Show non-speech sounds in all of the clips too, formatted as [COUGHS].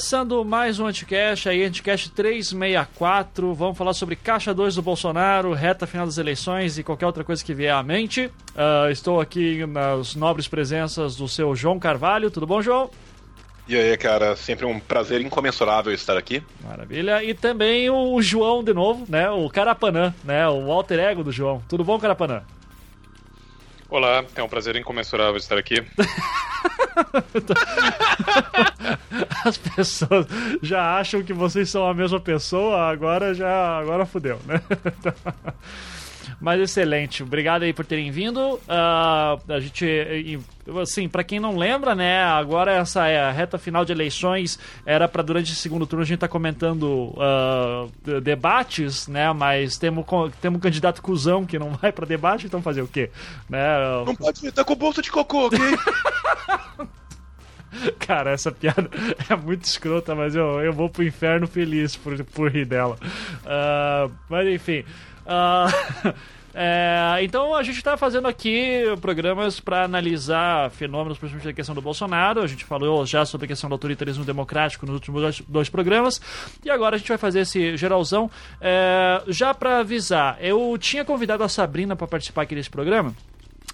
Começando mais um Anticast aí, Anticast 364. Vamos falar sobre Caixa 2 do Bolsonaro, reta final das eleições e qualquer outra coisa que vier à mente. Uh, estou aqui nas nobres presenças do seu João Carvalho. Tudo bom, João? E aí, cara, sempre um prazer incomensurável estar aqui. Maravilha. E também o João de novo, né? O Carapanã, né? O alter ego do João. Tudo bom, Carapanã? Olá, é um prazer incomensurável estar aqui. [LAUGHS] As pessoas já acham que vocês são a mesma pessoa, agora já agora fudeu, né? [LAUGHS] Mas excelente. Obrigado aí por terem vindo. Uh, a gente, assim, para quem não lembra, né? Agora essa é a reta final de eleições era para durante o segundo turno a gente tá comentando uh, debates, né? Mas temos temos um candidato cuzão que não [LAUGHS] vai para debate, então fazer o quê? Né? Não pode estar com bolsa de cocô, ok? [LAUGHS] Cara, essa piada [LAUGHS] é muito escrota, mas eu, eu vou pro inferno feliz por, por rir dela. Uh, mas enfim. Uh, [LAUGHS] é, então a gente está fazendo aqui programas para analisar fenômenos, principalmente da questão do Bolsonaro. A gente falou já sobre a questão do autoritarismo democrático nos últimos dois, dois programas. E agora a gente vai fazer esse geralzão. É, já para avisar, eu tinha convidado a Sabrina para participar aqui desse programa.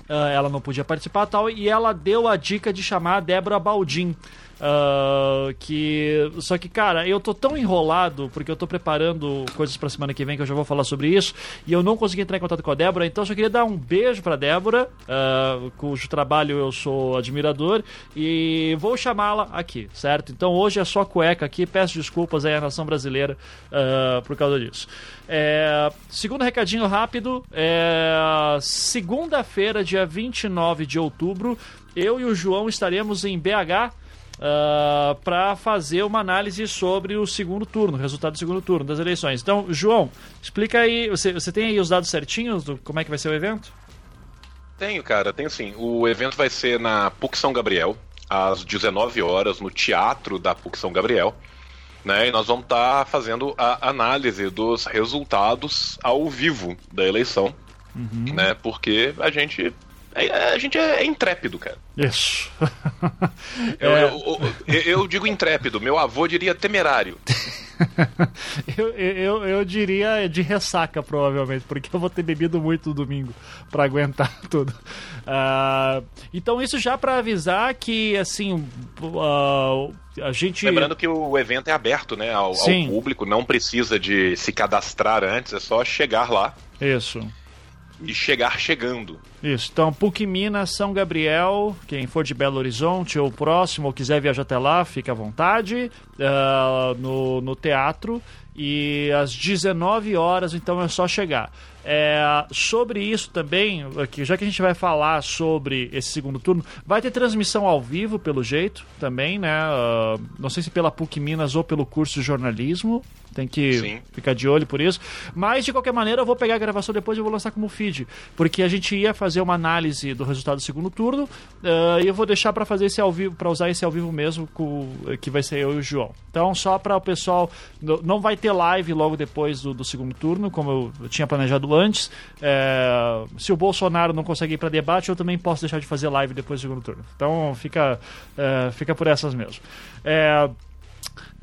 Uh, ela não podia participar tal, e ela deu a dica de chamar a Débora Baldin. Uh, que só que cara eu tô tão enrolado porque eu tô preparando coisas para semana que vem que eu já vou falar sobre isso e eu não consegui entrar em contato com a Débora então eu só queria dar um beijo para Débora uh, cujo trabalho eu sou admirador e vou chamá-la aqui certo? Então hoje é só cueca aqui peço desculpas aí à nação brasileira uh, por causa disso. É, segundo recadinho rápido é, segunda-feira dia 29 de outubro eu e o João estaremos em BH uh, ah, para fazer uma análise sobre o segundo turno, o resultado do segundo turno das eleições. Então, João, explica aí, você, você tem aí os dados certinhos do como é que vai ser o evento? Tenho, cara, tenho sim. O evento vai ser na PUC São Gabriel, às 19 horas, no teatro da PUC São Gabriel. Né, e nós vamos estar tá fazendo a análise dos resultados ao vivo da eleição. Uhum. Né, porque a gente a gente é, é intrépido, cara. Isso. eu, [LAUGHS] é... eu, eu, eu, digo intrépido, meu avô diria temerário. [LAUGHS] eu, eu, eu diria de ressaca, provavelmente, porque eu vou ter bebido muito no domingo para aguentar [LAUGHS] tudo. Uh, então, isso já para avisar que, assim, uh, a gente. Lembrando que o evento é aberto né, ao, ao público, não precisa de se cadastrar antes, é só chegar lá. Isso e chegar chegando. Isso, então PUC Minas, São Gabriel, quem for de Belo Horizonte ou próximo ou quiser viajar até lá, fica à vontade, uh, no, no teatro, e às 19 horas então é só chegar. É, sobre isso também, aqui, já que a gente vai falar sobre esse segundo turno, vai ter transmissão ao vivo, pelo jeito, também, né? Uh, não sei se pela PUC Minas ou pelo curso de jornalismo. Tem que Sim. ficar de olho por isso. Mas, de qualquer maneira, eu vou pegar a gravação depois e vou lançar como feed. Porque a gente ia fazer uma análise do resultado do segundo turno uh, e eu vou deixar para fazer esse ao vivo, para usar esse ao vivo mesmo, com, que vai ser eu e o João. Então, só para o pessoal. Não vai ter live logo depois do, do segundo turno, como eu, eu tinha planejado antes. É, se o Bolsonaro não consegue ir para debate, eu também posso deixar de fazer live depois do segundo turno. Então, fica, é, fica por essas mesmo. É,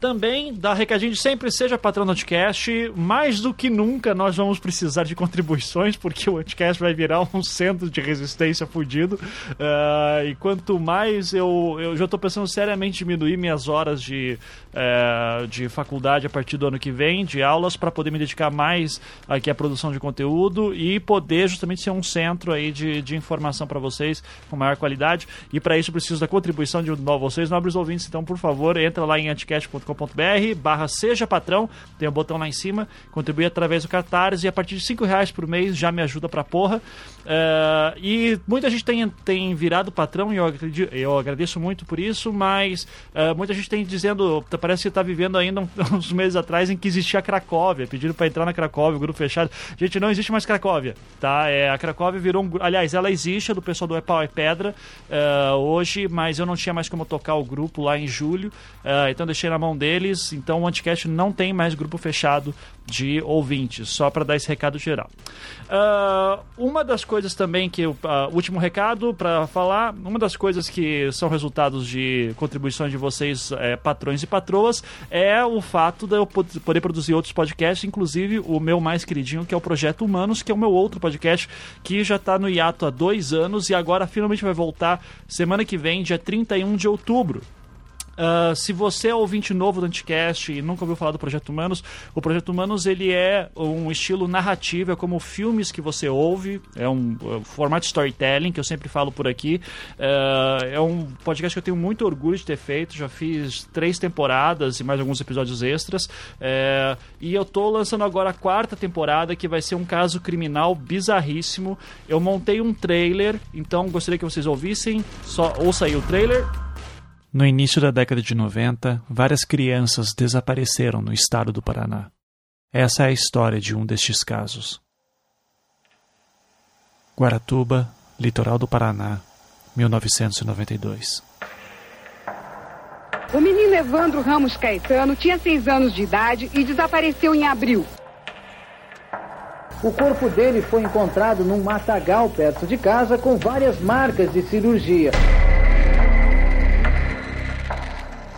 também dá recadinho de sempre seja patrão do Anticast. Mais do que nunca nós vamos precisar de contribuições, porque o Anticast vai virar um centro de resistência fudido. Uh, e quanto mais eu, eu já estou pensando seriamente em diminuir minhas horas de, uh, de faculdade a partir do ano que vem, de aulas, para poder me dedicar mais aqui à produção de conteúdo e poder justamente ser um centro aí de, de informação para vocês com maior qualidade. E para isso preciso da contribuição de vocês, nobres ouvintes. Então, por favor, entra lá em anticast.com apoia.se.com.br barra seja patrão, tem o um botão lá em cima, contribui através do Catarse e a partir de 5 reais por mês já me ajuda pra porra. Uh, e muita gente tem, tem virado patrão e eu, eu agradeço muito por isso, mas uh, muita gente tem dizendo, parece que está vivendo ainda [LAUGHS] uns meses atrás em que existia a Cracóvia, pediram para entrar na Cracóvia, o grupo fechado. Gente, não existe mais Cracóvia, tá? É, a Cracóvia virou um. Aliás, ela existe, é do pessoal do É Pau é Pedra uh, hoje, mas eu não tinha mais como tocar o grupo lá em julho, então deixei na mão deles, então o Anticast não tem mais grupo fechado de ouvintes, só para dar esse recado geral. Uh, uma das coisas também que, uh, último recado para falar, uma das coisas que são resultados de contribuições de vocês, é, patrões e patroas, é o fato de eu poder produzir outros podcasts, inclusive o meu mais queridinho, que é o Projeto Humanos, que é o meu outro podcast, que já está no hiato há dois anos e agora finalmente vai voltar semana que vem, dia 31 de outubro. Uh, se você é ouvinte novo do Anticast e nunca ouviu falar do Projeto Humanos, o Projeto Humanos ele é um estilo narrativo, é como filmes que você ouve, é um, é formato storytelling que eu sempre falo por aqui. Uh, é um podcast que eu tenho muito orgulho de ter feito, já fiz três temporadas e mais alguns episódios extras. Uh, e eu tô lançando agora a quarta temporada, que vai ser um caso criminal bizarríssimo. Eu montei um trailer, então gostaria que vocês ouvissem. Só ouça aí o trailer. No início da década de 90, várias crianças desapareceram no estado do Paraná. Essa é a história de um destes casos. Guaratuba, litoral do Paraná, 1992. O menino Evandro Ramos Caetano tinha seis anos de idade e desapareceu em abril. O corpo dele foi encontrado num matagal perto de casa com várias marcas de cirurgia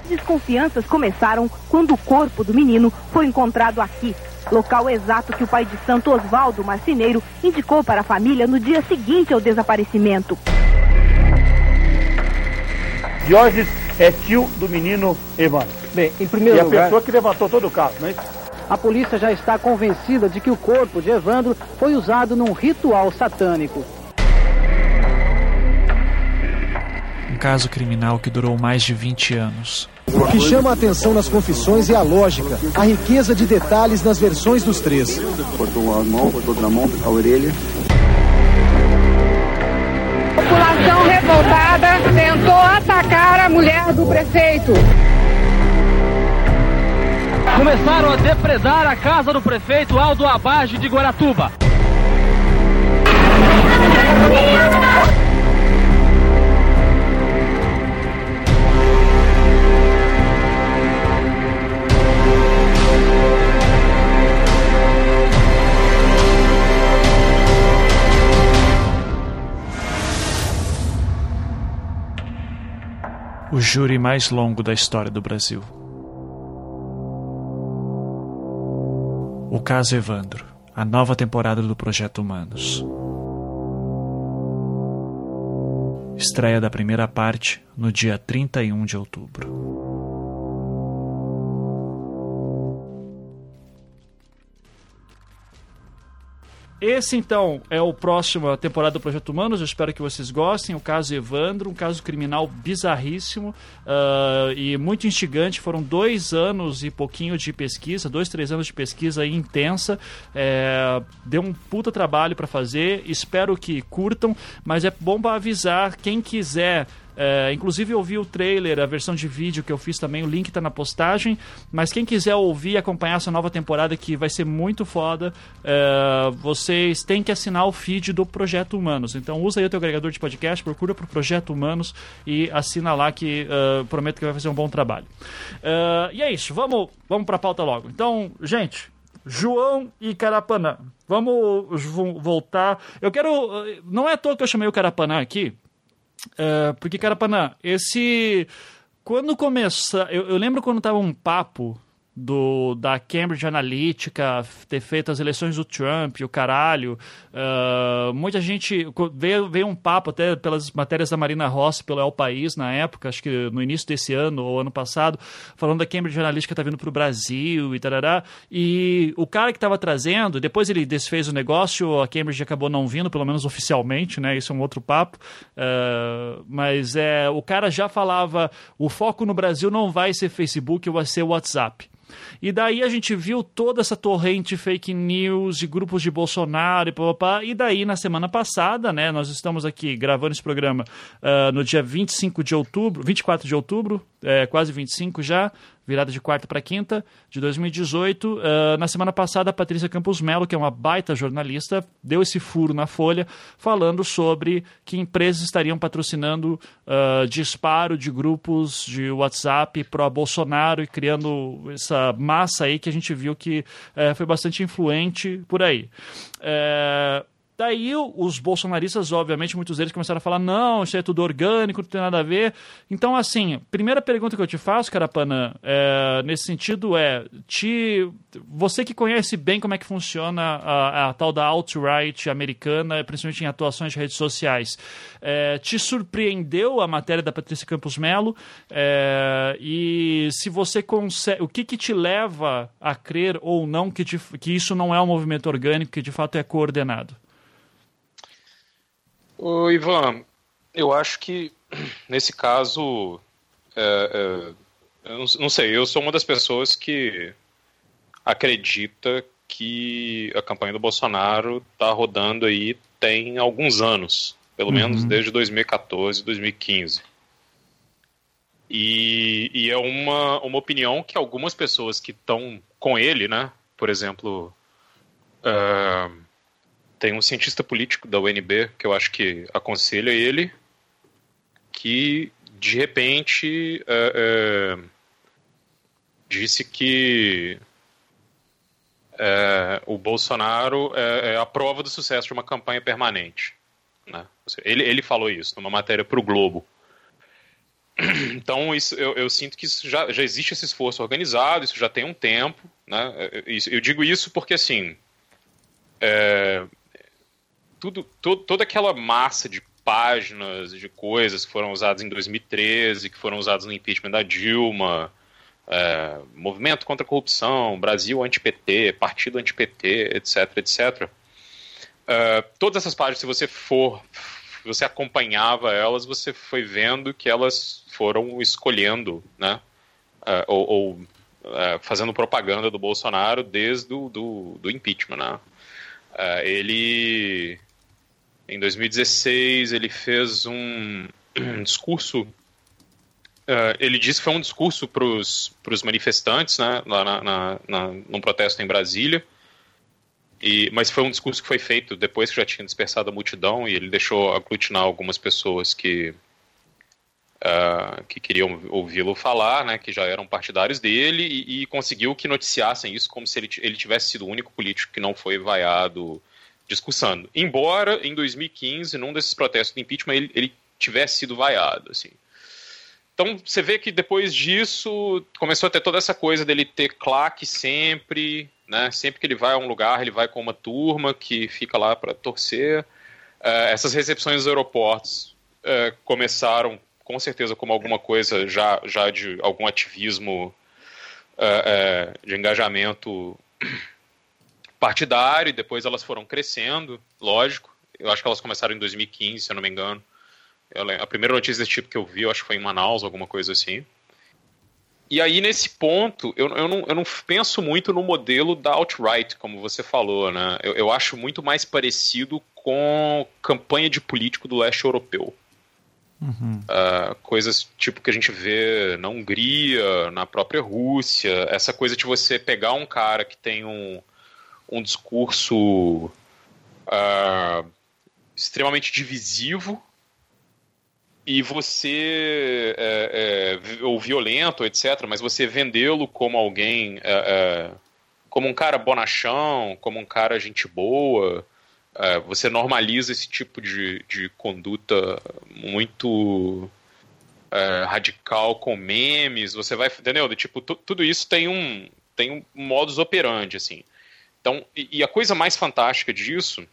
desconfianças começaram quando o corpo do menino foi encontrado aqui, local exato que o pai de Santo Osvaldo Marcineiro indicou para a família no dia seguinte ao desaparecimento. Diógenes é tio do menino Evandro. Bem, em primeiro e lugar... a pessoa que levantou todo o caso, não é isso? A polícia já está convencida de que o corpo de Evandro foi usado num ritual satânico. Um caso criminal que durou mais de 20 anos. O que chama a atenção nas confissões é a lógica, a riqueza de detalhes nas versões dos três. Cortou a mão, cortou outra mão, a orelha. A população revoltada tentou atacar a mulher do prefeito. Começaram a depredar a casa do prefeito Aldo Abage de Guaratuba. O júri mais longo da história do Brasil. O caso Evandro, a nova temporada do Projeto Humanos. Estreia da primeira parte no dia 31 de outubro. Esse então é o próximo temporada do Projeto Humanos. Eu espero que vocês gostem. O caso Evandro, um caso criminal bizarríssimo uh, e muito instigante. Foram dois anos e pouquinho de pesquisa, dois, três anos de pesquisa intensa. É, deu um puta trabalho para fazer. Espero que curtam, mas é bom para avisar quem quiser é, inclusive eu vi o trailer, a versão de vídeo que eu fiz também, o link está na postagem. Mas quem quiser ouvir e acompanhar essa nova temporada que vai ser muito foda, é, vocês têm que assinar o feed do Projeto Humanos. Então usa aí o teu agregador de podcast, procura pro Projeto Humanos e assina lá que uh, prometo que vai fazer um bom trabalho. Uh, e é isso, vamos, vamos pra pauta logo. Então, gente, João e Carapanã. Vamos voltar. Eu quero. Não é à toa que eu chamei o Carapanã aqui, Uh, porque, Carapanã, esse. Quando começa. Eu, eu lembro quando tava um papo do, da Cambridge Analytica ter feito as eleições do Trump, o caralho. Uh, muita gente. Veio, veio um papo até pelas matérias da Marina Rossi pelo El País na época, acho que no início desse ano ou ano passado, falando da Cambridge Analytica tá vindo para o Brasil e tarará. E o cara que estava trazendo, depois ele desfez o negócio, a Cambridge acabou não vindo, pelo menos oficialmente, né? Isso é um outro papo. Uh, mas é, o cara já falava: o foco no Brasil não vai ser Facebook, vai ser WhatsApp. E daí a gente viu toda essa torrente fake news de grupos de Bolsonaro e papapá. E daí, na semana passada, né, nós estamos aqui gravando esse programa uh, no dia 25 de outubro, 24 de outubro, é, quase 25 já, virada de quarta para quinta, de 2018. Uh, na semana passada, a Patrícia Campos Melo, que é uma baita jornalista, deu esse furo na Folha, falando sobre que empresas estariam patrocinando uh, disparo de grupos de WhatsApp pró-Bolsonaro e criando essa massa aí que a gente viu que uh, foi bastante influente por aí. Uh, Daí os bolsonaristas, obviamente, muitos deles começaram a falar: não, isso é tudo orgânico, não tem nada a ver. Então, assim, primeira pergunta que eu te faço, Carapanã, é, nesse sentido é: te, você que conhece bem como é que funciona a, a tal da alt-right americana, principalmente em atuações de redes sociais, é, te surpreendeu a matéria da Patrícia Campos Melo? É, e se você consegue. O que, que te leva a crer ou não que, te, que isso não é um movimento orgânico, que de fato é coordenado? Ô, Ivan, eu acho que [CLEARS THROAT] nesse caso, é, é, eu não, sei, eu sou uma das pessoas que acredita que a campanha do Bolsonaro está rodando aí tem alguns anos, pelo uhum. menos desde 2014, 2015. E, e, é uma, uma opinião que algumas pessoas que estão com ele, né? Por exemplo, uh, tem um cientista político da UNB que eu acho que aconselha ele que de repente é, é, disse que é, o Bolsonaro é, é, a prova do sucesso de uma campanha permanente. Né? Ele, ele falou isso numa matéria para o Globo. [CLEARS THROAT] Então, isso, eu, eu, sinto que já, já existe esse esforço organizado, isso já tem um tempo. Né? Eu digo isso porque, assim, é, tudo, to, toda aquela massa de páginas, de coisas que foram usadas em 2013, que foram usadas no impeachment da Dilma, é, movimento contra a corrupção, Brasil anti-PT, partido anti-PT, etc, etc. É, todas essas páginas, se você for, se você acompanhava elas, você foi vendo que elas foram escolhendo, né, é, ou, ou é, fazendo propaganda do Bolsonaro desde o do, do impeachment, né. É, ele em 2016, ele fez um, um [CLEARS THROAT] discurso. Uh, ele disse que foi um discurso para os manifestantes, né, lá na, na, na, num protesto em Brasília. E, mas foi um discurso que foi feito depois que já tinha dispersado a multidão e ele deixou aglutinar algumas pessoas que, uh, que queriam ouvi-lo falar, né, que já eram partidários dele, e, e, conseguiu que noticiassem isso como se ele, ele tivesse sido o único político que não foi vaiado discussando. Embora em 2015, num desses protestos de impeachment, ele, ele tivesse sido vaiado, assim. Então você vê que depois disso começou a ter toda essa coisa dele ter claque sempre, né? Sempre que ele vai a um lugar, ele vai com uma turma que fica lá para torcer. Uh, essas recepções nos aeroportos uh, começaram com certeza como alguma coisa já, já de algum ativismo uh, de engajamento partidário, e depois elas foram crescendo, lógico. Eu acho que elas começaram em 2015, se eu não me engano. Eu, a primeira notícia desse tipo que eu vi, eu acho que foi em Manaus, alguma coisa assim. E aí, nesse ponto, eu, eu, não, eu não penso muito no modelo da alt-right, como você falou, né? Eu, eu acho muito mais parecido com campanha de político do leste europeu. Uhum. Uh, coisas tipo que a gente vê na Hungria, na própria Rússia, essa coisa de você pegar um cara que tem um, um discurso uh, extremamente divisivo e você é, é, ou violento, etc. Mas você vendê-lo como alguém, é, é, como um cara bonachão, como um cara gente boa. É, você normaliza esse tipo de, de conduta muito é, radical com memes. Você vai, entendeu? Tipo, tudo isso tem um tem um modus operandi assim. Então, e, a coisa mais fantástica disso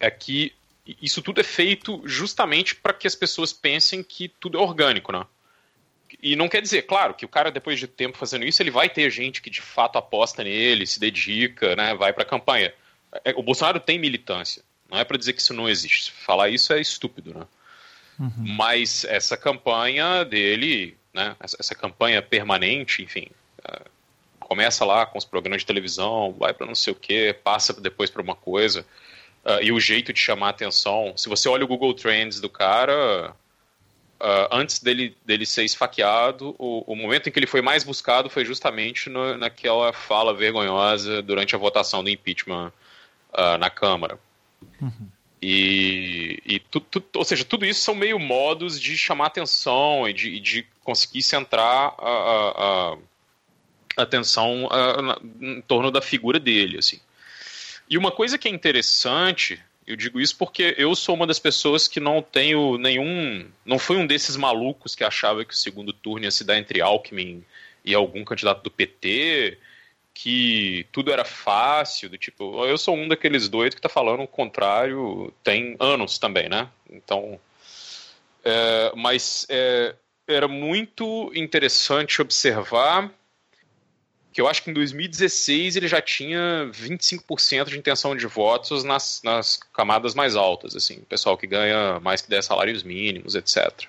é que isso tudo é feito justamente para que as pessoas pensem que tudo é orgânico, né? E não quer dizer, claro, que o cara, depois de tempo fazendo isso, ele vai ter gente que de fato aposta nele, se dedica, né, vai para a campanha. É, o Bolsonaro tem militância. Não é para dizer que isso não existe. Falar isso é estúpido, né? Uhum. Mas essa campanha dele, né, essa, campanha permanente, enfim, começa lá com os programas de televisão, vai para não sei o que, passa depois para uma coisa. Uh, e o jeito de chamar a atenção. Se você olha o Google Trends do cara, Uh, antes dele, dele ser esfaqueado, o, o, momento em que ele foi mais buscado foi justamente no, naquela fala vergonhosa durante a votação do impeachment uh, na Câmara. Uhum. E, e tu, tu, ou seja, tudo isso são meio modos de chamar atenção e de, de conseguir centrar a, a, a atenção a, em torno da figura dele, assim. E uma coisa que é interessante eu digo isso porque eu sou uma das pessoas que não tenho nenhum. Não fui um desses malucos que achava que o segundo turno ia se dar entre Alckmin e algum candidato do PT, que tudo era fácil, do tipo. Eu sou um daqueles doidos que está falando o contrário tem anos também, né? Então. É, mas é, era muito interessante observar que eu acho que em 2016 ele já tinha 25% de intenção de votos nas, nas camadas mais altas, assim, pessoal que ganha mais que 10 salários mínimos, etc.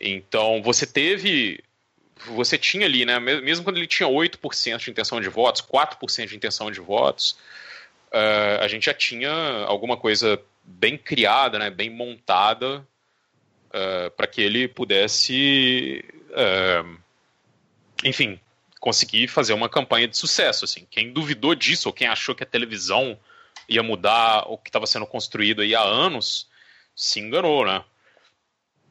Então, você teve você tinha ali, né, mesmo quando ele tinha 8% de intenção de votos, 4% de intenção de votos, uh, a gente já tinha alguma coisa bem criada, né, bem montada uh, para que ele pudesse, uh, enfim, conseguir fazer uma campanha de sucesso. Assim. Quem duvidou disso, ou quem achou que a televisão ia mudar o que estava sendo construído aí há anos, se enganou, né?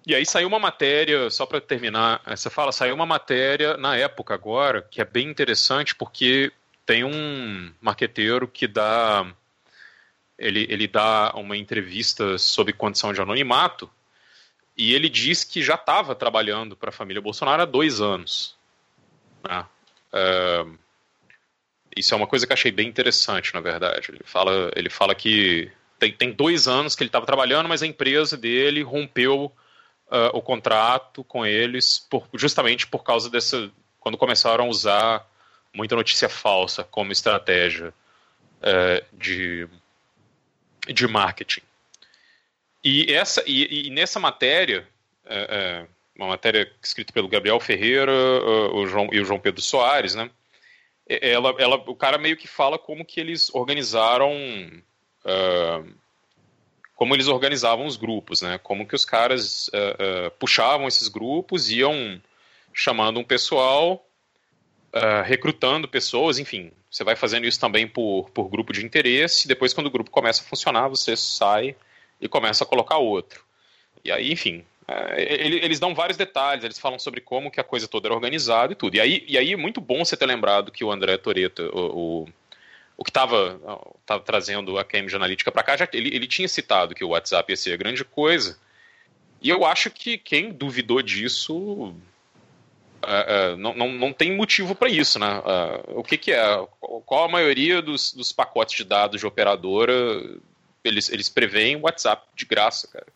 E aí saiu uma matéria, só para terminar essa fala, saiu uma matéria na época agora, que é bem interessante, porque tem um marqueteiro que dá. Ele, ele dá uma entrevista sobre condição de anonimato, e ele diz que já estava trabalhando para a família Bolsonaro há dois anos. Né? Uh, isso é uma coisa que achei bem interessante, na verdade. Ele fala, ele fala que tem, tem dois anos que ele estava trabalhando, mas a empresa dele rompeu uh, o contrato com eles por, justamente por causa dessa. quando começaram a usar muita notícia falsa como estratégia uh, de, de marketing. E, essa, e, e nessa matéria, uh, uma matéria escrita pelo Gabriel Ferreira uh, o João, e o João Pedro Soares, né? Ela, ela, o cara meio que fala como que eles organizaram, uh, como eles organizavam os grupos, né? Como que os caras uh, puxavam esses grupos, iam chamando um pessoal, recrutando pessoas, enfim. Você vai fazendo isso também por, por grupo de interesse. Depois, quando o grupo começa a funcionar, você sai e começa a colocar outro. E aí, enfim, eles dão vários detalhes, eles falam sobre como que a coisa toda era organizada e tudo. E aí, e aí é muito bom você ter lembrado que o André Toreto, o, o, o que estava trazendo a Cambridge Analytica para cá, já, ele, ele tinha citado que o WhatsApp ia ser a grande coisa. E eu acho que quem duvidou disso uh, uh, não, não, não tem motivo para isso, né? Uh, o que, que, é? Qual a maioria dos, dos pacotes de dados de operadora eles, eles preveem WhatsApp de graça, cara.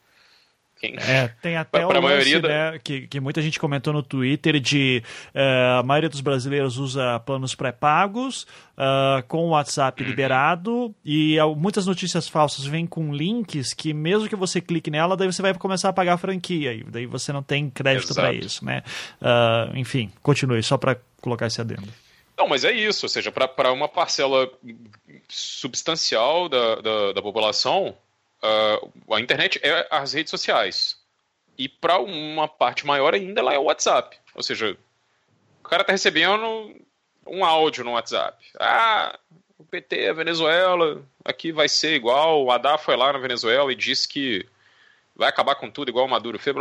Quem... É, tem [LAUGHS] até pra, o lance, da... né, que, que muita gente comentou no Twitter de uh, a maioria dos brasileiros usa planos pré-pagos, uh, com o WhatsApp liberado, e uh, muitas notícias falsas vêm com links que mesmo que você clique nela, daí você vai começar a pagar a franquia, e daí você não tem crédito para isso, né? Uh, enfim, continue, só para colocar esse adendo. Não, mas é isso, ou seja, para uma parcela substancial da, da, da população, uh, a internet é as redes sociais. E para uma parte maior ainda, ela é o WhatsApp. Ou seja, o cara tá recebendo um áudio no WhatsApp. Ah, o PT, a Venezuela, aqui vai ser igual. O Haddad foi lá na Venezuela e disse que vai acabar com tudo igual o Maduro fez.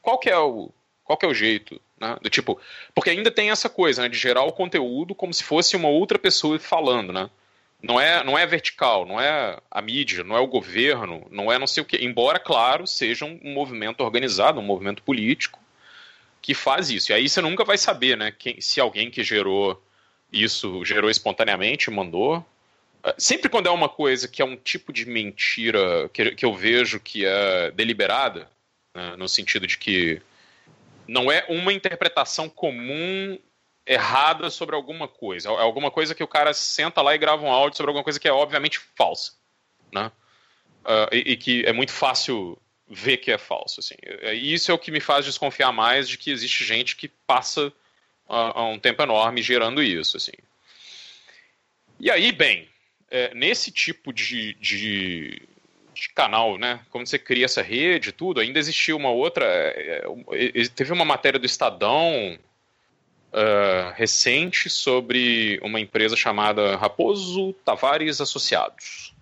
Qual que é o, qual que é o jeito? Né? Do tipo, porque ainda tem essa coisa né, de gerar o conteúdo como se fosse uma outra pessoa falando, né? Não é, não é vertical, não é a mídia, não é o governo, não é não sei o que. Embora, claro, seja um movimento organizado, um movimento político que faz isso. E aí você nunca vai saber, né, quem, se alguém que gerou isso gerou espontaneamente, mandou. Sempre quando é uma coisa que é um tipo de mentira que, que eu vejo que é deliberada, né, no sentido de que não é uma interpretação comum errada sobre alguma coisa. É alguma coisa que o cara senta lá e grava um áudio sobre alguma coisa que é obviamente falsa. Né? Uh, e, e, que é muito fácil ver que é falso. Assim. E isso é o que me faz desconfiar mais de que existe gente que passa uh, um tempo enorme gerando isso. Assim. E aí, bem, é, nesse tipo de, de, de canal, né? Quando você cria essa rede, tudo, ainda existia uma outra. É, é, teve uma matéria do Estadão uh, recente sobre uma empresa chamada Raposo Tavares Associados.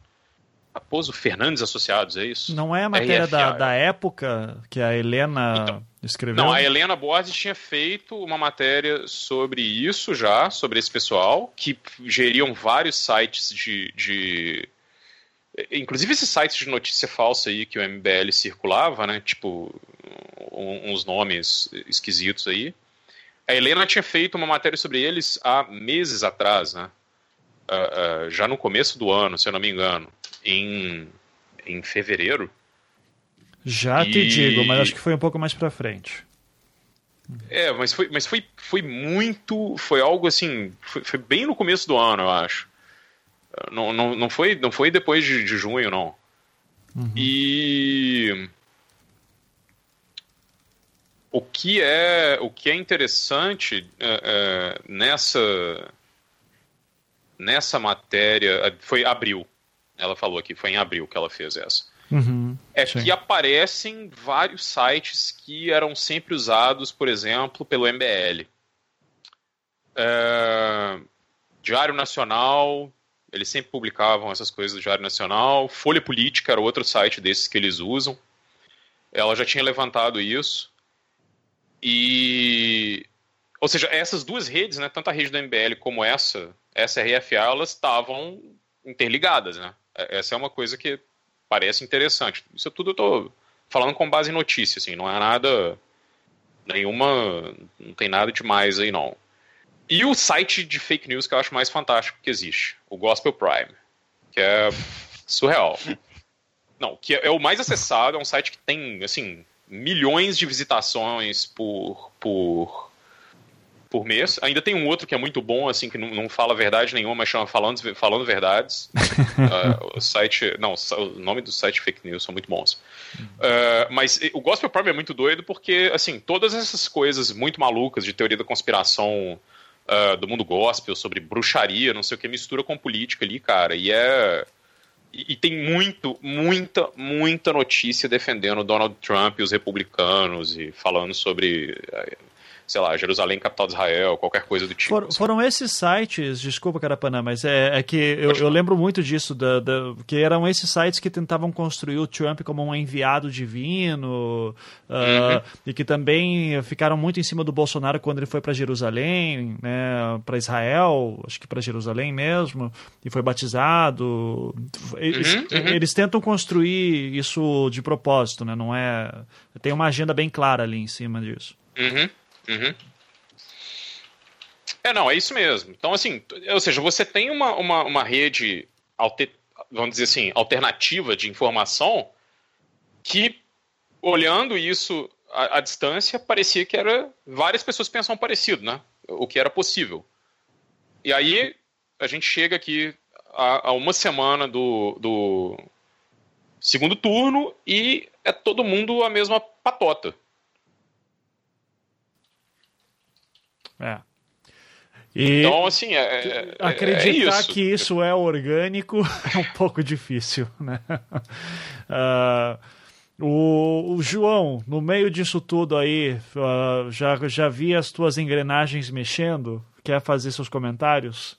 Raposo Fernandes Associados, é isso? Não é a matéria da, da época que a Helena então, escreveu? Não, a Helena Borges tinha feito uma matéria sobre isso já, sobre esse pessoal, que geriam vários sites de, de Inclusive esses sites de notícia falsa aí que o MBL circulava, né? Tipo, uns nomes esquisitos aí. A Helena tinha feito uma matéria sobre eles há meses atrás, né? Uh, uh, já no começo do ano, se eu não me engano, em, em fevereiro. Já e... te digo, mas acho que foi um pouco mais pra frente. É, mas foi, mas foi, foi muito. Foi algo assim. Foi, foi bem no começo do ano, eu acho. Não, não, não, foi, não foi depois de, de junho, não. Uhum. E o que é o que é interessante é, é, nessa nessa matéria foi abril ela falou aqui foi em abril que ela fez essa uhum, é sim. que aparecem vários sites que eram sempre usados por exemplo pelo MBL é, Diário Nacional eles sempre publicavam essas coisas do Diário Nacional. Folha Política era outro site desses que eles usam. Ela já tinha levantado isso. E. Ou seja, essas duas redes, né, tanto a rede do MBL como essa, essa RFA, elas estavam interligadas. Né? É, essa é uma coisa que parece interessante. Isso tudo eu estou falando com base em notícia, assim, não é nada. Nenhuma. Não tem nada demais aí, não. E o site de fake news que eu acho mais fantástico que existe, o Gospel Prime, que é surreal. [LAUGHS] Não, que é, o mais acessado, é um site que tem, assim, milhões de visitações por, por, por mês. Ainda tem um outro que é muito bom, assim, que não, não fala verdade nenhuma, mas chama Falando, falando Verdades. uh, [LAUGHS] o site. Não, o nome do site fake news são muito bons. Uh, mas o Gospel Prime é muito doido porque, assim, todas essas coisas muito malucas de teoria da conspiração uh, do mundo gospel, sobre bruxaria, não sei o que, mistura com política ali, cara. E é. E, tem muito, muita, muita notícia defendendo Donald Trump e os republicanos e falando sobre sei lá, Jerusalém, capital de Israel, qualquer coisa do tipo. For, assim. Foram esses sites, desculpa, Carapanã, mas é, é que eu, eu, lembro muito disso, da, da, que eram esses sites que tentavam construir o Trump como um enviado divino, uh, uhum. e que também ficaram muito em cima do Bolsonaro quando ele foi para Jerusalém, né, para Israel, acho que para Jerusalém mesmo, e foi batizado. Eles, uhum, uhum. eles tentam construir isso de propósito, né, não é... Tem uma agenda bem clara ali em cima disso. Uhum. Uhum. É, não, é isso mesmo. Então, assim, ou seja, você tem uma, uma, uma rede, alter, vamos dizer assim, alternativa de informação que, olhando isso à, à, distância, parecia que era. Várias pessoas pensam parecido, né? O que era possível. E aí, a gente chega aqui a, a uma semana do, do segundo turno e é todo mundo a mesma patota. É. E então, assim, é, é, é acreditar é isso. que isso é orgânico [LAUGHS] é um pouco difícil, né? Uh, [LAUGHS] o, o, João, no meio disso tudo aí, uh, já, já vi as tuas engrenagens mexendo? Quer fazer seus comentários?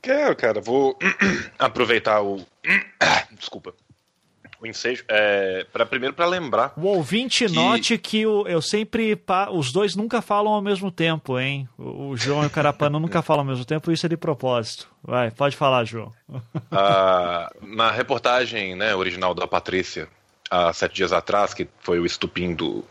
Quero, cara. Vou [CLEARS THROAT] aproveitar o. [CLEARS THROAT] Desculpa o ensejo, é, para primeiro para lembrar. O ouvinte que... note que o, eu sempre os dois nunca falam ao mesmo tempo, hein? O, João e o Carapano [LAUGHS] nunca falam ao mesmo tempo, isso é de propósito. Vai, pode falar, João. [LAUGHS] Ah, na reportagem, né, original da Patrícia, há sete dias atrás, que foi o estupim do,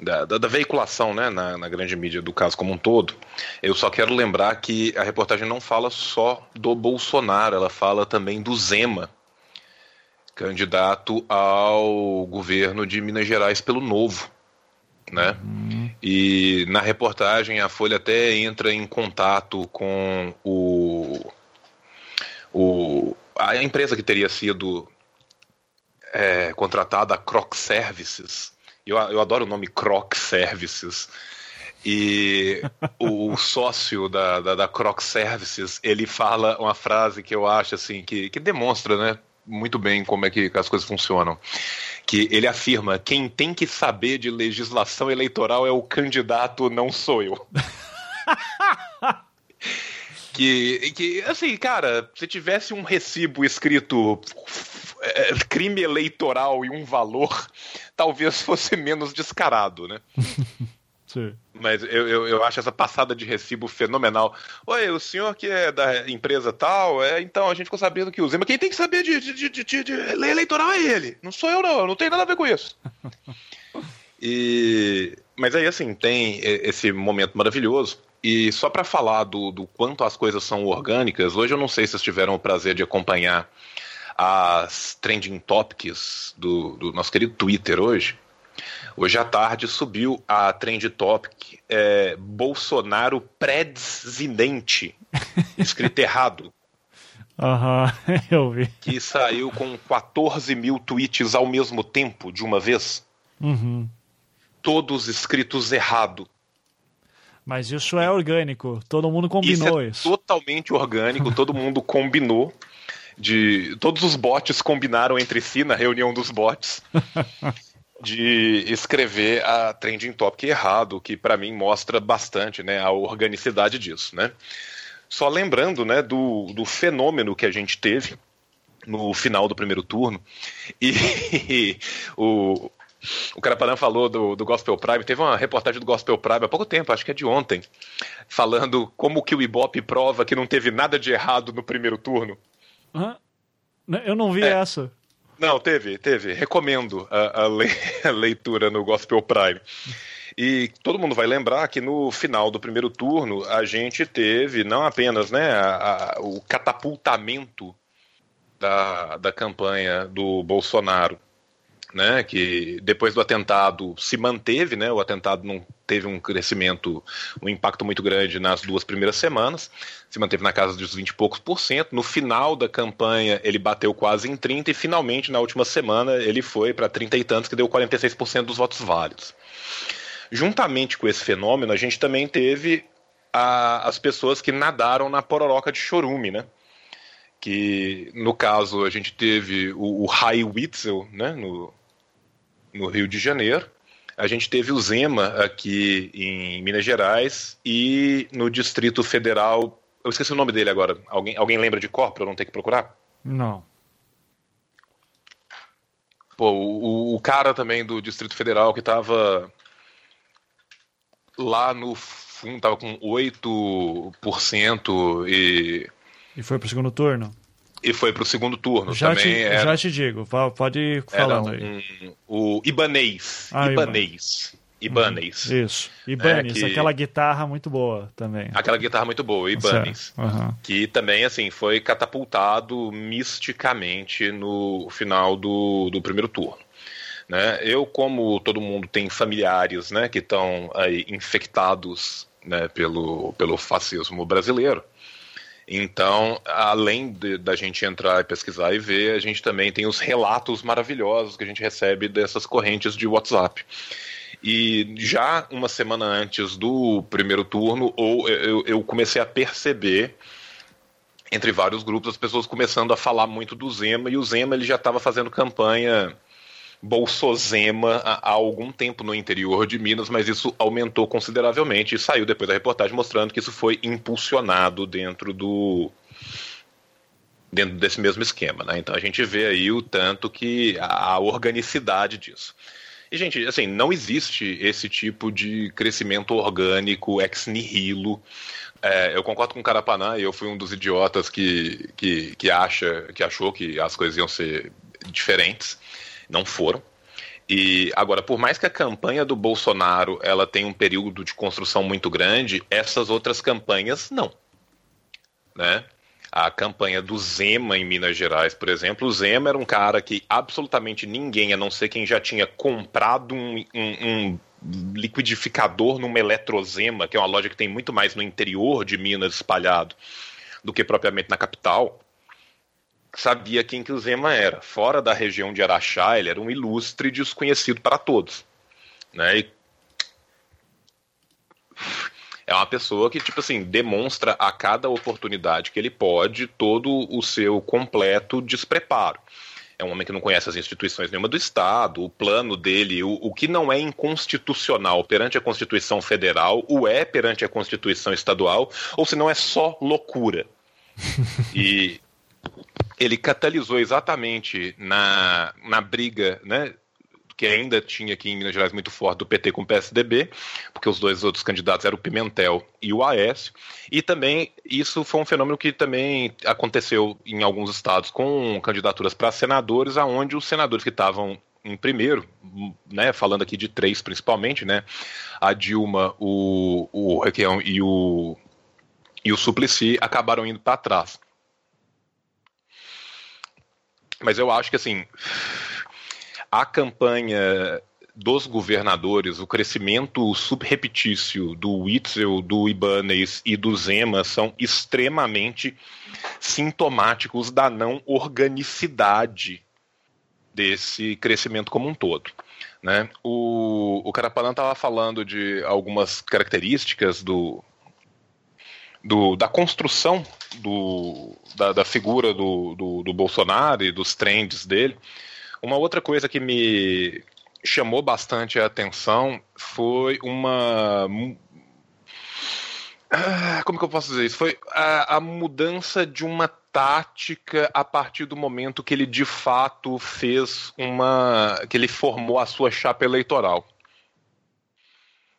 da, da, da, veiculação né, na, na, grande mídia do caso como um todo, eu só quero lembrar que a reportagem não fala só do Bolsonaro, ela fala também do Zema, candidato ao governo de Minas Gerais pelo Novo. Né? Uhum. E na reportagem a Folha até entra em contato com o, o a empresa que teria sido é, contratada, a Croc Services. Eu, eu adoro o nome Croc Services. E o, [LAUGHS] sócio da, da, da Croc Services, ele fala uma frase que eu acho assim, que, que demonstra, né? Muito bem como é que as coisas funcionam. Que ele afirma: quem tem que saber de legislação eleitoral é o candidato, não sou eu. [LAUGHS] que, que, assim, cara, se tivesse um recibo escrito é, crime eleitoral e um valor, talvez fosse menos descarado, né? [LAUGHS] Sim. Mas eu, eu, eu, acho essa passada de recibo fenomenal. Oi, o senhor que é da empresa tal, é, então a gente ficou sabendo que o Zema. Quem tem que saber de, de, de, de, de lei eleitoral é ele. Não sou eu, não. Eu não tenho nada a ver com isso. [LAUGHS] e, mas aí, assim, tem esse momento maravilhoso. E só para falar do, do quanto as coisas são orgânicas, hoje eu não sei se vocês tiveram o prazer de acompanhar as trending topics do, do nosso querido Twitter hoje. Hoje à tarde subiu a trend topic é, Bolsonaro presidente, [LAUGHS] escrito errado. Aham, uhum, [LAUGHS] eu vi. Que saiu com 14 mil tweets ao mesmo tempo, de uma vez. Uhum. Todos escritos errado. Mas isso é orgânico, todo mundo combinou isso. É isso. totalmente orgânico, todo mundo combinou. De todos os bots combinaram entre si na reunião dos bots [LAUGHS] de escrever a trending topic errado, que para mim mostra bastante, né, a organicidade disso, né? Só lembrando, né, do, do fenômeno que a gente teve no final do primeiro turno e [LAUGHS] o o Carapanã falou do, do Gospel Prime, teve uma reportagem do Gospel Prime há pouco tempo, acho que é de ontem, falando como que o Ibope prova que não teve nada de errado no primeiro turno. Eu não vi é. essa. Não, teve, teve. Recomendo a, a, le [LAUGHS] a leitura no Gospel Prime. E todo mundo vai lembrar que no final do primeiro turno a gente teve não apenas né, a, a, o catapultamento da, da campanha do Bolsonaro, né, que depois do atentado se manteve, né, o atentado não teve um crescimento, um impacto muito grande nas duas primeiras semanas, se manteve na casa dos 20 e poucos por cento. No final da campanha ele bateu quase em 30 e finalmente na última semana ele foi para 30 e tantos, que deu 46% dos votos válidos. Juntamente com esse fenômeno, a gente também teve a, as pessoas que nadaram na pororoca de chorume, né? que no caso a gente teve o, o High Witzel, né, no, no Rio de Janeiro, a gente teve o Zema aqui em Minas Gerais e no Distrito Federal, eu esqueci o nome dele agora, alguém, alguém lembra de cor para eu não ter que procurar? Não. Pô, o, o cara também do Distrito Federal que estava lá no fundo, tava com 8% e e foi pro segundo turno? E foi pro segundo turno. Já, Também te, era... já te digo, pode ir falando um, aí. o Ibanês. Ah, Ibanês. Ibanês. Uhum. Isso. Ibanês, é, que... aquela guitarra muito boa também. Aquela guitarra muito boa, Ibanês. Uhum. Que também, assim, foi catapultado misticamente no final do, do primeiro turno. Né? Eu, como todo mundo tem familiares né, que estão infectados né, pelo, pelo fascismo brasileiro, então, além de, da gente entrar e pesquisar e ver, a gente também tem os relatos maravilhosos que a gente recebe dessas correntes de WhatsApp. E já uma semana antes do primeiro turno, ou eu, eu comecei a perceber entre vários grupos as pessoas começando a falar muito do Zema e o Zema ele já estava fazendo campanha Bolsozema há, algum tempo no interior de Minas, mas isso aumentou consideravelmente e saiu depois da reportagem mostrando que isso foi impulsionado dentro do dentro desse mesmo esquema, né? Então a gente vê aí o tanto que a organicidade disso. E gente, assim, não existe esse tipo de crescimento orgânico ex nihilo. É, eu concordo com o Carapanã, eu fui um dos idiotas que, que, que, acha, que achou que as coisas iam ser diferentes não foram. E agora, por mais que a campanha do Bolsonaro ela tenha um período de construção muito grande, essas outras campanhas não, né? A campanha do Zema em Minas Gerais, por exemplo, o Zema era um cara que absolutamente ninguém, a não ser quem já tinha comprado um, um, um liquidificador numa Eletrozema, que é uma loja que tem muito mais no interior de Minas espalhado do que propriamente na capital, sabia quem que o Zema era. Fora da região de Araxá, ele era um ilustre desconhecido para todos. Né? E... É uma pessoa que, tipo assim, demonstra a cada oportunidade que ele pode todo o seu completo despreparo. É um homem que não conhece as instituições nenhuma do Estado, o plano dele, o, o que não é inconstitucional perante a Constituição Federal, o é perante a Constituição Estadual, ou se não é só loucura. [LAUGHS] e ele catalisou exatamente na, na briga, né? Que ainda tinha aqui em Minas Gerais muito forte do PT com o PSDB, porque os dois outros candidatos eram o Pimentel e o Aécio. E também isso foi um fenômeno que também aconteceu em alguns estados com candidaturas para senadores, aonde os senadores que estavam em primeiro, né, falando aqui de três principalmente, né, a Dilma, o, o Requião e o, e o Suplicy acabaram indo para trás. Mas eu acho que assim, a campanha dos governadores, o crescimento subrepetício do Witzel, do Ibanez e do Zema são extremamente sintomáticos da não organicidade desse crescimento como um todo. Né? O, o Carapanã estava falando de algumas características do, do, da construção do, da, da figura do, do, do, Bolsonaro e dos trends dele. Uma outra coisa que me chamou bastante a atenção foi uma. Ah, como que eu posso dizer isso? Foi a, a mudança de uma tática a partir do momento que ele de fato fez uma. que ele formou a sua chapa eleitoral.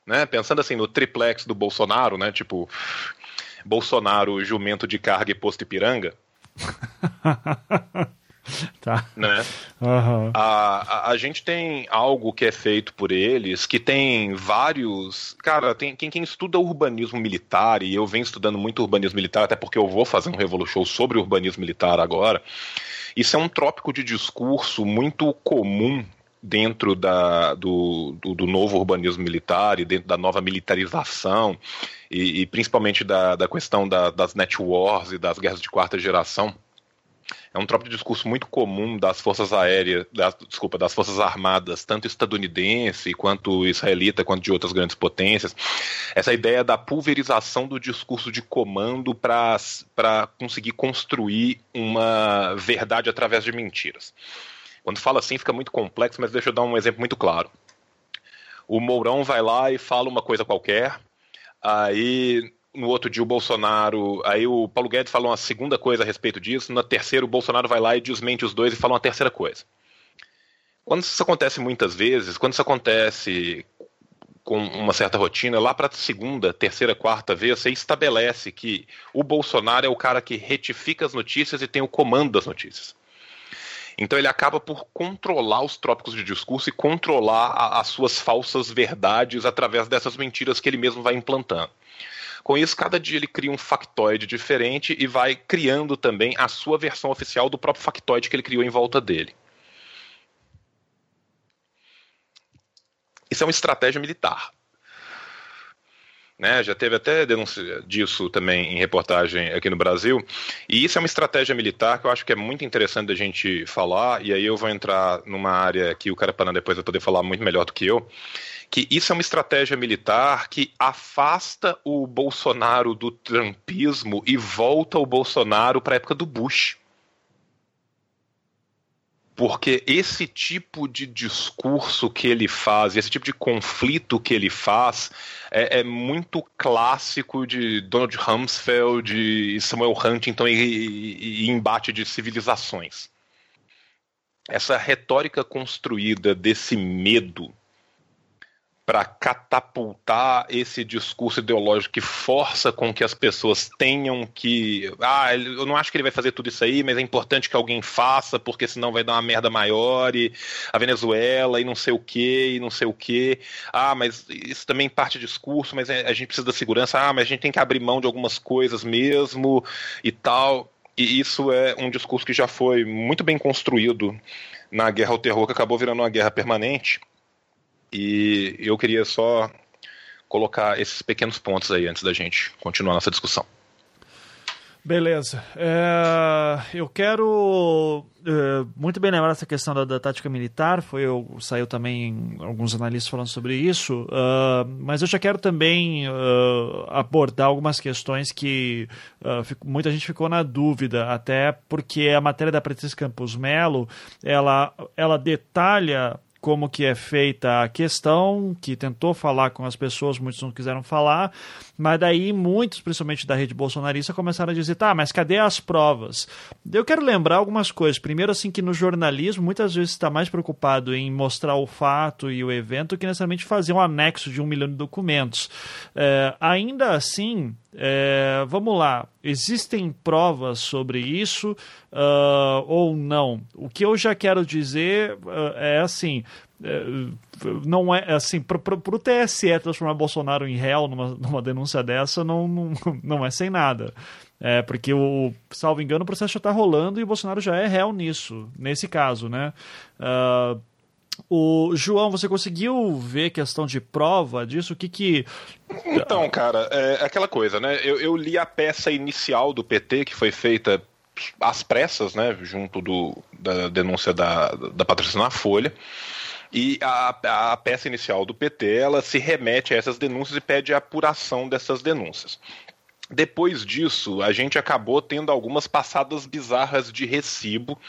Né? Pensando assim no triplex do Bolsonaro, né? Tipo, Bolsonaro, jumento de carga e posto Ipiranga. [LAUGHS] tá. Né? Uhum. A, a, a, gente tem algo que é feito por eles, que tem vários. Cara, tem quem, quem estuda urbanismo militar, e eu venho estudando muito urbanismo militar, até porque eu vou fazer um Revolu Show sobre urbanismo militar agora. Isso é um trópico de discurso muito comum dentro da, do, do, do, novo urbanismo militar e dentro da nova militarização e, e principalmente da, da questão da, das net wars e das guerras de quarta geração. É um trópico de discurso muito comum das forças aéreas, das, desculpa, das forças armadas, tanto estadunidense quanto israelita, quanto de outras grandes potências. Essa ideia da pulverização do discurso de comando para conseguir construir uma verdade através de mentiras. Quando fala assim fica muito complexo, mas deixa eu dar um exemplo muito claro. O Mourão vai lá e fala uma coisa qualquer, aí no outro dia o Bolsonaro, aí o Paulo Guedes fala uma segunda coisa a respeito disso, na terceira o Bolsonaro vai lá e desmente os dois e fala uma terceira coisa. Quando isso acontece muitas vezes, quando isso acontece com uma certa rotina, lá para a segunda, terceira, quarta vez, você estabelece que o Bolsonaro é o cara que retifica as notícias e tem o comando das notícias. Então ele acaba por controlar os trópicos de discurso e controlar a, as suas falsas verdades através dessas mentiras que ele mesmo vai implantando. Com isso, cada dia ele cria um factoide diferente e vai criando também a sua versão oficial do próprio factoide que ele criou em volta dele. Isso é uma estratégia militar. Né, já teve até denúncia disso também em reportagem aqui no Brasil. E isso é uma estratégia militar que eu acho que é muito interessante da gente falar, e aí eu vou entrar numa área que o Carapanã depois vai poder falar muito melhor do que eu, que isso é uma estratégia militar que afasta o Bolsonaro do trumpismo e volta o Bolsonaro para a época do Bush porque esse tipo de discurso que ele faz, esse tipo de conflito que ele faz, é, é muito clássico de Donald Rumsfeld, de Samuel Huntington e, e, e embate de civilizações. Essa retórica construída desse medo para catapultar esse discurso ideológico que força com que as pessoas tenham que. Ah, eu não acho que ele vai fazer tudo isso aí, mas é importante que alguém faça, porque senão vai dar uma merda maior. E a Venezuela, e não sei o que, e não sei o que. Ah, mas isso também parte do discurso, mas a gente precisa da segurança. Ah, mas a gente tem que abrir mão de algumas coisas mesmo e tal. E isso é um discurso que já foi muito bem construído na guerra ao terror, que acabou virando uma guerra permanente e eu queria só colocar esses pequenos pontos aí antes da gente continuar nossa discussão. Beleza. É, eu quero é, muito bem lembrar essa questão da, da, tática militar. Foi eu saiu também alguns analistas falando sobre isso. Uh, mas eu já quero também uh, abordar algumas questões que uh, fico, muita gente ficou na dúvida, até porque a matéria da Patrícia Campos Melo ela ela detalha como que é feita a questão, que tentou falar com as pessoas, muitos não quiseram falar, mas daí muitos, principalmente da rede bolsonarista, começaram a dizer, tá, mas cadê as provas? Eu quero lembrar algumas coisas. Primeiro, assim, que no jornalismo, muitas vezes está mais preocupado em mostrar o fato e o evento que necessariamente fazer um anexo de um milhão de documentos. É, ainda assim, é, vamos lá, existem provas sobre isso uh, ou não? O que eu já quero dizer uh, é assim: não é assim, para o TSE transformar Bolsonaro em réu numa, numa denúncia dessa, não, não, não é sem nada. É, porque o, salvo engano, o processo já está rolando e o Bolsonaro já é réu nisso, nesse caso, né? Uh, o João, você conseguiu ver questão de prova disso? O que que. Então, cara, é aquela coisa, né? Eu, eu li a peça inicial do PT que foi feita às pressas, né? Junto do, da denúncia da, da na Folha. E a, a peça inicial do PT ela se remete a essas denúncias e pede a apuração dessas denúncias. Depois disso, a gente acabou tendo algumas passadas bizarras de recibo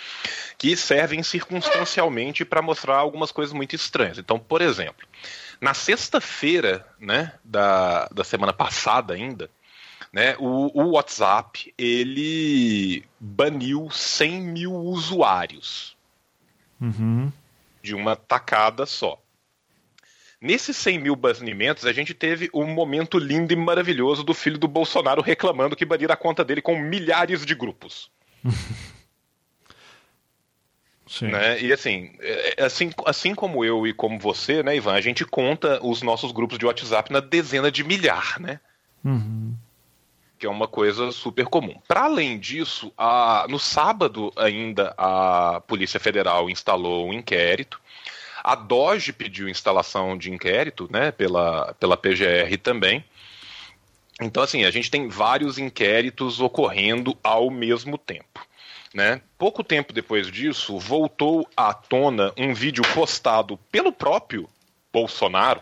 que servem circunstancialmente para mostrar algumas coisas muito estranhas. Então, por exemplo, na sexta-feira né, da, da semana passada ainda, né, o, o WhatsApp ele baniu 100 mil usuários uhum. De uma tacada só. Nesses 100 mil banimentos, a gente teve um momento lindo e maravilhoso do filho do Bolsonaro reclamando que baniram a conta dele com milhares de grupos. [LAUGHS] Sim. Né? E assim, é, assim, assim como eu e como você, né, Ivan, a gente conta os nossos grupos de WhatsApp na dezena de milhar, né? Uhum. Que é uma coisa super comum. Para além disso, a, no sábado ainda a Polícia Federal instalou um inquérito a Doge pediu instalação de inquérito, né, pela, pela PGR também. Então, assim, a gente tem vários inquéritos ocorrendo ao mesmo tempo. Né? Pouco tempo depois disso, voltou à tona um vídeo postado pelo próprio Bolsonaro,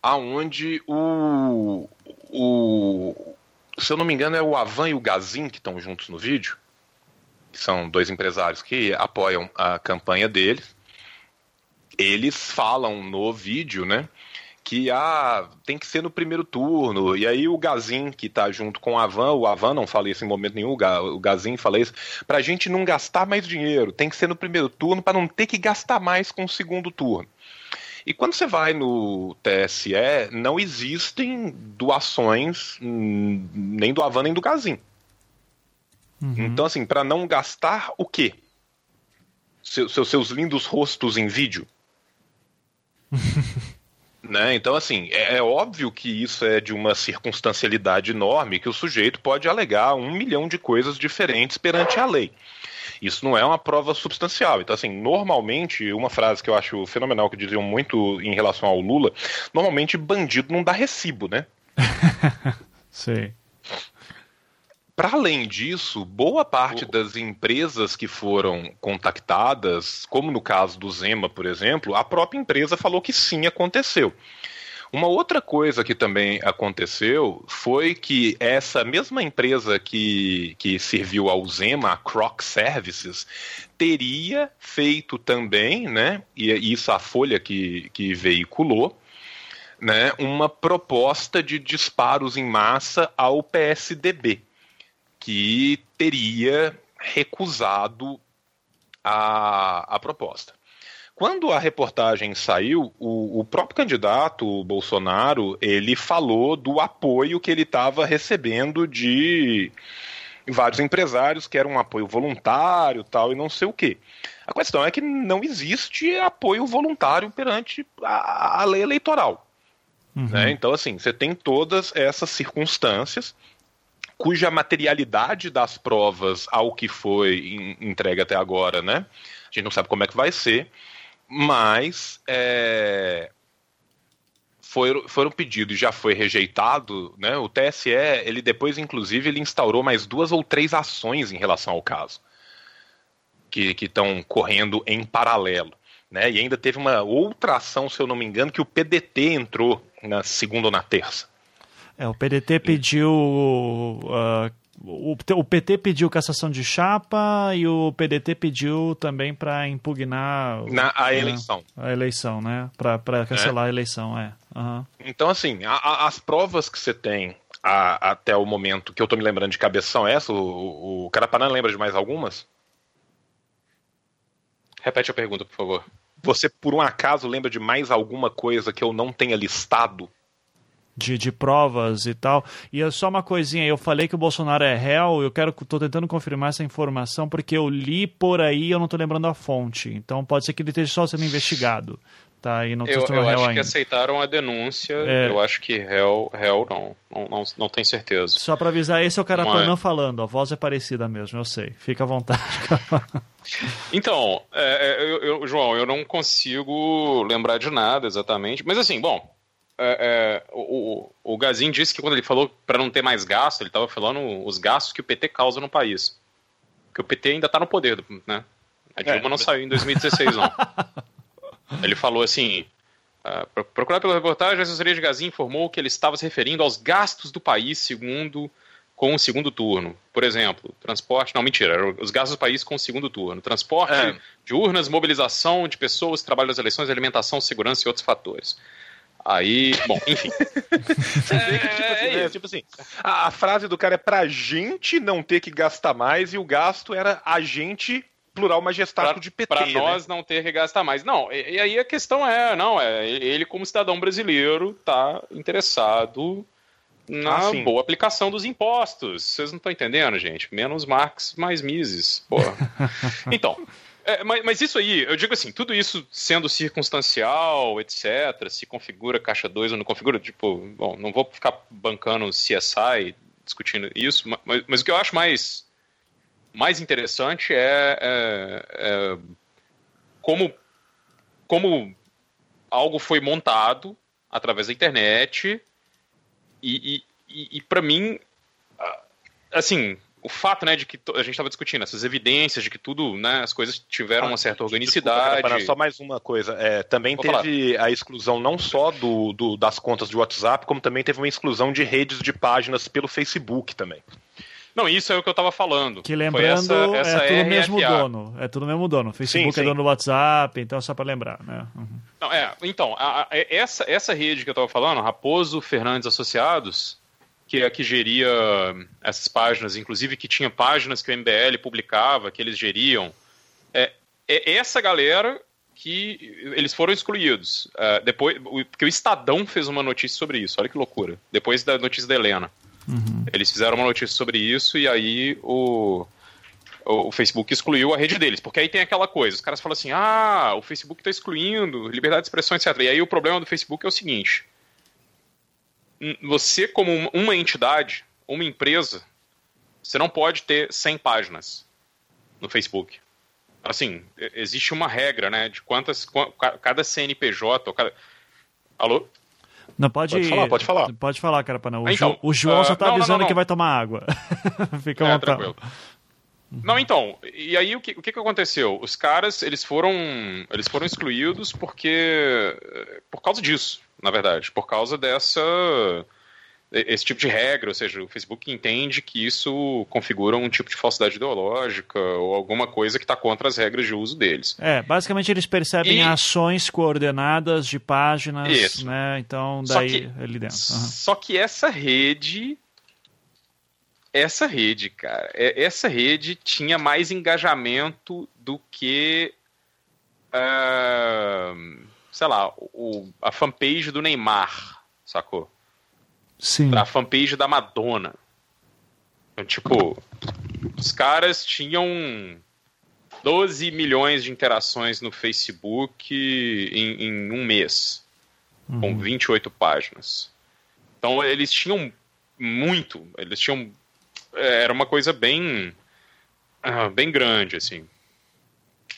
aonde o, o se eu não me engano é o Avan e o Gazin que estão juntos no vídeo, que são dois empresários que apoiam a campanha deles eles falam no vídeo, né? Que ah, tem que ser no primeiro turno. E aí o Gazin, que tá junto com o Avan, o Avan não fala isso em momento nenhum, o Gazin fala isso, pra gente não gastar mais dinheiro, tem que ser no primeiro turno para não ter que gastar mais com o segundo turno. E quando você vai no TSE, não existem doações hum, nem do Avan nem do Gazin. Uhum. Então, assim, para não gastar o quê? Seus, seus lindos rostos em vídeo? [LAUGHS] né? Então, assim, é, é, óbvio que isso é de uma circunstancialidade enorme, que o sujeito pode alegar um milhão de coisas diferentes perante a lei. Isso não é uma prova substancial. Então, assim, normalmente, uma frase que eu acho fenomenal, que diziam muito em relação ao Lula, normalmente bandido não dá recibo, né? [LAUGHS] Sim. Para além disso, boa parte das empresas que foram contactadas, como no caso do Zema, por exemplo, a própria empresa falou que sim aconteceu. Uma outra coisa que também aconteceu foi que essa mesma empresa que, que serviu ao Zema, a Croc Services, teria feito também, né, e isso a Folha que, que veiculou, né, uma proposta de disparos em massa ao PSDB que teria recusado a, a proposta. Quando a reportagem saiu, o, o, próprio candidato, o Bolsonaro, ele falou do apoio que ele estava recebendo de vários empresários, que era um apoio voluntário tal, e não sei o quê. A questão é que não existe apoio voluntário perante a, a lei eleitoral. Uhum. Né? Então, assim, você tem todas essas circunstâncias cuja materialidade das provas ao que foi entregue até agora, né? A gente não sabe como é que vai ser, mas é, foram, foram pedido e já foi rejeitado, né? O TSE, ele depois, inclusive, ele instaurou mais duas ou três ações em relação ao caso. Que estão correndo em paralelo. Né? E ainda teve uma outra ação, se eu não me engano, que o PDT entrou na segunda ou na terça. É, o PDT pediu. Uh, o, o, PT pediu cassação de chapa e o PDT pediu também para impugnar na, a né, eleição. A eleição, né? Para cancelar é. a eleição, é. Uhum. Então, assim, a, a, as provas que você tem a, até o momento que eu tô me lembrando de cabeça são essas. O, o, o Carapanã lembra de mais algumas? Repete a pergunta, por favor. Você, por um acaso, lembra de mais alguma coisa que eu não tenha listado? De, de provas e tal. E é só uma coisinha, eu falei que o Bolsonaro é réu, eu quero, tô tentando confirmar essa informação porque eu li por aí eu não tô lembrando a fonte. Então pode ser que ele esteja só sendo investigado. Tá, e não eu, eu acho ainda. que aceitaram a denúncia, é. eu acho que réu, réu não, não, não, não tenho certeza. Só para avisar, esse é o Carapanã Mas... falando, a voz é parecida mesmo, eu sei. Fica à vontade. [LAUGHS] então, é, é, eu, eu, João, eu não consigo lembrar de nada exatamente, mas assim, bom, é, é, o, o Gazin disse que quando ele falou para não ter mais gasto, ele estava falando os gastos que o PT causa no país. Que o PT ainda está no poder, né? A Dilma é, não saiu em 2016, não. [LAUGHS] Ele falou assim: uh, procurado pela reportagem, a assessoria de Gazin informou que ele estava se referindo aos gastos do país segundo com o segundo turno. Por exemplo, transporte. Não, mentira, os gastos do país com o segundo turno. Transporte é. de urnas, mobilização de pessoas, trabalho das eleições, alimentação, segurança e outros fatores. Aí, bom, enfim. [LAUGHS] é, tipo, assim, né? tipo assim, a, a, frase do cara é pra gente não ter que gastar mais e o gasto era a gente plural majestado de PT. Para né? nós não ter que gastar mais. Não, e, e, aí a questão é, não, é ele como cidadão brasileiro tá interessado na ah, boa aplicação dos impostos. Vocês não estão entendendo, gente? Menos Marx, mais Mises. Porra. [LAUGHS] então, é, mas, mas, isso aí, eu digo assim, tudo isso sendo circunstancial, etc., se configura caixa 2 ou não configura, tipo, bom, não vou ficar bancando CSI discutindo isso, mas, mas o que eu acho mais mais interessante é, é, é como, como algo foi montado através da internet e, e, e para mim, assim, o fato, né, de que a gente estava discutindo essas evidências de que tudo, né, as coisas tiveram ah, uma certa organicidade. Desculpa, só mais uma coisa, é, também Vou teve falar. a exclusão não só do, do, das contas de WhatsApp, como também teve uma exclusão de redes de páginas pelo Facebook também. Não, isso é o que eu estava falando. Que lembrando, essa, essa é tudo o mesmo dono. É tudo mesmo dono. Facebook sim, é sim. é dono do WhatsApp, então é só para lembrar, né? Uhum. Não, é, então, a, a, essa, essa rede que eu estava falando, Raposo Fernandes Associados, que é a que geria essas páginas, inclusive que tinha páginas que o MBL publicava, que eles geriam, é, é essa galera que eles foram excluídos. Uh, depois, porque o Estadão fez uma notícia sobre isso, olha que loucura. Depois da notícia da Helena. Uhum. Eles fizeram uma notícia sobre isso e aí o, o Facebook excluiu a rede deles. Porque aí tem aquela coisa: os caras falam assim, ah, o Facebook está excluindo, liberdade de expressão, etc. E aí o problema do Facebook é o seguinte: você, como uma entidade, uma empresa, você não pode ter 100 páginas no Facebook. Assim, existe uma regra, né, de quantas. Cada CNPJ. Cada... Alô? Não, pode, pode falar, pode falar. Pode falar, cara, para não. O, então, o João uh, só tá não, avisando não, não, que vai tomar água. [LAUGHS] Fica é, tranquilo. Não, então, e aí o que, o que, que aconteceu? Os caras, eles foram, eles foram excluídos porque, por causa disso, na verdade, por causa dessa, esse tipo de regra, ou seja, o Facebook entende que isso configura um tipo de falsidade ideológica ou alguma coisa que está contra as regras de uso deles. É, basicamente eles percebem e... ações coordenadas de páginas, isso. né? Então daí que, ali dentro. Uhum. Só que essa rede essa rede, cara, é, essa rede tinha mais engajamento do que uh, sei lá, o, a fanpage do Neymar, sacou? Sim. A fanpage da Madonna. Então, tipo, os caras tinham 12 milhões de interações no Facebook em, em um mês, uhum. com 28 páginas. Então eles tinham muito, eles tinham. É, era uma coisa bem. Uh, bem grande, assim.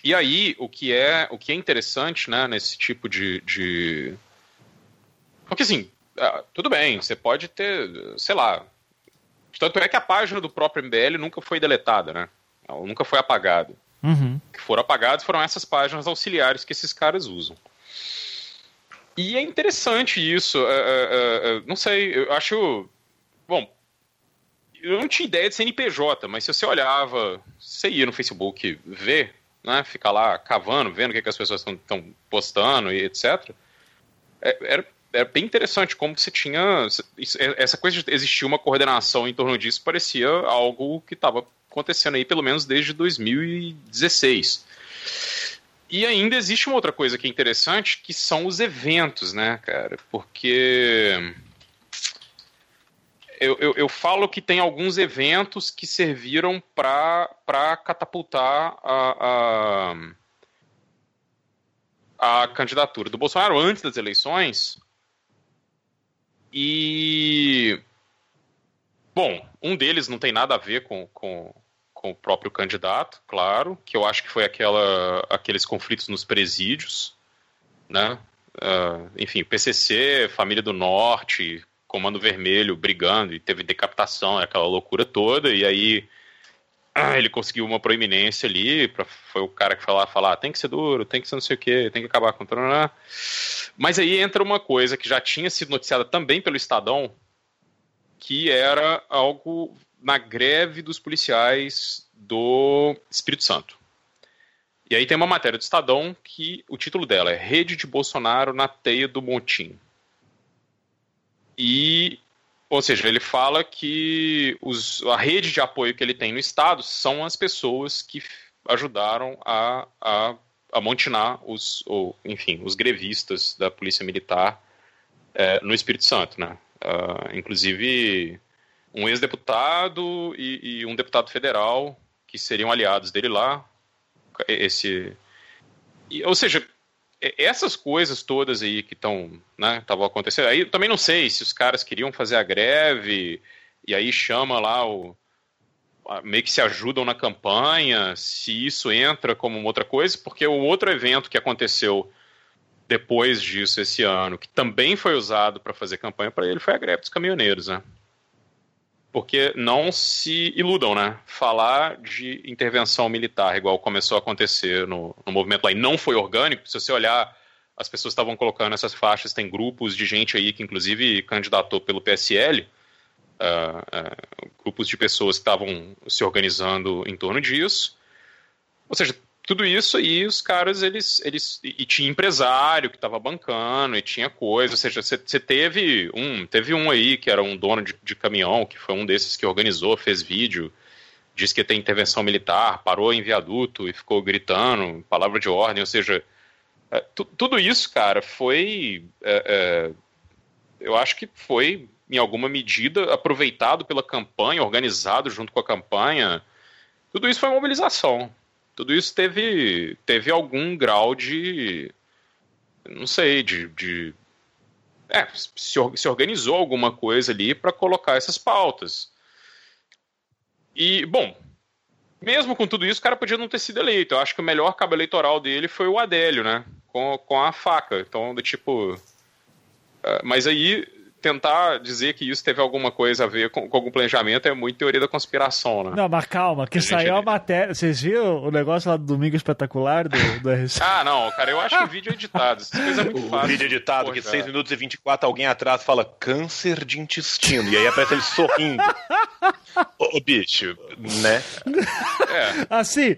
E aí, o que é, o que é interessante né, nesse tipo de, de Porque assim, ah, tudo bem, você pode ter, sei lá. Tanto é que a página do próprio MBL nunca foi deletada, né? Ela nunca foi apagada. Uhum. O que foram apagados foram essas páginas auxiliares que esses caras usam. E é interessante isso. é, é, é, não sei, eu acho. Bom, eu não tinha ideia de CNPJ, mas se você olhava, você ia no Facebook ver, né, ficar lá cavando, vendo o que, que as pessoas estão postando e etc. É, era, era bem interessante como você tinha. Essa coisa de existir uma coordenação em torno disso parecia algo que estava acontecendo aí pelo menos desde 2016. E ainda existe uma outra coisa que é interessante, que são os eventos, né, cara? Porque eu, eu, eu falo que tem alguns eventos que serviram para catapultar a, a, a candidatura do Bolsonaro antes das eleições. E. Bom, um deles não tem nada a ver com, com, com o próprio candidato, claro, que eu acho que foi aquela, aqueles conflitos nos presídios, né? Uh, enfim, PCC, Família do Norte, Comando Vermelho brigando e teve decapitação, aquela loucura toda, e aí [CLEARS THROAT] ele conseguiu uma proeminência ali, pra, foi o cara que foi lá falar, tem que ser duro, tem que ser não sei o que, tem que acabar com o Mas aí entra uma coisa que já tinha sido noticiada também pelo Estadão, que era algo na greve dos policiais do Espírito Santo. E aí tem uma matéria do Estadão que o título dela é Rede de Bolsonaro na teia do Montinho. E, ou seja, ele fala que os, a rede de apoio que ele tem no Estado são as pessoas que ajudaram a, a, a montinar os, ou, enfim, os grevistas da Polícia Militar é, no Espírito Santo, né? Uh, inclusive um ex-deputado e, e, um deputado federal que seriam aliados dele lá. Esse, e, ou seja, essas coisas todas aí que estão, né, estavam acontecendo. Aí eu também não sei se os caras queriam fazer a greve e aí chama lá o meio que se ajudam na campanha, se isso entra como outra coisa, porque o outro evento que aconteceu depois disso esse ano, que também foi usado para fazer campanha para ele, foi a greve dos caminhoneiros, né? Porque não se iludam, né? Falar de intervenção militar, igual começou a acontecer no, no movimento lá, e não foi orgânico, se você olhar, as pessoas estavam colocando essas faixas, tem grupos de gente aí que, inclusive, candidatou pelo PSL, uh, uh, grupos de pessoas que estavam se organizando em torno disso. Ou seja, tudo isso aí, os caras, eles. eles e, tinha empresário que estava bancando, e tinha coisa. Ou seja, você teve um. Teve um aí que era um dono de, de, caminhão, que foi um desses que organizou, fez vídeo, disse que tem intervenção militar, parou em viaduto e ficou gritando, palavra de ordem. Ou seja, é, tudo isso, cara, foi. É, é, eu acho que foi, em alguma medida, aproveitado pela campanha, organizado junto com a campanha. Tudo isso foi mobilização tudo isso teve, teve algum grau de. Não sei, de. de é, se, se organizou alguma coisa ali para colocar essas pautas. E, bom, mesmo com tudo isso, o cara podia não ter sido eleito. Eu acho que o melhor cabo eleitoral dele foi o Adélio, né? Com, com a faca. Então, do tipo. Uh, mas aí tentar dizer que isso teve alguma coisa a ver com, com, algum planejamento é muito teoria da conspiração, né? Não, mas calma, que saiu a matéria. Vocês viram o negócio lá do Domingo Espetacular do, do RC? [LAUGHS] ah, não, cara, eu acho que o vídeo é editado. Essa coisa é muito o fácil. O vídeo editado, que 6 minutos e 24, alguém atrás fala câncer de intestino. E aí aparece ele sorrindo. [LAUGHS] ô, ô, bicho, né? É. Assim,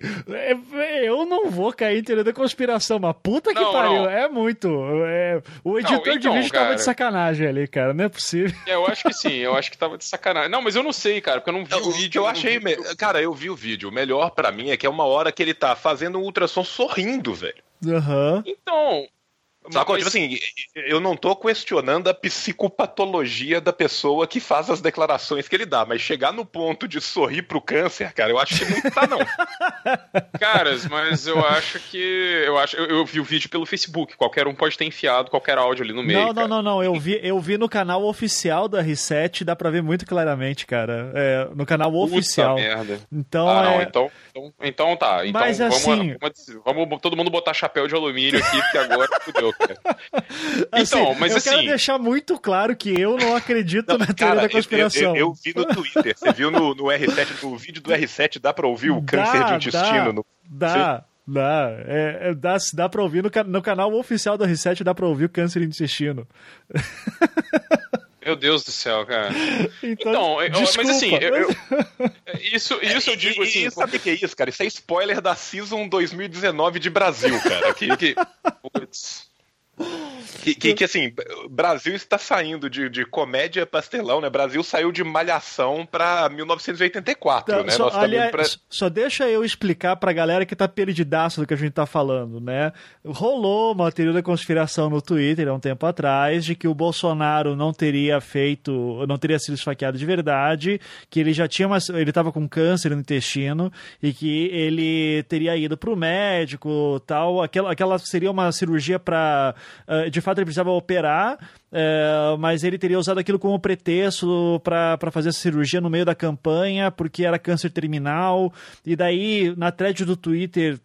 eu não vou cair em teoria da conspiração, mas puta que não, pariu. Não. É muito. É, o editor não, então, de vídeo cara... tava de sacanagem ali, cara cara. Não é possível. É, eu acho que sim. Eu acho que tava de sacanagem. Não, mas eu não sei, cara, porque eu não vi o vídeo. Eu, eu achei. Me... Cara, eu vi o vídeo. O melhor para mim é que é uma hora que ele tá fazendo um ultrassom sorrindo, velho. Aham. Uhum. Então, Sacou? Mas... Tipo assim, eu não tô questionando a psicopatologia da pessoa que faz as declarações que ele dá, mas chegar no ponto de sorrir pro câncer, cara, eu acho que não tá, não. [LAUGHS] Caras, mas eu acho que. Eu acho. Eu, eu, vi o vídeo pelo Facebook. Qualquer um pode ter enfiado qualquer áudio ali no meio. Não, não, cara. não, não. Eu vi, eu vi no canal oficial da R7, dá pra ver muito claramente, cara. É, no canal Puta oficial. Merda. Então, ah, não, é... então, então, então tá. Então mas, vamos, assim... vamos, vamos, todo mundo botar chapéu de alumínio aqui, porque agora fudeu. Cara. [LAUGHS] Assim, Então, mas eu assim. quero deixar muito claro que eu não acredito na teoria Cara, da eu- conspiração. Eu, eu vi no Twitter, você viu no, no R7, no vídeo do R7, dá pra ouvir o câncer de intestino? Dá, no- dá, dá. É, é, dá, dá pra ouvir no, no canal oficial do R7, dá pra ouvir o câncer de intestino. Meu Deus do céu, cara. Então, Então, eu- mas assim, eu- eu- [LAUGHS] isso, isso eu digo E- assim. E sabe o que é isso, cara? Isso é spoiler da Season 2019 de Brasil, cara. Que, que, [LAUGHS] putz. Que, que- que, assim, Brasil está saindo de, de comédia pastelão, né? Brasil saiu de malhação pra 1984, Tá, né? só, aliás, pra- só deixa eu explicar pra galera que tá perdidaço do que a gente tá falando, né? Rolou uma teoria da conspiração no Twitter há um tempo atrás de que o Bolsonaro não teria feito, não teria sido esfaqueado de verdade, que ele já tinha uma, ele tava com câncer no intestino e que ele teria ido pro médico, tal, aquela, aquela seria uma cirurgia para de fato ele precisava operar, é, mas ele teria usado aquilo como pretexto para fazer essa cirurgia no meio da campanha, porque era câncer terminal. E daí, na thread do Twitter,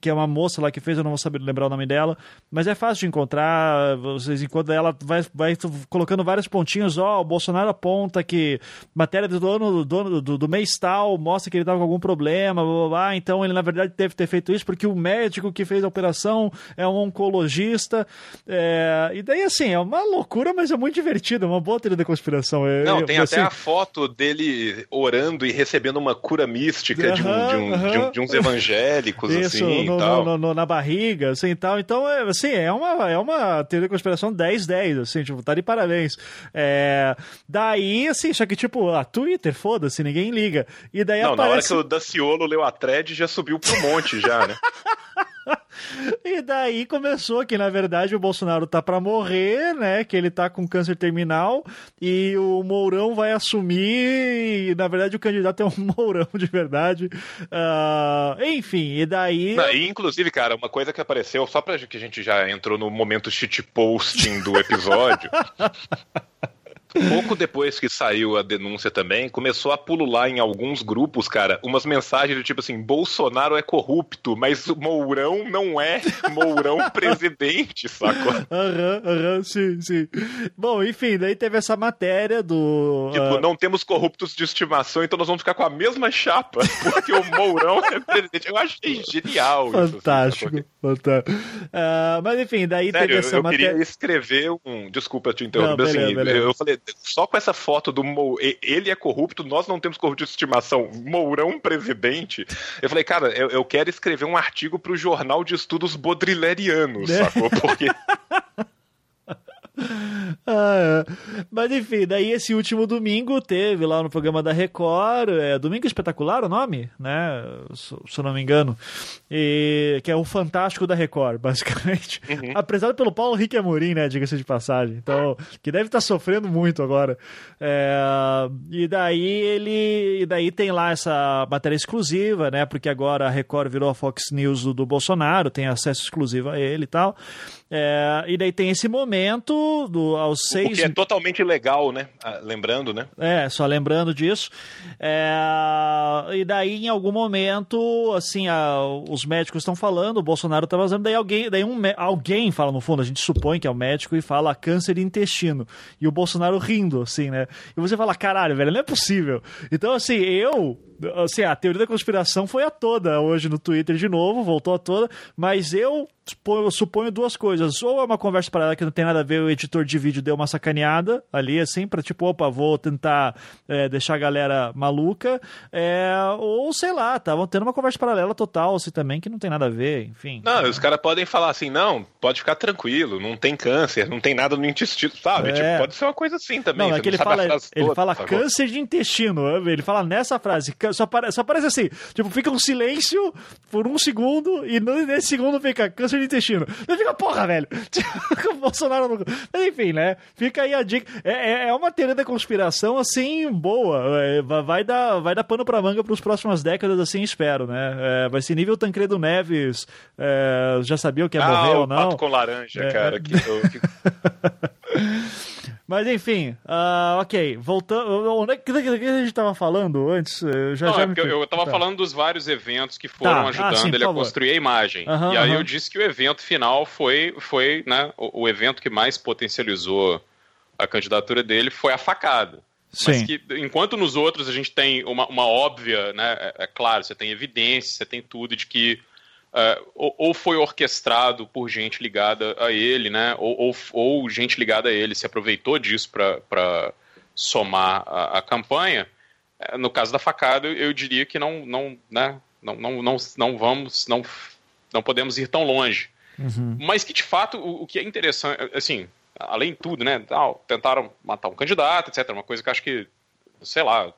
que é uma moça lá que fez, eu não vou saber lembrar o nome dela, mas é fácil de encontrar, vocês encontram ela, vai, vai colocando vários pontinhos, ó, o Bolsonaro aponta que matéria do dono do, dono do, do mês tal mostra que ele estava com algum problema, blá, blá, blá, então ele na verdade deve ter feito isso porque o médico que fez a operação é um oncologista, é, e daí assim, é uma loucura, mas é muito divertido, é uma boa teoria da conspiração. É, Não, tem assim, até a foto dele orando e recebendo uma cura mística de, um- de um- de um- de uns evangélicos, Isso, assim, no, no- na barriga, assim, e tal. Então, é, assim, é uma, é uma teoria da conspiração 10-10, assim, tipo, tá de parabéns. É, daí, assim, só que, tipo, a Twitter, foda-se, ninguém liga. E daí Não, na hora aparece... que o Daciolo leu a thread, já subiu pro monte já, né? [LAUGHS] E daí começou que, na verdade, o Bolsonaro tá pra morrer, né? Que ele tá com câncer terminal e o Mourão vai assumir. E, na verdade, o candidato é um [LAUGHS] Mourão de verdade. Ah, enfim, e daí. Não, e, inclusive, cara, uma coisa que apareceu, só pra que a gente já entrou no momento shitposting do episódio. [LAUGHS] Pouco depois que saiu a denúncia também, começou a pulular em alguns grupos, cara, umas mensagens do tipo assim: Bolsonaro é corrupto, mas Mourão não é Mourão [LAUGHS] presidente, sacou? Aham, aham, sim, sim. Bom, enfim, daí teve essa matéria do. Tipo, ah, não temos corruptos de estimação, então nós vamos ficar com a mesma chapa, [LAUGHS] porque o Mourão é presidente. Eu achei genial isso. assim, Fantástico, fantástico. Ah, mas enfim, daí Sério, teve essa eu matéria. queria escrever um. Desculpa te interromper. Não, beleza, assim, beleza. Eu falei, só com essa foto do Mou... ele é corrupto, nós não temos corrupto de estimação, Mourão presidente. Eu falei, cara, eu, eu quero escrever um artigo pro Jornal de Estudos Bodrilerianos, Né? sacou? Porque. [LAUGHS] [LAUGHS] Ah, é. Mas enfim, daí esse último domingo teve lá no programa da Record, é Domingo Espetacular o nome, né? Se, se eu não me engano. E, que é o Fantástico da Record, [LAUGHS] basicamente. Apresentado pelo Paulo Henrique Amorim, né? Diga-se de passagem. Então, que deve estar sofrendo muito agora. É, e daí ele. E daí tem lá essa matéria exclusiva, né? Porque agora a Record virou a Fox News do, do Bolsonaro, tem acesso exclusivo a ele e tal. É, e daí tem esse momento do, aos O seis. que é totalmente legal, né? Ah, Lembrando, né? É, só lembrando disso. É, e daí, em algum momento, assim, a- os médicos estão falando, o Bolsonaro tá vazando, daí alguém, daí um, alguém fala no fundo, a gente supõe que é o médico, e fala câncer de intestino. E o Bolsonaro rindo, assim, né? E você fala, caralho, velho, não é possível. Então, assim, eu. Assim, a teoria da conspiração foi a toda hoje no Twitter de novo, voltou a toda, mas eu suponho, suponho duas coisas. Ou é uma conversa paralela que não tem nada a ver, o editor de vídeo deu uma sacaneada ali, assim, pra tipo, opa, vou tentar é, deixar a galera maluca. É, ou sei lá, estavam tendo uma conversa paralela total, assim, também, que não tem nada a ver, enfim. Não, os caras podem falar assim, não, pode ficar tranquilo, não tem câncer, não tem nada no intestino, sabe? É. Tipo, pode ser uma coisa assim também. Não, é que ele fala, ele toda, fala sacou? câncer de intestino. Ele fala nessa frase. Só, apare- só aparece assim. Tipo, fica um silêncio por um segundo e nesse segundo fica câncer de intestino. Ele fica, porra, velho. [LAUGHS] o Bolsonaro não... Mas enfim, né? Fica aí a dica. É, é- é uma teoria da conspiração, assim, boa. É, vai- dar, vai dar pano pra manga pros próximas décadas, assim, espero, né? É, vai ser nível Tancredo Neves. é, já sabia o que ia Ah, morrer ou não. pato com laranja, É, cara. é. que eu- que- [LAUGHS] Mas enfim, uh, ok, voltando. Onde é que a gente estava falando antes? Eu já, Não, já é me... eu, eu tava tá. falando dos vários eventos que foram Tá. Ah, ajudando sim, por ele a construir a imagem. Aham, e aí aham. eu disse que o evento final foi, foi né, o, o evento que mais potencializou a candidatura dele foi a facada. Mas Sim. que, enquanto nos outros a gente tem uma, uma óbvia, né, é, é claro, você tem evidência, você tem tudo de que é, ou, ou foi orquestrado por gente ligada a ele, né, ou, ou, ou gente ligada a ele se aproveitou disso para somar a, a campanha. É, No caso da facada, eu, eu diria que não, não, né, não, não, não, não vamos, não, não podemos ir tão longe. Uhum. Mas que de fato o, o que é interessante, assim, além de tudo, né? tentaram matar um candidato, etc. Uma coisa que acho que, sei lá.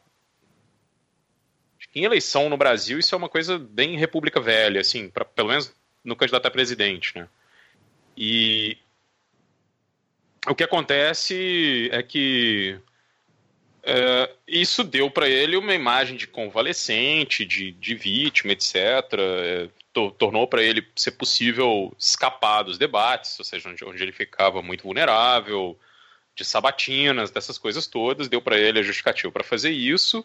Em eleição no Brasil, isso é uma coisa bem República Velha, assim, pra, pelo menos no candidato a presidente, né? E o que acontece é que é, isso deu para ele uma imagem de convalescente, de, de vítima, etc. É, to- tornou para ele ser possível escapar dos debates, ou seja, onde, onde ele ficava muito vulnerável, de sabatinas, dessas coisas todas. Deu para ele a justificativa para fazer isso.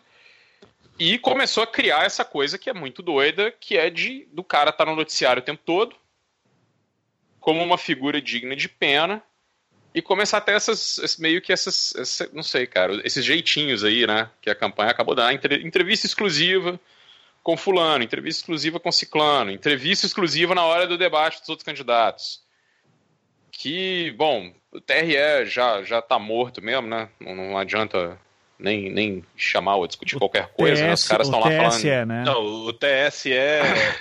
E começou a criar essa coisa que é muito doida, que é de do cara estar no noticiário o tempo todo, como uma figura digna de pena, e começar a ter essas, meio que essas, essa- não sei, cara, esses jeitinhos aí, né, que a campanha acabou dando, Entre- entrevista exclusiva com fulano, entrevista exclusiva com ciclano, entrevista exclusiva na hora do debate dos outros candidatos. Que, bom, o TRE já, já tá morto mesmo, né, não, não adianta nem, nem chamar ou discutir qualquer coisa, né, os TS caras estão lá falando... né? Não, o TSE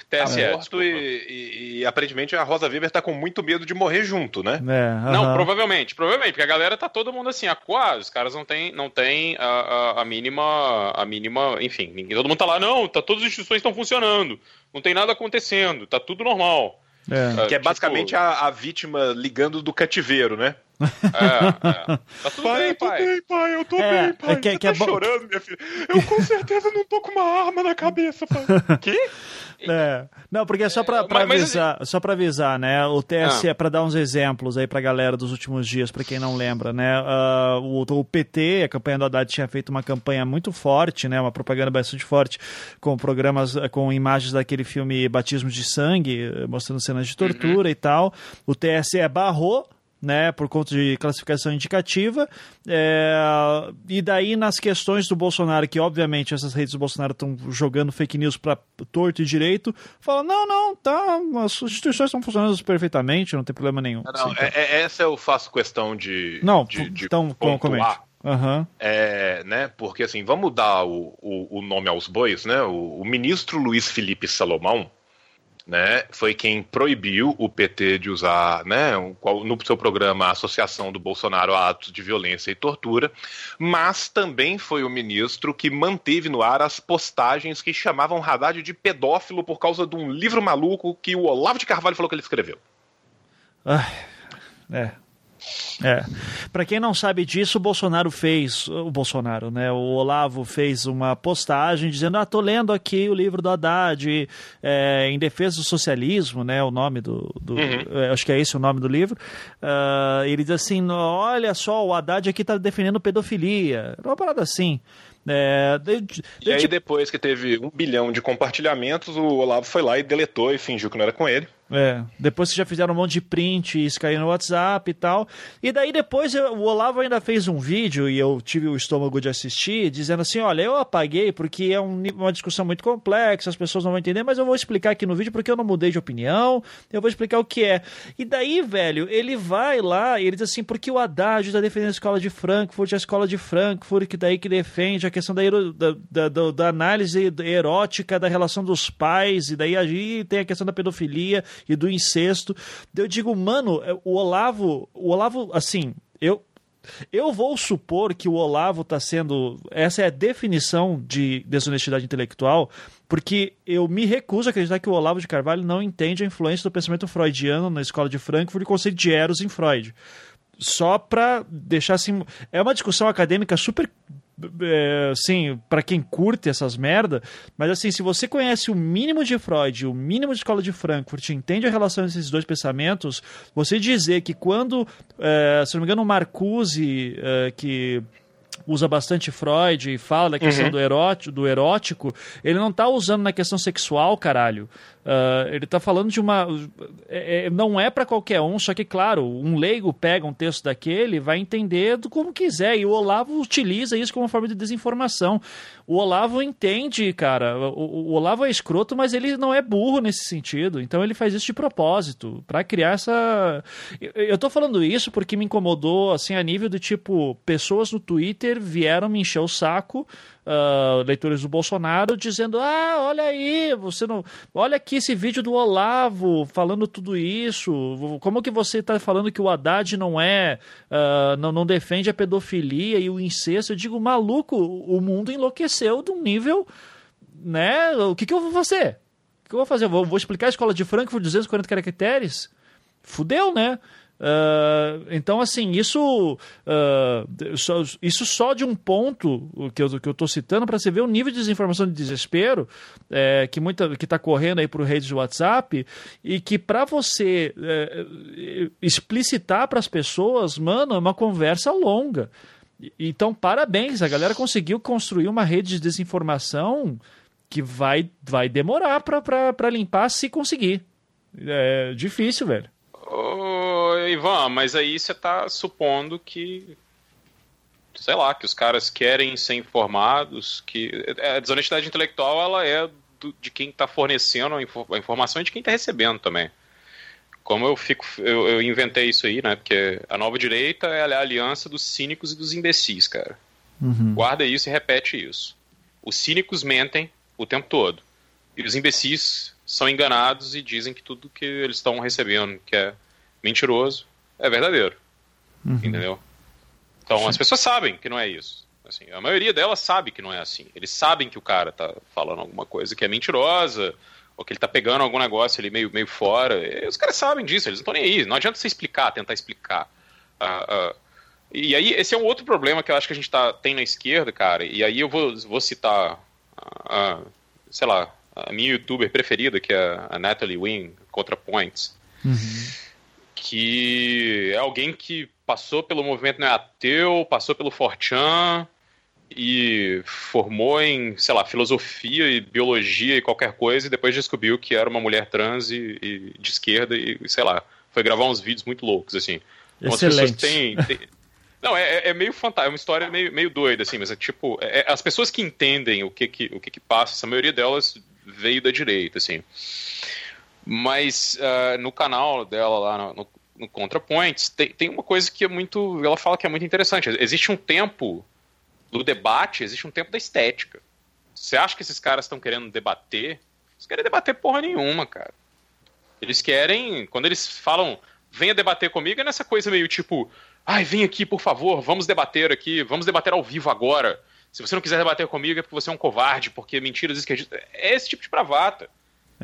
TSE, morto [LAUGHS] e, e- e aparentemente a Rosa Weber tá com muito medo de morrer junto, né? É, Não, aham. provavelmente, provavelmente, porque a galera tá todo mundo assim, ah, quase, os caras não tem, não tem a, a, a mínima, a mínima, enfim, ninguém, todo mundo tá lá, não, tá, todas as instituições estão funcionando, não tem nada acontecendo, tá tudo normal. É. Que é tipo, basicamente a, a vítima ligando do cativeiro, né? É, é. Tá tudo Pai, bem, eu tô pai. bem, pai, eu tô É, bem, pai. é que- Você que é tá bom- chorando, minha filha. Eu com certeza não tô com uma arma na cabeça, pai. [LAUGHS] Que? É. Não, porque é só pra, pra mas- mas- avisar, só pra avisar, né? O TSE, Ah. pra dar uns exemplos aí pra galera dos últimos dias, pra quem não lembra, né? Ah, o, o PT, a campanha do Haddad tinha feito uma campanha muito forte, né? Uma propaganda bastante forte com programas, eh, com imagens daquele filme Batismo de Sangue, eh, mostrando cenas de tortura e tal. O TSE barrou né, por conta de classificação indicativa, é, e daí nas questões do Bolsonaro, que obviamente essas redes do Bolsonaro estão jogando fake news para torto e direito, fala, não, não, tá, as instituições estão funcionando perfeitamente, não tem problema nenhum. Não, Assim, é, é- essa eu faço questão de. não, de, de então, pontuar. Aham. É, né? Porque assim, vamos dar o, o, o nome aos bois, né? O, o ministro Luiz Felipe Salomão, né? Foi quem proibiu o PT de usar, né? qual- No seu programa a Associação do Bolsonaro a Atos de Violência e Tortura, mas também foi o ministro que manteve no ar as postagens que chamavam Haddad de pedófilo por causa de um livro maluco que o Olavo de Carvalho falou que ele escreveu. Ai, é. É. Para quem não sabe disso, o Bolsonaro fez, o Bolsonaro, né? O Olavo fez uma postagem dizendo: "Ah, tô lendo aqui o livro do Haddad é, em defesa do socialismo, né? O nome do, do é, acho que é esse o nome do livro. Ah, ele diz assim: "Olha só, o Haddad aqui tá defendendo pedofilia". Uma parada assim. É, de- de- E aí, tipo- depois que teve um bilhão de compartilhamentos, o Olavo foi lá e deletou e fingiu que não era com ele. É, depois que já fizeram um monte de print isso caiu no WhatsApp e tal. E daí depois eu- o Olavo ainda fez um vídeo e eu tive o estômago de assistir, dizendo assim: olha, eu apaguei porque é um uma discussão muito complexa, as pessoas não vão entender, mas eu vou explicar aqui no vídeo porque eu não mudei de opinião, eu vou explicar o que é. E daí, velho, ele vai lá e ele diz assim: porque o Haddad está defendendo a escola de Frankfurt, a escola de Frankfurt, que daí que defende a questão da, da- da- da análise erótica da relação dos pais, e daí aí tem a questão da pedofilia e do incesto. Eu digo, mano, é, o Olavo, o Olavo, assim, eu. Eu vou supor que o Olavo está sendo. Essa é a definição de desonestidade intelectual, porque eu me recuso a acreditar que o Olavo de Carvalho não entende a influência do pensamento freudiano na escola de Frankfurt e o conceito de Eros em Freud só para deixar assim. É uma discussão acadêmica super é, assim, para quem curte essas merda, mas assim, se você conhece o mínimo de Freud, o mínimo de escola de Frankfurt, entende a relação entre esses dois pensamentos, você dizer que quando, é, se não me engano, o Marcuse, é, que usa bastante Freud e fala da questão Uhum. do, erótico, do erótico, ele não tá usando na questão sexual, caralho. Ah, ele tá falando de uma. é- é- não é para qualquer um, só que, claro, um leigo pega um texto daquele vai entender do como quiser. E o Olavo utiliza isso como uma forma de desinformação. O Olavo entende, cara. O, o- Olavo é escroto, mas ele não é burro nesse sentido. Então ele faz isso de propósito, para criar essa. Eu, eu tô falando isso porque me incomodou, assim, a nível do tipo, pessoas no Twitter vieram me encher o saco ah, leitores do Bolsonaro dizendo: Ah, olha aí, você não. Olha aqui esse vídeo do Olavo falando tudo isso. Como que você está falando que o Haddad não é. ah, não, não defende a pedofilia e o incesto? Eu digo, maluco, o mundo enlouqueceu de um nível. Né? O que, que eu vou fazer? O que eu vou fazer? Eu vou, vou explicar a escola de Frankfurt 240 caracteres? Fudeu, né? Ah, então, assim, isso, ah, só, isso só de um ponto o que eu, que eu citando para você ver o nível de desinformação de desespero é, que muita que está correndo aí por redes de WhatsApp e que para você é, explicitar para as pessoas, mano, é uma conversa longa. Então, parabéns, a galera conseguiu construir uma rede de desinformação que vai, vai demorar para limpar se conseguir. É difícil, velho. Ô, Ivan, mas aí você tá supondo que. Sei lá, que os caras querem ser informados, que. A desonestidade intelectual ela é do- de quem tá fornecendo a, a informação e de quem tá recebendo também. Como eu fico. Eu, eu inventei isso aí, né? Porque a nova direita é a aliança dos cínicos e dos imbecis, cara. Guarda isso e repete isso. Os cínicos mentem o tempo todo. E os imbecis são enganados e dizem que tudo que eles estão recebendo, que é mentiroso, é verdadeiro. Entendeu? Então as pessoas sabem que não é isso. Assim, a maioria delas sabe que não é assim. Eles sabem que o cara tá falando alguma coisa que é mentirosa, ou que ele tá pegando algum negócio ali meio, meio fora. E os caras sabem disso, eles não estão nem aí. Não adianta você explicar, tentar explicar. Ah, ah, e aí, esse é um outro problema que eu acho que a gente tá, tem na esquerda, cara. E aí eu vou, vou citar, a, a, sei lá, a minha youtuber preferida, que é a Natalie Wynn, ContraPoints. Que é alguém que passou pelo movimento não é ateu, passou pelo Fortran e formou em, sei lá, filosofia e biologia e qualquer coisa, e depois descobriu que era uma mulher trans e, e de esquerda e, sei lá, foi gravar uns vídeos muito loucos, assim. Então, as pessoas Excelente. têm, têm- [LAUGHS] Não, é, é- é meio fantástico, é uma história meio, meio doida, assim, mas é tipo, é- é- as pessoas que entendem o que que, o que que passa, a maioria delas veio da direita, assim. Mas ah, no canal dela lá no, no, no ContraPoints, tem, tem uma coisa que é muito. Ela fala que é muito interessante. Existe um tempo do debate, existe um tempo da estética. Você acha que esses caras estão querendo debater? Eles querem debater porra nenhuma, cara. Eles querem. Quando eles falam, venha debater comigo, é nessa coisa meio tipo, ai, vem aqui, por favor, vamos debater aqui, vamos debater ao vivo agora. Se você não quiser debater comigo é porque você é um covarde, porque mentiras esquerdistas. É esse tipo de bravata.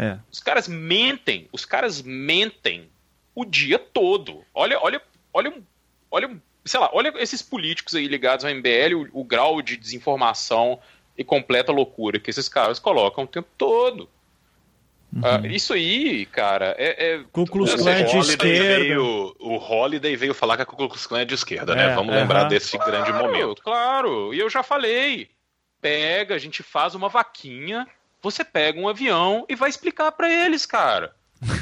É. Os caras mentem, os caras mentem o dia todo. Olha, olha, olha, olha, sei lá, olha esses políticos aí ligados ao MBL, o, o grau de desinformação e completa loucura que esses caras colocam o tempo todo. Ah, isso aí, cara, é. é O Klan de esquerda. veio, o Holiday veio falar que a Klux Klan é de esquerda, né? É, Vamos aham. lembrar desse grande Claro, momento. Claro, e eu já falei. Pega, a gente faz uma vaquinha, você pega um avião e vai explicar pra eles, cara.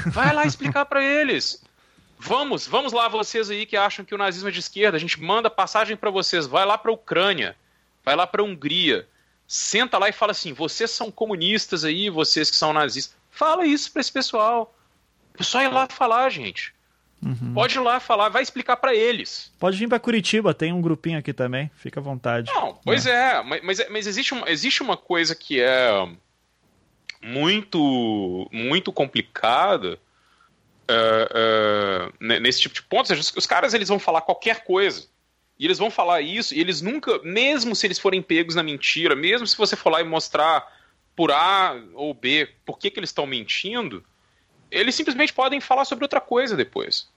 Vai lá explicar pra eles. Vamos, vamos lá vocês aí que acham que o nazismo é de esquerda, a gente manda passagem pra vocês, vai lá pra Ucrânia, vai lá pra Hungria. Senta lá e fala assim: "Vocês são comunistas aí, vocês que são nazistas". Fala isso pra esse pessoal. É só ir lá falar, gente. Pode ir lá falar, vai explicar pra eles. Pode vir para Curitiba, tem um grupinho aqui também, fica à vontade. Não, pois é, mas, mas, mas existe, uma, existe uma coisa que é muito, muito complicada é, ne- nesse tipo de ponto. Ou seja, os, os caras eles vão falar qualquer coisa. E eles vão falar isso, e eles nunca, mesmo se eles forem pegos na mentira, mesmo se você for lá e mostrar por A ou B por que, que eles estão mentindo, eles simplesmente podem falar sobre outra coisa depois.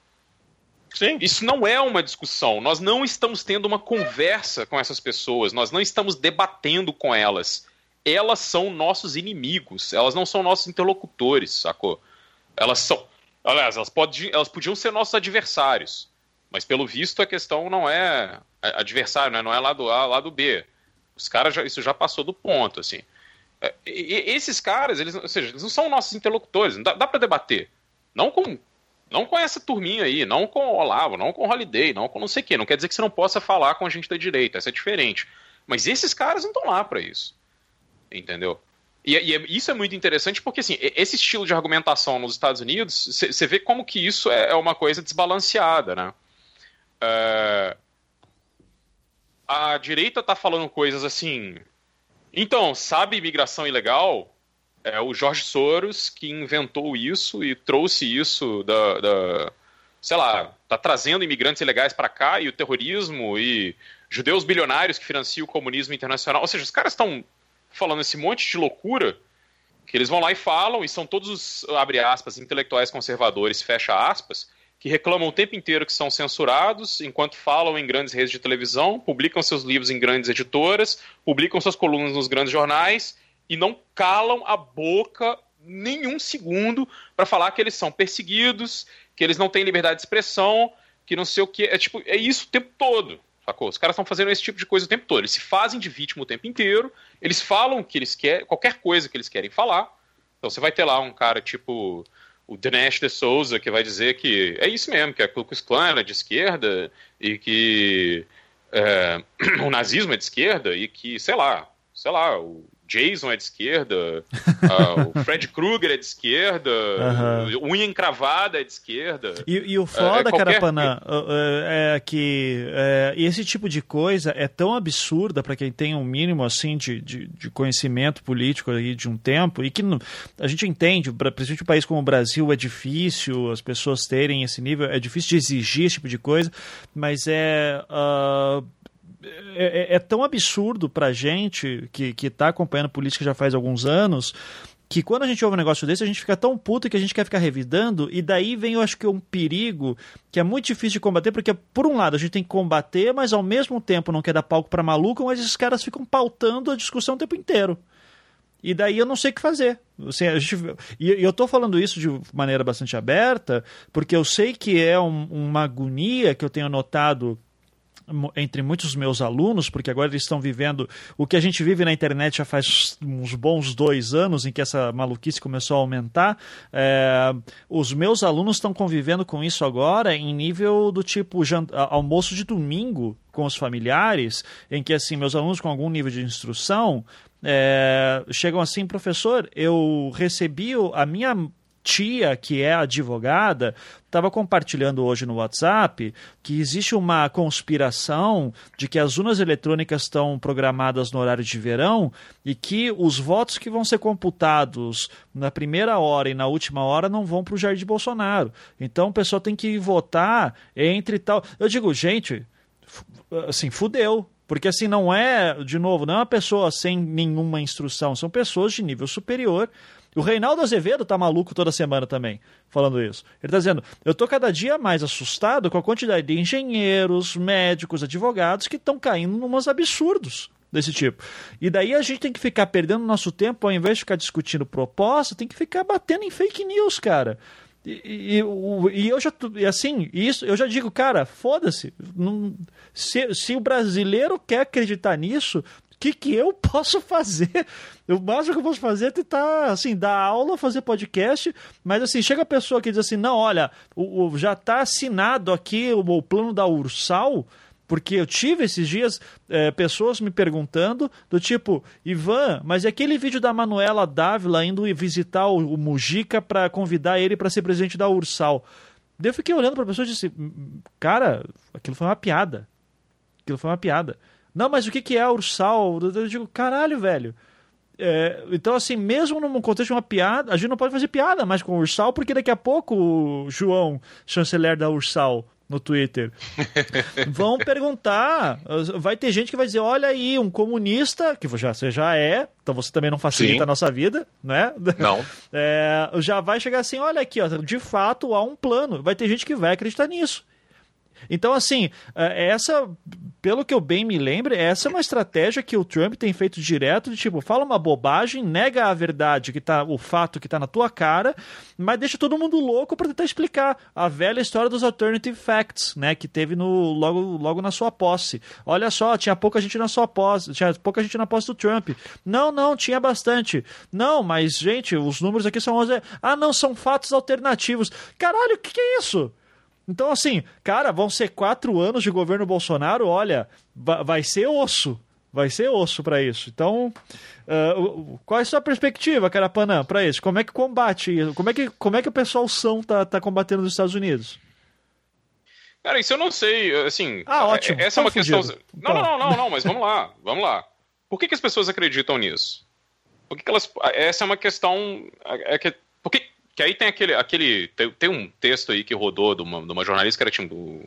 Sim. Isso não é uma discussão. Nós não estamos tendo uma conversa com essas pessoas. Nós não estamos debatendo com elas. Elas são nossos inimigos. Elas não são nossos interlocutores, sacou? Elas são. Aliás, elas, elas podiam ser nossos adversários. Mas pelo visto a questão não é adversário, né? não é lado A, lado B. Os caras, já, isso já passou do ponto, assim. É, e, esses caras, eles, ou seja, eles não são nossos interlocutores. Dá, dá para debater. Não com não com essa turminha aí, não com o Olavo, não com o Holiday, não com não sei o quê. Não quer dizer que você não possa falar com a gente da direita, essa é diferente. Mas esses caras não estão lá para isso. Entendeu? E, e, isso é muito interessante porque, assim, esse estilo de argumentação nos Estados Unidos, você vê como que isso é, é uma coisa desbalanceada, né? É... A direita tá falando coisas assim. Então, sabe imigração ilegal? é o Jorge Soros que inventou isso e trouxe isso da, da sei lá, tá trazendo imigrantes ilegais para cá e o terrorismo e judeus bilionários que financiam o comunismo internacional. Ou seja, os caras estão falando esse monte de loucura que eles vão lá e falam e são todos os, abre aspas, intelectuais conservadores, fecha aspas, que reclamam o tempo inteiro que são censurados, enquanto falam em grandes redes de televisão, publicam seus livros em grandes editoras, publicam suas colunas nos grandes jornais e não calam a boca nenhum segundo para falar que eles são perseguidos, que eles não têm liberdade de expressão, que não sei o que. É tipo, é isso o tempo todo. Sacou? Os caras estão fazendo esse tipo de coisa o tempo todo. Eles se fazem de vítima o tempo inteiro, eles falam que eles querem, qualquer coisa que eles querem falar. Então você vai ter lá um cara tipo o Dinesh de Souza que vai dizer que é isso mesmo, que a Ku Klux Klan é de esquerda e que é, [CLEARS THROAT] o nazismo é de esquerda e que, sei lá, sei lá, o Jason é de esquerda, uh, [LAUGHS] o Fred Krueger é de esquerda, uhum. unha encravada é de esquerda. E, e o foda, é, é Carapana, é, é que é, esse tipo de coisa é tão absurda para quem tem um mínimo assim de, de, de, conhecimento político aí de um tempo e que não, a gente entende, principalmente um país como o Brasil é difícil as pessoas terem esse nível, é difícil de exigir esse tipo de coisa, mas é. Uh, é, é, é tão absurdo pra gente que, que tá acompanhando política já faz alguns anos que quando a gente ouve um negócio desse, a gente fica tão puto que a gente quer ficar revidando, e daí vem, eu acho que, um perigo que é muito difícil de combater, porque, por um lado, a gente tem que combater, mas ao mesmo tempo não quer dar palco pra maluco, mas esses caras ficam pautando a discussão o tempo inteiro. E daí eu não sei o que fazer. Assim, gente, e eu tô falando isso de maneira bastante aberta, porque eu sei que é um, uma agonia que eu tenho notado entre muitos meus alunos, porque agora eles estão vivendo o que a gente vive na internet já faz uns bons dois anos, em que essa maluquice começou a aumentar. É, os meus alunos estão convivendo com isso agora em nível do tipo almoço de domingo com os familiares, em que assim meus alunos com algum nível de instrução é, chegam assim, professor, eu recebi a minha tia, que é advogada, estava compartilhando hoje no WhatsApp que existe uma conspiração de que as urnas eletrônicas estão programadas no horário de verão e que os votos que vão ser computados na primeira hora e na última hora não vão para o Jair Bolsonaro. Então o pessoal tem que votar entre tal. Eu digo, gente, assim, fudeu. Porque assim, não é, de novo, não é uma pessoa sem nenhuma instrução, são pessoas de nível superior o Reinaldo Azevedo tá maluco toda semana também, falando isso. Ele tá dizendo: eu tô cada dia mais assustado com a quantidade de engenheiros, médicos, advogados que estão caindo numas absurdos desse tipo. E daí a gente tem que ficar perdendo nosso tempo, ao invés de ficar discutindo proposta, tem que ficar batendo em fake news, cara. E, e, e eu já, e assim, isso eu já digo, cara, foda-se. Se, se o brasileiro quer acreditar nisso, que, que eu [LAUGHS] posso fazer? O máximo que eu posso fazer é tentar, assim, dar aula, fazer podcast, mas assim, chega a pessoa que diz assim, não, olha, o, o já está assinado aqui o, o, plano da Ursal, porque eu tive esses dias é, pessoas me perguntando do tipo, Ivan, mas é aquele vídeo da Manuela Dávila indo visitar o, o Mujica para convidar ele para ser presidente da Ursal. Daí eu fiquei olhando para a pessoa e disse, cara, aquilo foi uma piada. Aquilo foi uma piada. Não, mas o que, que é ursal? Eu digo, caralho, velho. É, então, assim, mesmo num contexto de uma piada, a gente não pode fazer piada mais com o Ursal, porque daqui a pouco o João, chanceler da Ursal, no Twitter, [LAUGHS] vão perguntar. Vai ter gente que vai dizer: olha aí, um comunista, que você já é, então você também não facilita Sim. a nossa vida, né? Não. [LAUGHS] É, já vai chegar assim: olha aqui, ó, de fato há um plano. Vai ter gente que vai acreditar nisso. Então, assim, é, essa, pelo que eu bem me lembro, essa é uma estratégia que o Trump tem feito direto, de tipo, fala uma bobagem, nega a verdade, que tá, o fato que tá na tua cara, mas deixa todo mundo louco para tentar explicar a velha história dos alternative facts, né, que teve no, logo, logo na sua posse. Olha só, tinha pouca gente na sua posse, tinha pouca gente na posse do Trump. Não, não, tinha bastante. Não, mas, gente, os números aqui são 11. Ah, não, são fatos alternativos. Caralho, o que, que é isso? Então, assim, cara, vão ser quatro anos de governo Bolsonaro, olha, vai ser osso. Vai ser osso para isso. Então, uh, qual é a sua perspectiva, Carapanã, para isso? Como é que combate isso? Como é que, como é que o pessoal são tá, tá combatendo nos Estados Unidos? Cara, isso eu não sei, assim... Ah, ótimo. Essa é uma questão... Não, não, não, não, não, mas vamos lá, vamos lá. Por que, que as pessoas acreditam nisso? Por que, que elas... Essa é uma questão... É que... Por que, que aí tem aquele. aquele tem, tem, um texto aí que rodou de uma, de uma jornalista que era tipo.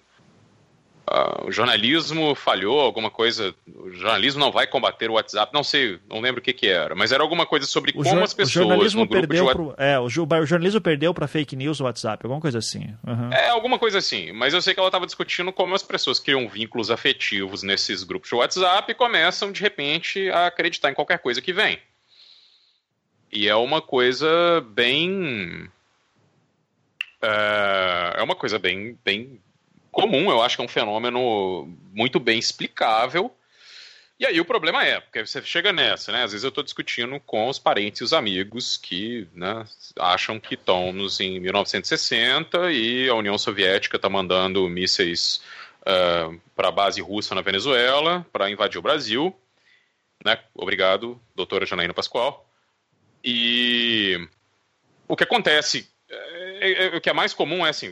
Uh, o jornalismo falhou, alguma coisa. O jornalismo não vai combater o WhatsApp. Não sei, não lembro o que, que era, mas era alguma coisa sobre o como as pessoas. O jornalismo perdeu de... pro, é, o, o, jornalismo perdeu para fake news o WhatsApp, alguma coisa assim. Uhum. É, alguma coisa assim. Mas eu sei que ela estava discutindo como as pessoas criam vínculos afetivos nesses grupos de WhatsApp e começam, de repente, a acreditar em qualquer coisa que vem. E é uma coisa bem. É, é uma coisa bem, bem comum, eu acho que é um fenômeno muito bem explicável. E aí o problema é, porque você chega nessa, né? Às vezes eu estou discutindo com os parentes e os amigos que né, acham que estamos em 1960 e a União Soviética está mandando mísseis uh, é, para a base russa na Venezuela para invadir o Brasil. Né? Obrigado, doutora Janaína Pascoal. E o que acontece, é, é, é, o que é mais comum é assim,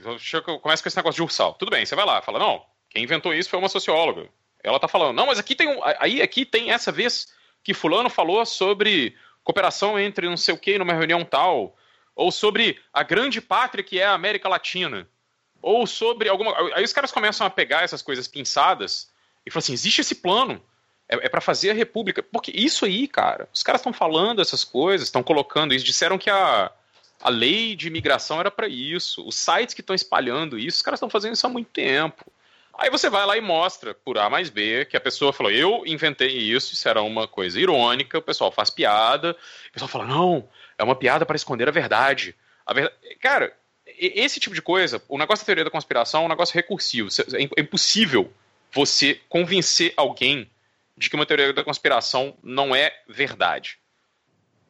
começa com esse negócio de ursal. Tudo bem, você vai lá, fala, não, quem inventou isso foi uma socióloga. Ela tá falando, não, mas aqui tem um, aí aqui tem essa vez que fulano falou sobre cooperação entre não sei o que numa reunião tal, ou sobre a grande pátria que é a América Latina, ou sobre alguma, aí os caras começam a pegar essas coisas pinçadas e falam assim, existe esse plano, é, é para fazer a república. Porque isso aí, cara, os caras estão falando essas coisas, estão colocando isso, disseram que a, a lei de imigração era para isso. Os sites que estão espalhando isso, os caras estão fazendo isso há muito tempo. Aí você vai lá e mostra, por A mais B, que a pessoa falou, eu inventei isso, isso era uma coisa irônica, o pessoal faz piada, o pessoal fala, não, é uma piada para esconder a verdade. A verdade... Cara, esse tipo de coisa, o negócio da teoria da conspiração é um negócio recursivo. É, é impossível você convencer alguém de que uma teoria da conspiração não é verdade.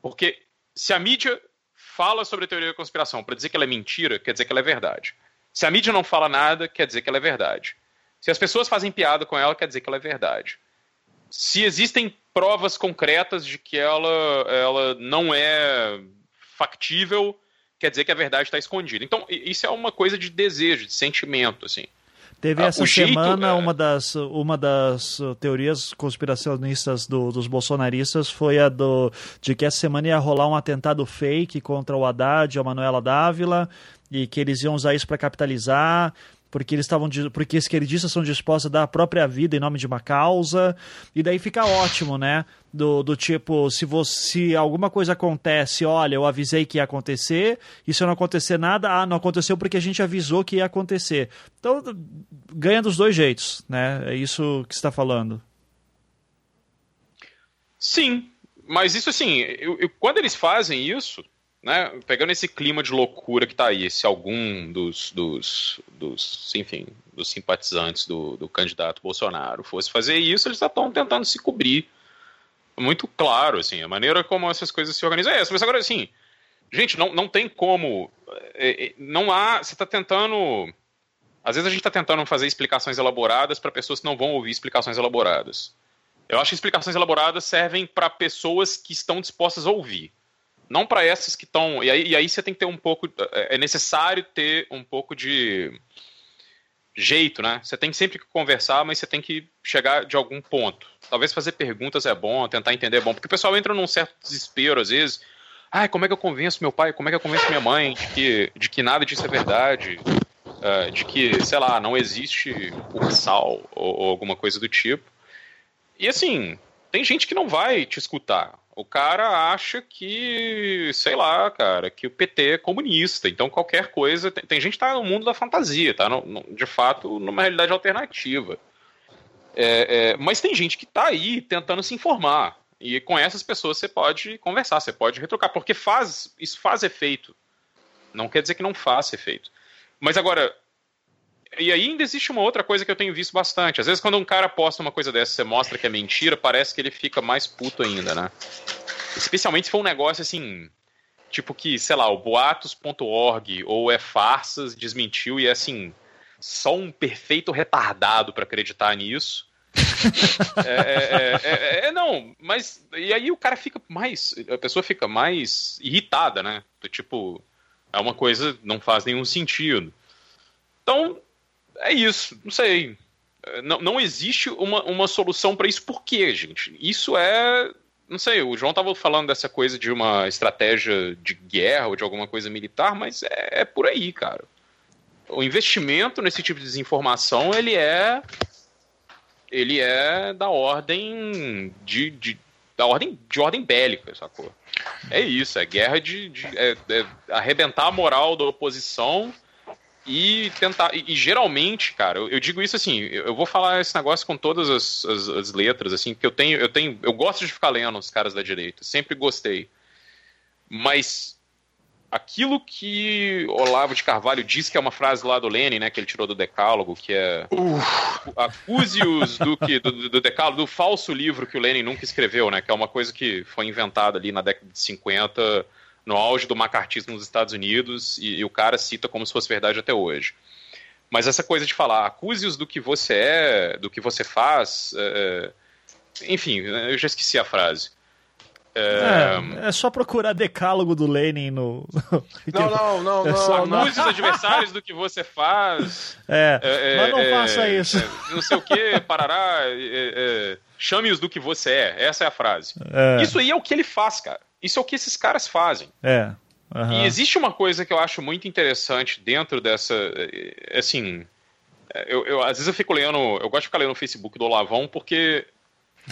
Porque se a mídia fala sobre a teoria da conspiração para dizer que ela é mentira, quer dizer que ela é verdade. Se a mídia não fala nada, quer dizer que ela é verdade. Se as pessoas fazem piada com ela, quer dizer que ela é verdade. Se existem provas concretas de que ela, ela não é factível, quer dizer que a verdade está escondida. Então, isso é uma coisa de desejo, de sentimento, assim. Teve ah, essa semana jeito, é... uma, das, uma das teorias conspiracionistas do, dos bolsonaristas foi a do, de que essa semana ia rolar um atentado fake contra o Haddad e a Manuela Dávila e que eles iam usar isso para capitalizar porque eles estavam porque esquerdistas são dispostos a dar a própria vida em nome de uma causa e daí fica ótimo, né? Do, do tipo, se você alguma coisa acontece, olha, eu avisei que ia acontecer, e se não acontecer nada, ah, não aconteceu porque a gente avisou que ia acontecer. Então, ganha dos dois jeitos, né? É isso que está falando. Sim, mas isso assim, eu, eu, quando eles fazem isso, né, pegando esse clima de loucura que está aí, se algum dos, dos, dos, enfim, dos simpatizantes do, do candidato Bolsonaro fosse fazer isso, eles estão tentando se cobrir. Muito claro, assim, a maneira como essas coisas se organizam é essa. Mas agora, assim, gente, não, não tem como. É, é, não há. Você está tentando. Às vezes a gente está tentando fazer explicações elaboradas para pessoas que não vão ouvir explicações elaboradas. Eu acho que explicações elaboradas servem para pessoas que estão dispostas a ouvir não para essas que estão. E aí, e aí você tem que ter um pouco. É, é necessário ter um pouco de jeito, né? Você tem sempre que conversar, mas você tem que chegar de algum ponto. Talvez fazer perguntas é bom, tentar entender é bom, porque o pessoal entra num certo desespero às vezes. Ah, como é que eu convenço meu pai? Como é que eu convenço minha mãe de que, de que nada disso é verdade? Uh, de que, sei lá, não existe ursal ou, ou alguma coisa do tipo. E assim, tem gente que não vai te escutar. O cara acha que, sei lá, cara, que o PT é comunista. Então qualquer coisa. Tem, tem gente que tá no mundo da fantasia, tá? No, no, de fato, numa realidade alternativa. É, é, mas tem gente que tá aí tentando se informar. E com essas pessoas você pode conversar, você pode retrucar, porque faz, isso faz efeito. Não quer dizer que não faça efeito. Mas agora, e ainda existe uma outra coisa que eu tenho visto bastante. Às vezes, quando um cara posta uma coisa dessa você mostra que é mentira, parece que ele fica mais puto ainda, né? Especialmente se for um negócio assim. Tipo que, sei lá, o boatos.org ou é farsas desmentiu e é assim. Só um perfeito retardado para acreditar nisso. [LAUGHS] é, é, é, é, não, mas. E aí o cara fica mais. A pessoa fica mais irritada, né? Tipo, é uma coisa não faz nenhum sentido. Então, é isso, não sei. Não, não existe uma, uma solução para isso. Por quê, gente? Isso é. Não sei, o João estava falando dessa coisa de uma estratégia de guerra ou de alguma coisa militar, mas é, é por aí, cara. O investimento nesse tipo de desinformação, ele é. Ele é da ordem de, de da ordem de ordem bélica, sacou? É isso, é guerra de, de é, é arrebentar a moral da oposição e tentar. E, e geralmente, cara, eu, eu, digo isso assim, eu vou falar esse negócio com todas as, as, as, letras, assim, porque eu tenho, eu tenho. Eu gosto de ficar lendo os caras da direita, sempre gostei. Mas aquilo que Olavo de Carvalho diz que é uma frase lá do Lenin, né, que ele tirou do Decálogo, que é acuse-os do, que, do, do Decálogo, do falso livro que o Lenin nunca escreveu, né, que é uma coisa que foi inventada ali na década de 50 no auge do macartismo nos Estados Unidos e, e, o cara cita como se fosse verdade até hoje. Mas essa coisa de falar, acuse-os do que você é, do que você faz, é, é enfim, eu já esqueci a frase. É, é, é, só procurar decálogo do Lenin no. [LAUGHS] Não, não, não. É só, não. Acuse os adversários do que você faz. É, é mas não é, faça isso. não sei o que, parará. Chame-os do que você é. Essa é a frase. Isso aí é o que ele faz, cara. Isso é o que esses caras fazem. É. Uhum. E existe uma coisa que eu acho muito interessante dentro dessa. Eh, assim. Eu, eu, às vezes eu fico lendo. Eu gosto de ficar lendo no Facebook do Olavão porque.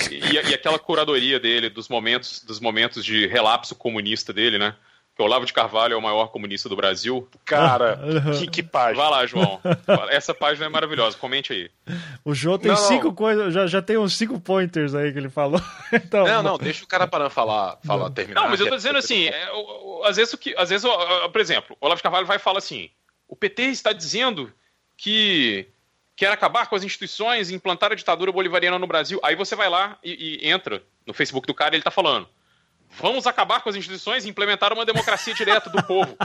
E, e aquela curadoria dele dos momentos, dos momentos de relapso comunista dele, né? Que o Olavo de Carvalho é o maior comunista do Brasil. Cara, [LAUGHS] que, que, página. Vai lá, João. [LAUGHS] Essa página é maravilhosa, comente aí. O João tem não, cinco não. coisas, já, já tem uns cinco pointers aí que ele falou. [LAUGHS] então, não, não, deixa o cara para falar, falar terminar. Não, mas eu tô dizendo assim, é, às vezes, o que, às vezes por exemplo, o Olavo de Carvalho vai falar assim, o PT está dizendo que quer acabar com as instituições e implantar a ditadura bolivariana no Brasil. Aí você vai lá e, e entra no Facebook do cara e ele tá falando vamos acabar com as instituições e implementar uma democracia direta do povo.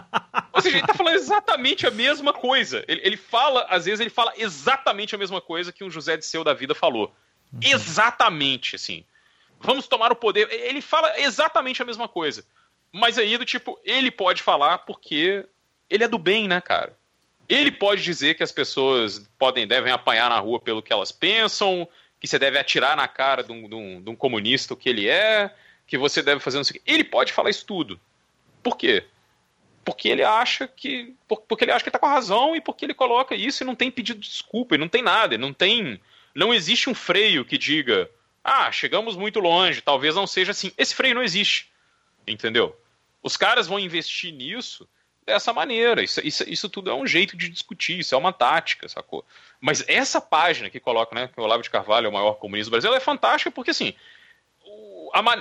Ou seja, ele está falando exatamente a mesma coisa. Ele, ele, fala, às vezes, ele fala exatamente a mesma coisa que um José de Seu da vida falou. Uhum. Exatamente, assim. Vamos tomar o poder. Ele fala exatamente a mesma coisa. Mas aí, do tipo, ele pode falar porque ele é do bem, né, cara? Ele pode dizer que as pessoas podem, devem apanhar na rua pelo que elas pensam, que você deve atirar na cara de um, de um, de um comunista o que ele é, que você deve fazer não sei o quê. Ele pode falar isso tudo. Por quê? Porque ele acha que. Porque ele acha que está com a razão e porque ele coloca isso e não tem pedido de desculpa, e não tem nada, não tem. Não existe um freio que diga, ah, chegamos muito longe, talvez não seja assim. Esse freio não existe. Entendeu? Os caras vão investir nisso dessa maneira. Isso, isso, isso tudo é um jeito de discutir, isso é uma tática, sacou? Mas essa página que coloca, né, que o Olavo de Carvalho é o maior comunista do Brasil, ela é fantástica porque, assim,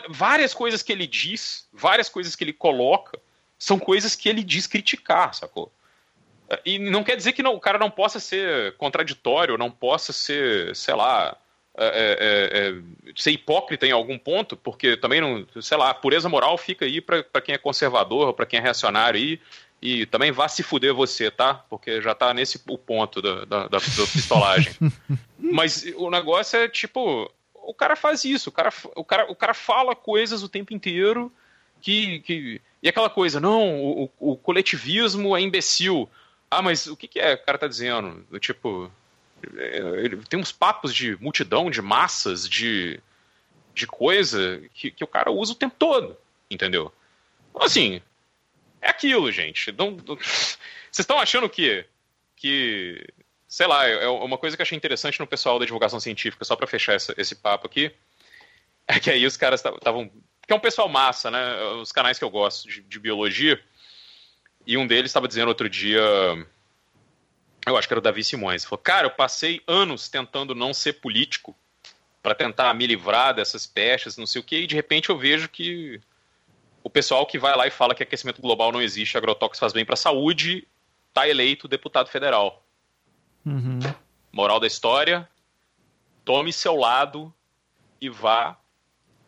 várias coisas que ele diz, várias coisas que ele coloca, são coisas que ele diz criticar, sacou? E não quer dizer que não, o cara não possa ser contraditório, não possa ser, sei lá, é, é, é, é ser hipócrita em algum ponto, porque também não, sei lá, a pureza moral fica aí para quem é conservador, para quem é reacionário aí, e também vá se fuder você, tá? Porque já tá nesse o ponto da, da, da, da pistolagem. [LAUGHS] Mas o negócio é tipo, o cara faz isso, o cara, o cara, o cara fala coisas o tempo inteiro que. que e aquela coisa, não, o, o coletivismo é imbecil. Ah, mas o que, que é o cara tá dizendo? Tipo, é, ele tem uns papos de multidão, de massas, de, de coisa que, que o cara usa o tempo todo, entendeu? Então, assim, é aquilo, gente. Vocês estão achando que, que sei lá, é, é uma coisa que eu achei interessante no pessoal da divulgação científica, só para fechar essa, esse papo aqui, [LAUGHS] é que aí os caras estavam que é um pessoal massa, né? Os canais que eu gosto de, de biologia. E um deles estava dizendo outro dia. Eu acho que era o Davi Simões. Falou, cara, eu passei anos tentando não ser político para tentar me livrar dessas pestes, não sei o que, e de repente eu vejo que o pessoal que vai lá e fala que aquecimento global não existe, agrotóxico faz bem para a saúde, tá eleito deputado federal. Uhum. Moral da história: tome seu lado e vá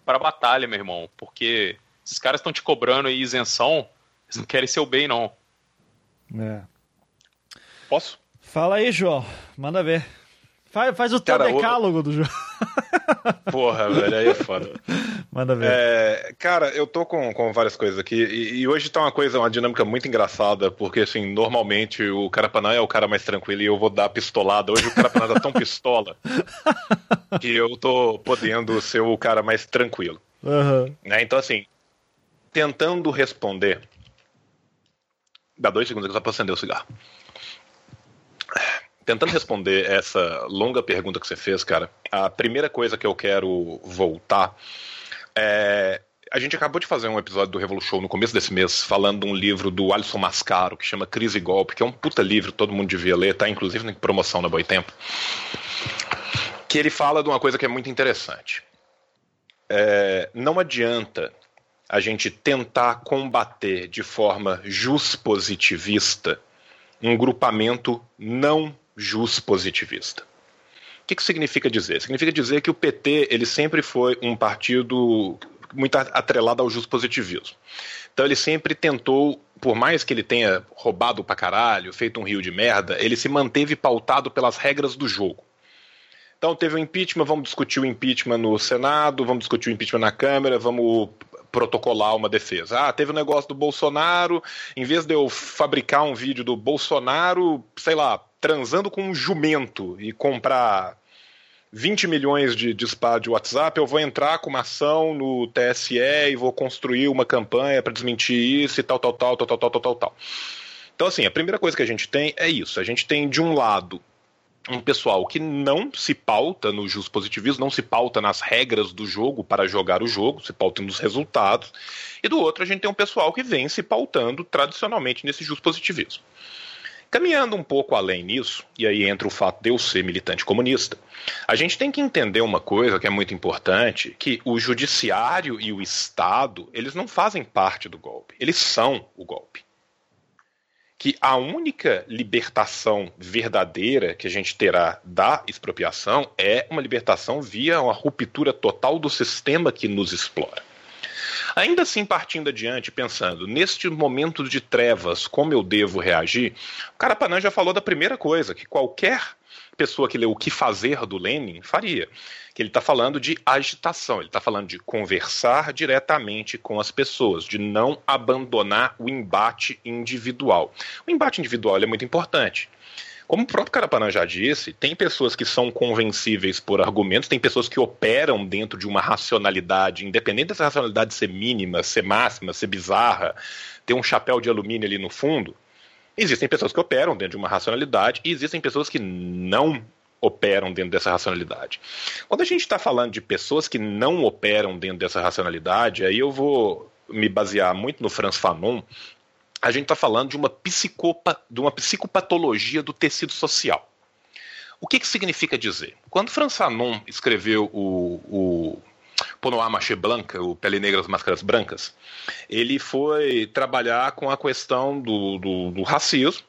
para a batalha, meu irmão, porque esses caras estão te cobrando aí isenção, eles não querem seu bem, não. É. Posso? Fala aí, João. Manda ver. Faz, faz o teu Cara, decálogo do João. [LAUGHS] Porra, velho, aí é foda. Manda ver. É, cara, eu tô com, com várias coisas aqui e, e hoje tá uma coisa, uma dinâmica muito engraçada, porque assim, normalmente o Carapanã é o cara mais tranquilo e eu vou dar pistolada. Hoje o Carapanã tá tão [LAUGHS] pistola que eu tô podendo ser o cara mais tranquilo. Uhum. Né? Então, assim, tentando responder. Dá dois segundos que só pra acender o cigarro. Tentando responder essa longa pergunta que você fez, cara, a primeira coisa que eu quero voltar é. A gente acabou de fazer um episódio do Revolution no começo desse mês, falando de um livro do Alisson Mascaro, que chama Crise e Golpe, que é um puta livro, todo mundo devia ler, tá inclusive em promoção na Boitempo. Que ele fala de uma coisa que é muito interessante. É, não adianta a gente tentar combater de forma juspositivista um grupamento não juspositivista. O que, que significa dizer? Significa dizer que o PT ele sempre foi um partido muito atrelado ao juspositivismo. Então ele sempre tentou, por mais que ele tenha roubado pra caralho, feito um rio de merda, ele se manteve pautado pelas regras do jogo. Então teve o impeachment, vamos discutir o impeachment no Senado, vamos discutir o impeachment na Câmara, vamos protocolar uma defesa. Ah, teve o um negócio do Bolsonaro, em vez de eu fabricar um vídeo do Bolsonaro, sei lá, transando com um jumento e comprar 20 milhões de disparos de WhatsApp, eu vou entrar com uma ação no TSE e vou construir uma campanha para desmentir isso e tal, tal, tal, tal, tal, tal, tal, tal. Então, assim, a primeira coisa que a gente tem é isso. A gente tem, de um lado, um pessoal que não se pauta no justo positivismo, não se pauta nas regras do jogo para jogar o jogo, se pauta nos resultados. E do outro, a gente tem um pessoal que vem se pautando tradicionalmente nesse justo positivismo. Caminhando um pouco além nisso, e aí entra o fato de eu ser militante comunista, a gente tem que entender uma coisa que é muito importante, que o judiciário e o Estado, eles não fazem parte do golpe, eles são o golpe que a única libertação verdadeira que a gente terá da expropriação é uma libertação via uma ruptura total do sistema que nos explora. Ainda assim, partindo adiante, pensando, neste momento de trevas, como eu devo reagir, o Carapanã já falou da primeira coisa, que qualquer pessoa que leu O Que Fazer do Lenin faria. Que ele está falando de agitação, ele está falando de conversar diretamente com as pessoas, de não abandonar o embate individual. O embate individual é muito importante. Como o próprio Carapanã já disse, tem pessoas que são convencíveis por argumentos, tem pessoas que operam dentro de uma racionalidade, independente dessa racionalidade ser mínima, ser máxima, ser bizarra, ter um chapéu de alumínio ali no fundo. Existem pessoas que operam dentro de uma racionalidade e existem pessoas que não operam dentro dessa racionalidade. Quando a gente está falando de pessoas que não operam dentro dessa racionalidade, aí eu vou me basear muito no Franz Fanon. A gente está falando de uma, psicopa, de uma psicopatologia do tecido social. O que, que significa dizer? Quando Franz Fanon escreveu o, o Ponoá Maché Blanca, o Pele Negra das Máscaras Brancas, ele foi trabalhar com a questão do, do, do racismo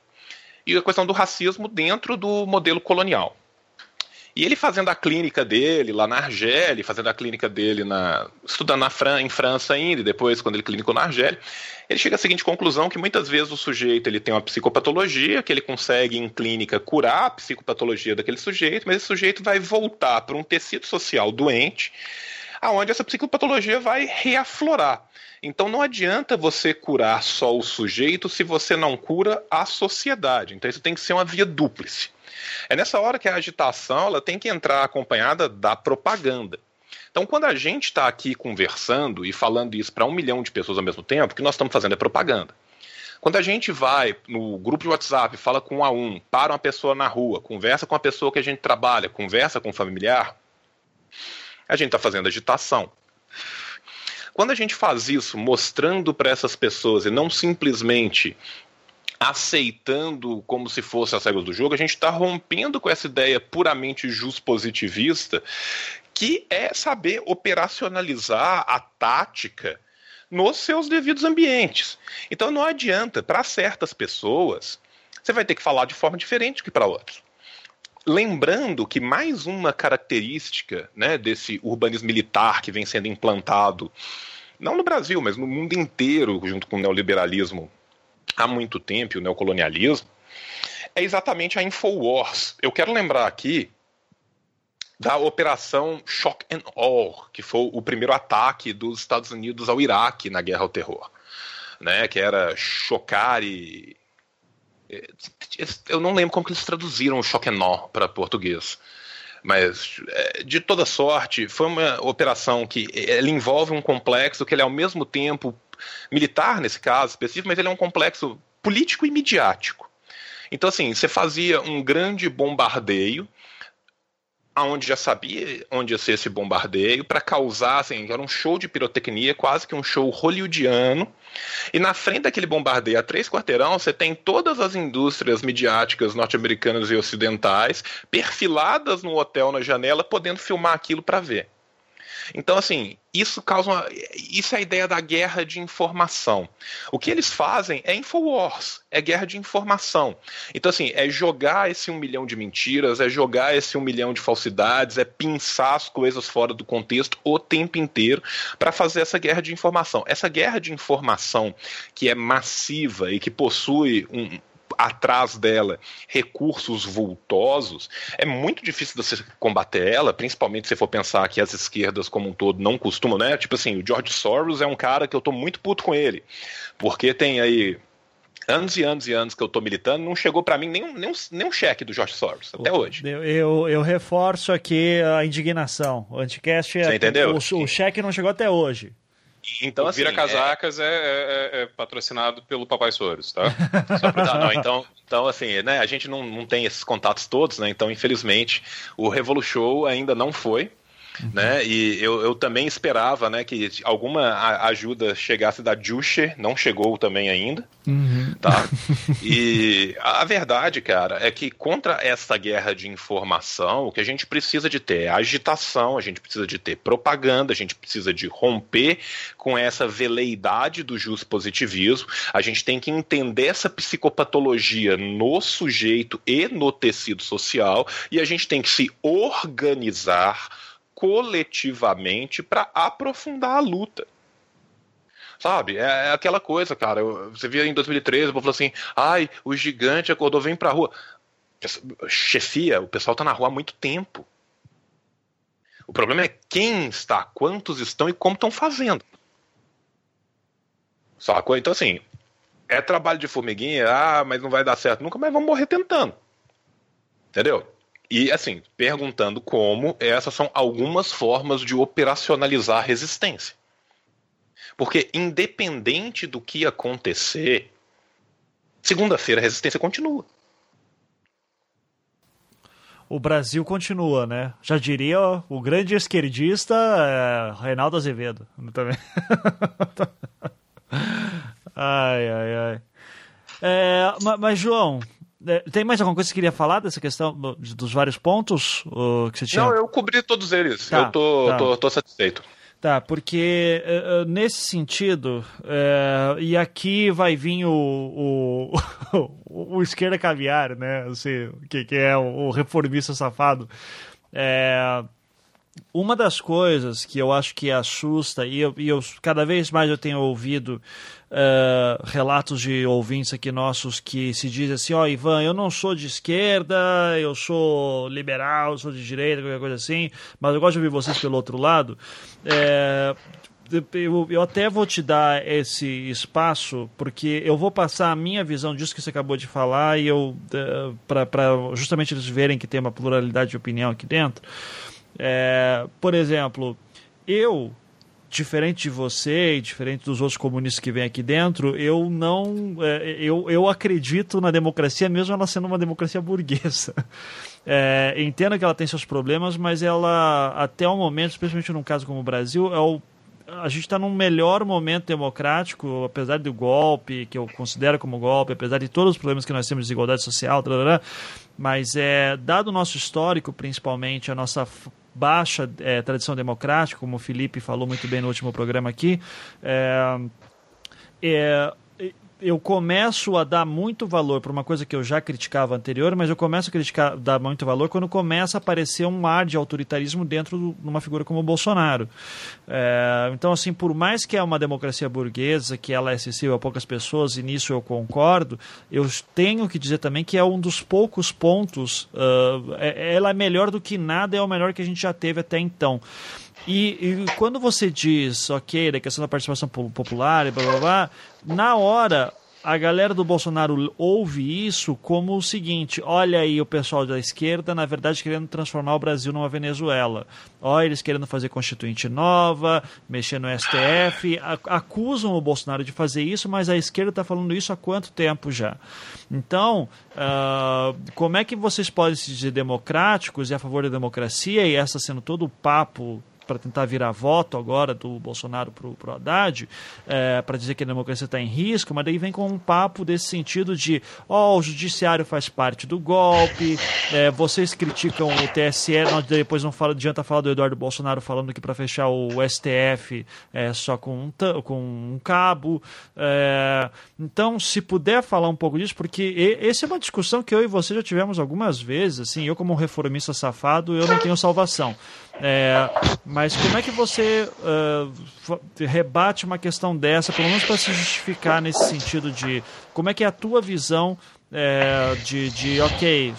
e a questão do racismo dentro do modelo colonial. E ele fazendo a clínica dele lá na Argélia, fazendo a clínica dele na, estudando na Fran, em França ainda, e depois quando ele clinicou na Argélia, ele chega à seguinte conclusão que muitas vezes o sujeito ele tem uma psicopatologia, que ele consegue em clínica curar a psicopatologia daquele sujeito, mas esse sujeito vai voltar para um tecido social doente, aonde essa psicopatologia vai reaflorar. Então não adianta você curar só o sujeito se você não cura a sociedade. Então isso tem que ser uma via dúplice. É nessa hora que a agitação ela tem que entrar acompanhada da propaganda. Então, quando a gente está aqui conversando e falando isso para um milhão de pessoas ao mesmo tempo, o que nós estamos fazendo é propaganda. Quando a gente vai no grupo de WhatsApp, fala com um a um, para uma pessoa na rua, conversa com a pessoa que a gente trabalha, conversa com o familiar, a gente está fazendo agitação. quando a gente faz isso mostrando para essas pessoas e não simplesmente aceitando como se fosse as regras do jogo, a gente está rompendo com essa ideia puramente positivista, que é saber operacionalizar a tática nos seus devidos ambientes. Então não adianta, para certas pessoas, você vai ter que falar de forma diferente que para outras. Lembrando que mais uma característica né, desse urbanismo militar que vem sendo implantado, não no Brasil, mas no mundo inteiro, junto com o neoliberalismo há muito tempo, o neocolonialismo, é exatamente a Infowars. Eu quero lembrar aqui da Operação Shock and Awe, que foi o primeiro ataque dos Estados Unidos ao Iraque na Guerra ao Terror. Né, que era chocar e. Eu não lembro como que eles traduziram o choque awe para português. Mas, é, de toda sorte, foi uma operação que ela envolve um complexo que ele é ao mesmo tempo militar, nesse caso específico, mas ele é um complexo político e midiático. Então, assim, você fazia um grande bombardeio aonde já sabia onde ia ser esse bombardeio, para causar, assim, era um show de pirotecnia, quase que um show hollywoodiano. E na frente daquele bombardeio a três quarteirão, você tem todas as indústrias midiáticas norte-americanas e ocidentais perfiladas no hotel na janela, podendo filmar aquilo para ver. Então, assim, isso causa uma, isso é a ideia da guerra de informação. O que eles fazem é Infowars, é guerra de informação. Então, assim, é jogar esse um milhão de mentiras, é jogar esse um milhão de falsidades, é pinçar as coisas fora do contexto o tempo inteiro para fazer essa guerra de informação. Essa guerra de informação que é massiva e que possui um, atrás dela recursos vultosos, é muito difícil de você combater ela, principalmente se for pensar que as esquerdas como um todo não costumam, né? Tipo assim, o George Soros é um cara que eu tô muito puto com ele, porque tem aí anos e anos e anos que eu tô militando, não chegou para mim nenhum, nenhum, nenhum cheque do George Soros, até hoje. Eu, eu, eu reforço aqui a indignação. O Anticast é. Você entendeu? O, o cheque não chegou até hoje. Então, o assim, Vira Casacas é... É, é, patrocinado pelo Papai Soros, tá? [LAUGHS] Pra... não, então, então, assim, né, a gente não, não tem esses contatos todos, né? Então, infelizmente, o Revolu Show ainda não foi. Uhum. Né? E eu, eu também esperava né, que alguma ajuda chegasse da Juche, não chegou também ainda. Uhum. Tá? [LAUGHS] E a verdade, cara, é que contra essa guerra de informação, o que a gente precisa de ter é agitação, a gente precisa de ter propaganda, a gente precisa de romper com essa veleidade do justo positivismo, a gente tem que entender essa psicopatologia no sujeito e no tecido social, e a gente tem que se organizar coletivamente para aprofundar a luta. Sabe? É, é, aquela coisa, cara. Você via em 2013, o povo falou assim: ai, o gigante acordou, vem pra rua. Chefia, o pessoal tá na rua há muito tempo. O problema é quem está, quantos estão e como estão fazendo. Sacou? Então, assim, é trabalho de formiguinha, ah, mas não vai dar certo nunca, mas vamos morrer tentando. Entendeu? E, assim, perguntando como essas são algumas formas de operacionalizar a resistência. Porque, independente do que acontecer, segunda-feira a resistência continua. O Brasil continua, né? Já diria o grande esquerdista é, Reinaldo Azevedo. Também. [LAUGHS] ai, ai, ai. É, mas, João, tem mais alguma coisa que você queria falar dessa questão dos vários pontos que você tinha? Não, eu cobri todos eles. Tá, eu tô, tá. tô, tô satisfeito. Tá, porque uh, nesse sentido, uh, e aqui vai vir o, o, [LAUGHS] o, esquerda caviar, né? Assim, que, que é o, o reformista safado. É, uma das coisas que eu acho que assusta, e eu, e eu cada vez mais eu tenho ouvido uh, relatos de ouvintes aqui nossos que se dizem assim, ó, oh, Ivan, eu não sou de esquerda, eu sou liberal, eu sou de direita, qualquer coisa assim, mas eu gosto de ouvir vocês pelo outro lado. É, eu, eu, até vou te dar esse espaço, porque eu vou passar a minha visão disso que você acabou de falar, e eu uh, para justamente eles verem que tem uma pluralidade de opinião aqui dentro. É, por exemplo, eu, diferente de você e diferente dos outros comunistas que vêm aqui dentro, eu não. É, eu, eu acredito na democracia, mesmo ela sendo uma democracia burguesa. [LAUGHS] É, entendo que ela tem seus problemas, mas ela, até o momento, especialmente num caso como o Brasil, é o a gente está num melhor momento democrático, apesar do golpe, que eu considero como golpe, apesar de todos os problemas que nós temos de desigualdade social, mas é dado o nosso histórico, principalmente, a nossa baixa é, tradição democrática, como o Felipe falou muito bem no último programa aqui, é, é, eu começo a dar muito valor para uma coisa que eu já criticava anterior, mas eu começo a criticar, dar muito valor quando começa a aparecer um ar de autoritarismo dentro de uma figura como o Bolsonaro. É, então, assim, por mais que é uma democracia burguesa, que ela é acessível a poucas pessoas, e nisso eu concordo, eu tenho que dizer também que é um dos poucos pontos, uh, ela é melhor do que nada, é o melhor que a gente já teve até então. E, e, quando você diz, ok, da questão da participação popular e blá blá blá, na hora a galera do Bolsonaro ouve isso como o seguinte: olha aí o pessoal da esquerda, na verdade, querendo transformar o Brasil numa Venezuela. Olha, eles querendo fazer constituinte nova, mexer no STF, acusam o Bolsonaro de fazer isso, mas a esquerda está falando isso há quanto tempo já? Então, uh, como é que vocês podem se dizer democráticos e a favor da democracia, e essa sendo todo o papo para tentar virar voto agora do Bolsonaro para o Haddad, é, para dizer que a democracia está em risco, mas daí vem com um papo desse sentido de ó, oh, o judiciário faz parte do golpe, é, vocês criticam o TSE, não, depois não fala, adianta falar do Eduardo Bolsonaro falando que para fechar o STF é só com um, com um cabo. É, então, se puder falar um pouco disso, porque essa é uma discussão que eu e você já tivemos algumas vezes, assim, eu como reformista safado, eu não tenho salvação. É, mas como é que você uh, rebate uma questão dessa, pelo menos para se justificar nesse sentido de como é que é a tua visão é, de, de, ok,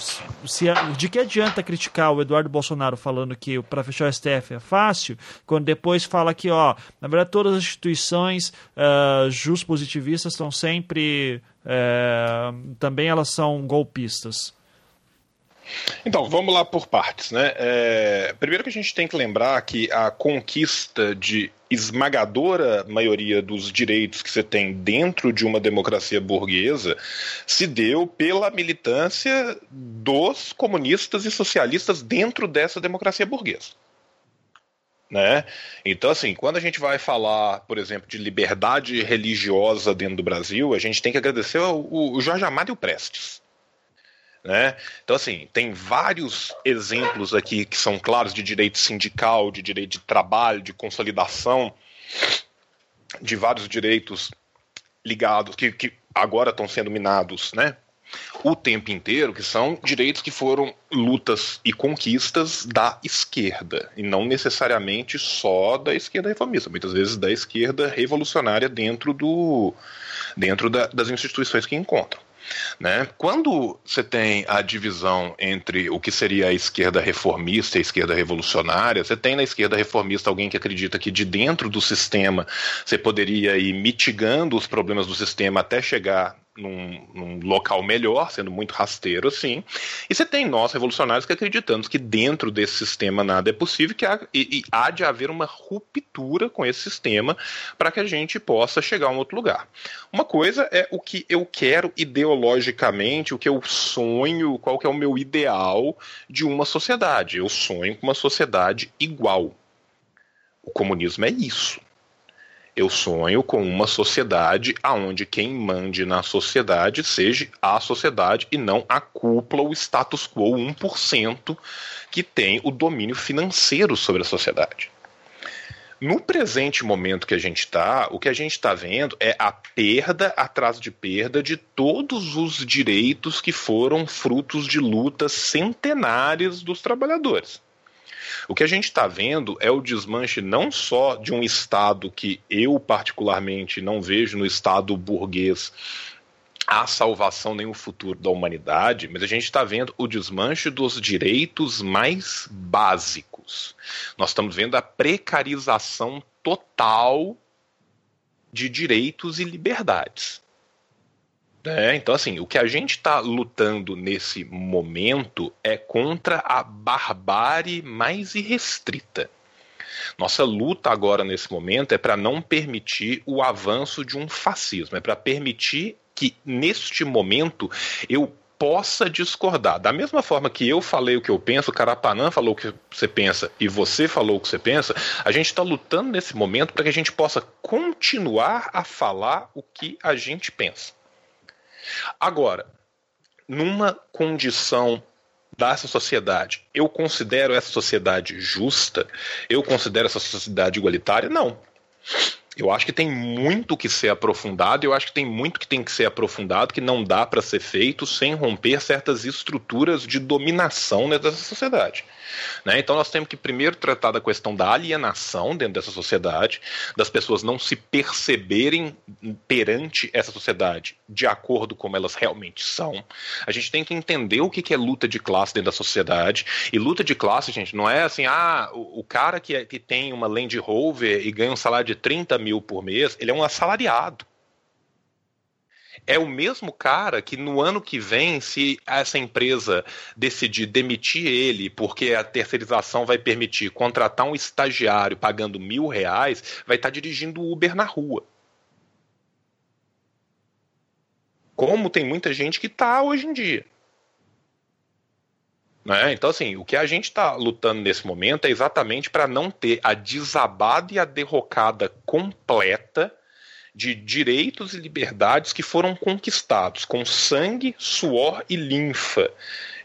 se, de que adianta criticar o Eduardo Bolsonaro falando que para fechar o STF é fácil, quando depois fala que, ó, na verdade todas as instituições uh, just positivistas estão sempre, uh, também elas são golpistas. Então, vamos lá por partes. Né? É, primeiro que a gente tem que lembrar que a conquista de esmagadora maioria dos direitos que você tem dentro de uma democracia burguesa se deu pela militância dos comunistas e socialistas dentro dessa democracia burguesa. Né? Então, assim, quando a gente vai falar, por exemplo, de liberdade religiosa dentro do Brasil, a gente tem que agradecer o, Jorge Amado e o Prestes. Né? Então, assim, tem vários exemplos aqui que são claros de direito sindical, de direito de trabalho, de consolidação, de vários direitos ligados, que, que agora estão sendo minados, né? O tempo inteiro, que são direitos que foram lutas e conquistas da esquerda, e não necessariamente só da esquerda reformista, muitas vezes da esquerda revolucionária dentro, do, dentro da, das instituições que encontram. Né? Quando você tem a divisão entre o que seria a esquerda reformista e a esquerda revolucionária, você tem na esquerda reformista alguém que acredita que de dentro do sistema você poderia ir mitigando os problemas do sistema até chegar num, num, local melhor, sendo muito rasteiro assim. E você tem nós, revolucionários, que acreditamos que dentro desse sistema nada é possível que há, e, e há de haver uma ruptura com esse sistema para que a gente possa chegar a um outro lugar. Uma coisa é o que eu quero ideologicamente, o que eu sonho, qual que é o meu ideal de uma sociedade. Eu sonho com uma sociedade igual. O comunismo é isso. Eu sonho com uma sociedade aonde quem mande na sociedade seja a sociedade e não a cúpula, o status quo 1% que tem o domínio financeiro sobre a sociedade. No presente momento que a gente está, o que a gente está vendo é a perda atrás de perda de todos os direitos que foram frutos de lutas centenárias dos trabalhadores. O que a gente está vendo é o desmanche não só de um Estado que eu, particularmente, não vejo no Estado burguês a salvação nem o futuro da humanidade, mas a gente está vendo o desmanche dos direitos mais básicos. Nós estamos vendo a precarização total de direitos e liberdades. É, então, assim, o que a gente está lutando nesse momento é contra a barbárie mais irrestrita. Nossa luta agora, nesse momento, é para não permitir o avanço de um fascismo, é para permitir que, neste momento, eu possa discordar. Da mesma forma que eu falei o que eu penso, o Carapanã falou o que você pensa e você falou o que você pensa, a gente está lutando nesse momento para que a gente possa continuar a falar o que a gente pensa. Agora, numa condição dessa sociedade, eu considero essa sociedade justa? Eu considero essa sociedade igualitária? Não. Eu acho que tem muito que ser aprofundado, eu acho que tem muito que tem que ser aprofundado, que não dá para ser feito sem romper certas estruturas de dominação dessa sociedade. Né? Então nós temos que primeiro tratar da questão da alienação dentro dessa sociedade, das pessoas não se perceberem perante essa sociedade de acordo como elas realmente são. A gente tem que entender o que é luta de classe dentro da sociedade. E luta de classe, gente, não é assim, ah, o, cara que, é, que tem uma Land Rover e ganha um salário de 30 mil por mês, ele é um assalariado é o mesmo cara que no ano que vem, se essa empresa decidir demitir ele, porque a terceirização vai permitir contratar um estagiário pagando mil reais, vai estar dirigindo Uber na rua. Como tem muita gente que está hoje em dia. Né? Então, assim, o que a gente está lutando nesse momento é exatamente para não ter a desabada e a derrocada completa de direitos e liberdades que foram conquistados com sangue, suor e linfa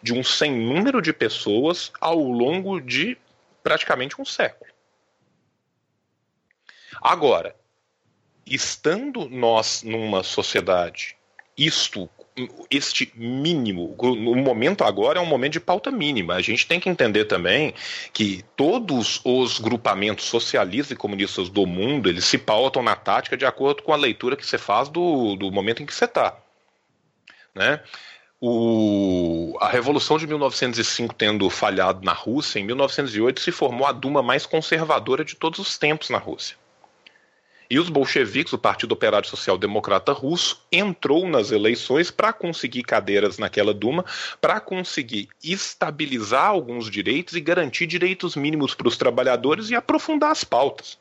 de um sem número de pessoas ao longo de praticamente um século. Agora, estando nós numa sociedade, isto este mínimo, o momento agora é um momento de pauta mínima. A gente tem que entender também que todos os grupamentos socialistas e comunistas do mundo, eles se pautam na tática de acordo com a leitura que você faz do, do momento em que você está. Né? O, a Revolução de 1905 tendo falhado na Rússia, em 1908 se formou a Duma mais conservadora de todos os tempos na Rússia. E os bolcheviques, o Partido Operário Social Democrata Russo, entrou nas eleições para conseguir cadeiras naquela Duma, para conseguir estabilizar alguns direitos e garantir direitos mínimos para os trabalhadores e aprofundar as pautas.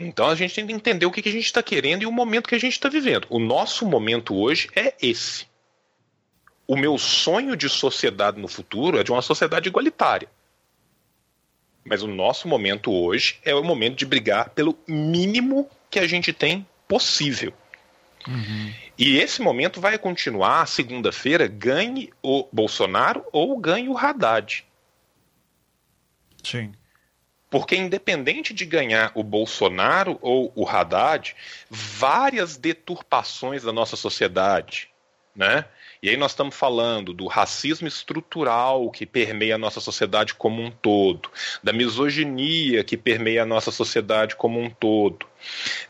Então a gente tem que entender o que, a gente está querendo e o momento que a gente está vivendo. O nosso momento hoje é esse. O meu sonho de sociedade no futuro é de uma sociedade igualitária. Mas o nosso momento hoje é o momento de brigar pelo mínimo que a gente tem possível. Uhum. E esse momento vai continuar segunda-feira, ganhe o Bolsonaro ou ganhe o Haddad. Sim. Porque, independente de ganhar o Bolsonaro ou o Haddad, várias deturpações da nossa sociedade, né? E aí nós estamos falando do racismo estrutural que permeia a nossa sociedade como um todo, da misoginia que permeia a nossa sociedade como um todo,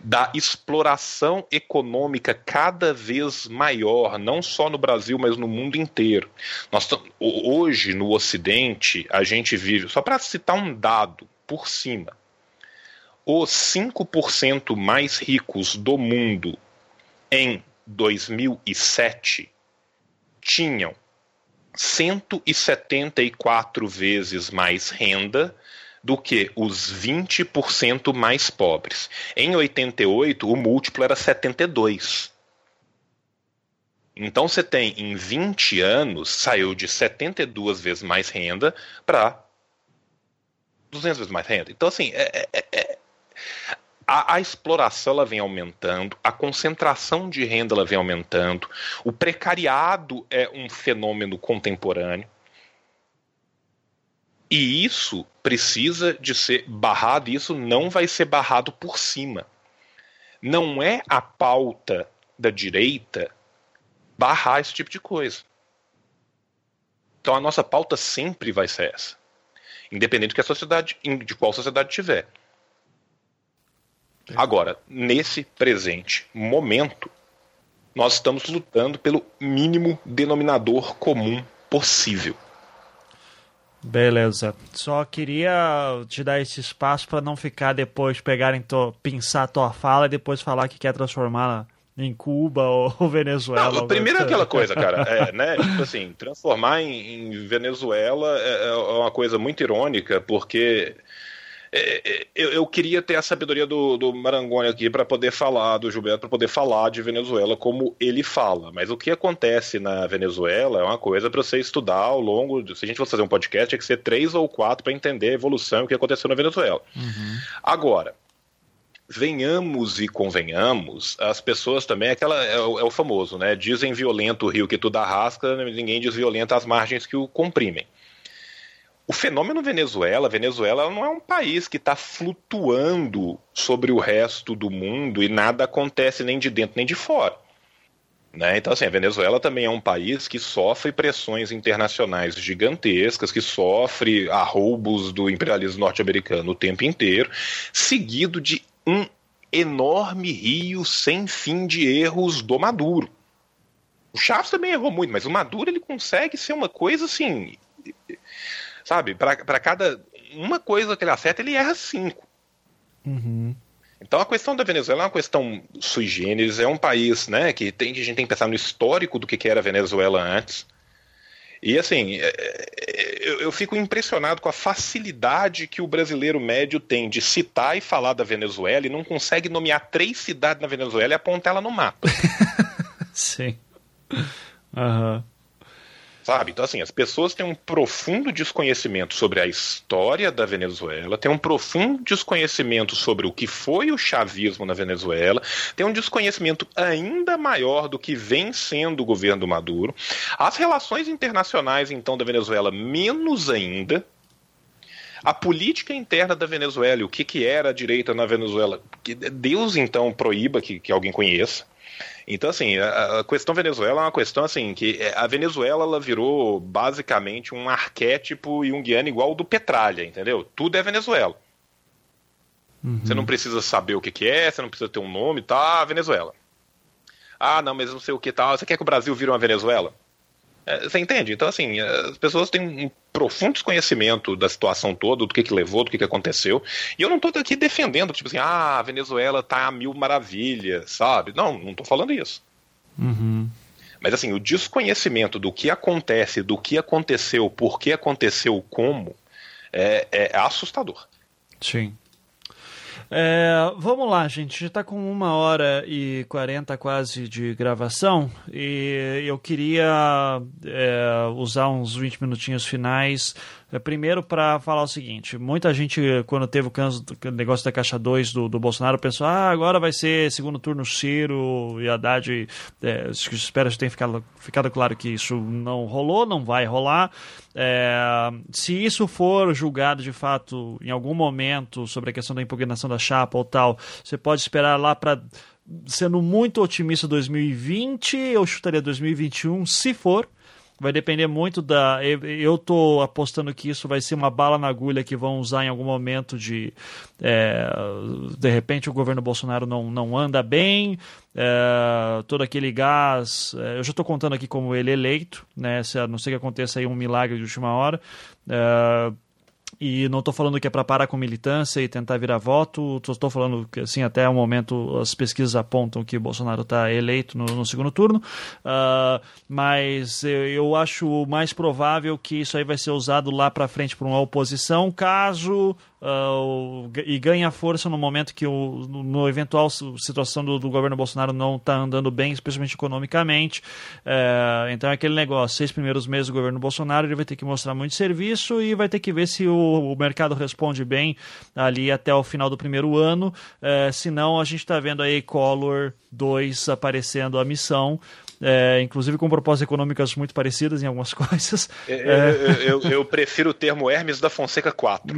da exploração econômica cada vez maior, não só no Brasil, mas no mundo inteiro. Nós hoje no Ocidente a gente vive, só para citar um dado por cima, os 5% mais ricos do mundo em 2007 tinham 174 vezes mais renda do que os 20% mais pobres. Em 88, o múltiplo era 72. Então você tem, em 20 anos, saiu de 72 vezes mais renda para 200 vezes mais renda. Então, assim, é, é, é, a, a, exploração ela vem aumentando, a concentração de renda ela vem aumentando, o precariado é um fenômeno contemporâneo. E isso precisa de ser barrado, e isso não vai ser barrado por cima. Não é a pauta da direita barrar esse tipo de coisa. Então a nossa pauta sempre vai ser essa. Independente de sociedade, de qual sociedade tiver. Agora, nesse presente momento, nós estamos lutando pelo mínimo denominador comum possível. Beleza. Só queria te dar esse espaço para não ficar depois pegarem to, pensar tua fala e depois falar que quer transformar em Cuba [LAUGHS] ou Venezuela. Não, primeiro é aquela coisa, cara, [LAUGHS] é, né? Tipo assim, transformar em, em Venezuela é, é uma coisa muito irônica, porque é, é, eu, eu, queria ter a sabedoria do, do Marangoni aqui para poder falar, do Gilberto, para poder falar de Venezuela como ele fala. Mas o que acontece na Venezuela é uma coisa para você estudar ao longo. De, se a gente fosse fazer um podcast, tinha que ser três ou quatro para entender a evolução e o que aconteceu na Venezuela. Uhum. Agora, venhamos e convenhamos, as pessoas também, aquela é o, é o, famoso, né? Dizem violento o rio que tudo arrasca, ninguém diz violento as margens que o comprimem. O fenômeno Venezuela, Venezuela não é um país que está flutuando sobre o resto do mundo e nada acontece nem de dentro nem de fora. Né? Então, assim, a Venezuela também é um país que sofre pressões internacionais gigantescas, que sofre arroubos do imperialismo norte-americano o tempo inteiro, seguido de um enorme rio sem fim de erros do Maduro. O Chaves também errou muito, mas o Maduro ele consegue ser uma coisa assim Sabe? Para cada. Uma coisa que ele acerta, ele erra cinco. Uhum. Então a questão da Venezuela é uma questão sui generis, é um país né, que, tem, a gente tem que pensar no histórico do que, que era a Venezuela antes. E assim, é, é, eu, eu, fico impressionado com a facilidade que o brasileiro médio tem de citar e falar da Venezuela e não consegue nomear três cidades na Venezuela e apontar ela no mapa. [LAUGHS] Sim. Aham. Uhum. Sabe? Então, assim, as pessoas têm um profundo desconhecimento sobre a história da Venezuela, têm um profundo desconhecimento sobre o que foi o chavismo na Venezuela, têm um desconhecimento ainda maior do que vem sendo o governo Maduro. As relações internacionais, então, da Venezuela, menos ainda. A política interna da Venezuela, o que, que era a direita na Venezuela, Deus então proíba que, que alguém conheça. Então, assim, a, a, questão Venezuela é uma questão assim que é, a Venezuela ela virou basicamente um arquétipo junguiano igual o do Petralha, entendeu? Tudo é Venezuela. Uhum. Você não precisa saber o que, que é, você não precisa ter um nome, tá? Venezuela. Ah, não, mas não sei o que tal. Você quer que o Brasil vire uma Venezuela? É, você entende? Então, assim, as pessoas têm um profundo desconhecimento da situação toda, do que, que levou, do que, que aconteceu. E eu não estou aqui defendendo, tipo assim, ah, a Venezuela tá a mil maravilhas, sabe? Não, não estou falando isso. Uhum. Mas, assim, o desconhecimento do que acontece, do que aconteceu, por que aconteceu, como, é, é assustador. Sim. É, vamos lá, gente. Já está com uma hora e quarenta quase de gravação e eu queria é, usar uns 20 minutinhos finais primeiro, para falar o seguinte: muita gente, quando teve o negócio da Caixa 2 do, do Bolsonaro, pensou, ah, agora vai ser segundo turno Ciro e Haddad. É, espero que tenha ficado, ficado claro que isso não rolou, não vai rolar. É, se isso for julgado de fato em algum momento sobre a questão da impugnação da chapa ou tal, você pode esperar lá para sendo muito otimista 2020, eu chutaria 2021, se for. Vai depender muito da. Eu estou apostando que isso vai ser uma bala na agulha que vão usar em algum momento de. É, de repente o governo Bolsonaro não, não anda bem, é, todo aquele gás. É, eu já estou contando aqui como ele eleito, né? Se, a não ser que aconteça aí um milagre de última hora. E não estou falando que é para parar com militância e tentar virar voto. Estou falando que, assim, até o momento as pesquisas apontam que Bolsonaro está eleito no, no, segundo turno. Uh, mas eu, eu, acho mais provável que isso aí vai ser usado lá para frente por uma oposição, caso Uh, e ganha força no momento que o no eventual situação do, do governo Bolsonaro não está andando bem, especialmente economicamente. Uh, então é aquele negócio, seis primeiros meses do governo Bolsonaro, ele vai ter que mostrar muito serviço e vai ter que ver se o, o mercado responde bem ali até o final do primeiro ano. Uh, senão a gente está vendo aí Collor 2 aparecendo a missão é, inclusive com propostas econômicas muito parecidas em algumas [LAUGHS] coisas. Eu, é... eu, eu, eu prefiro o termo Hermes da Fonseca 4.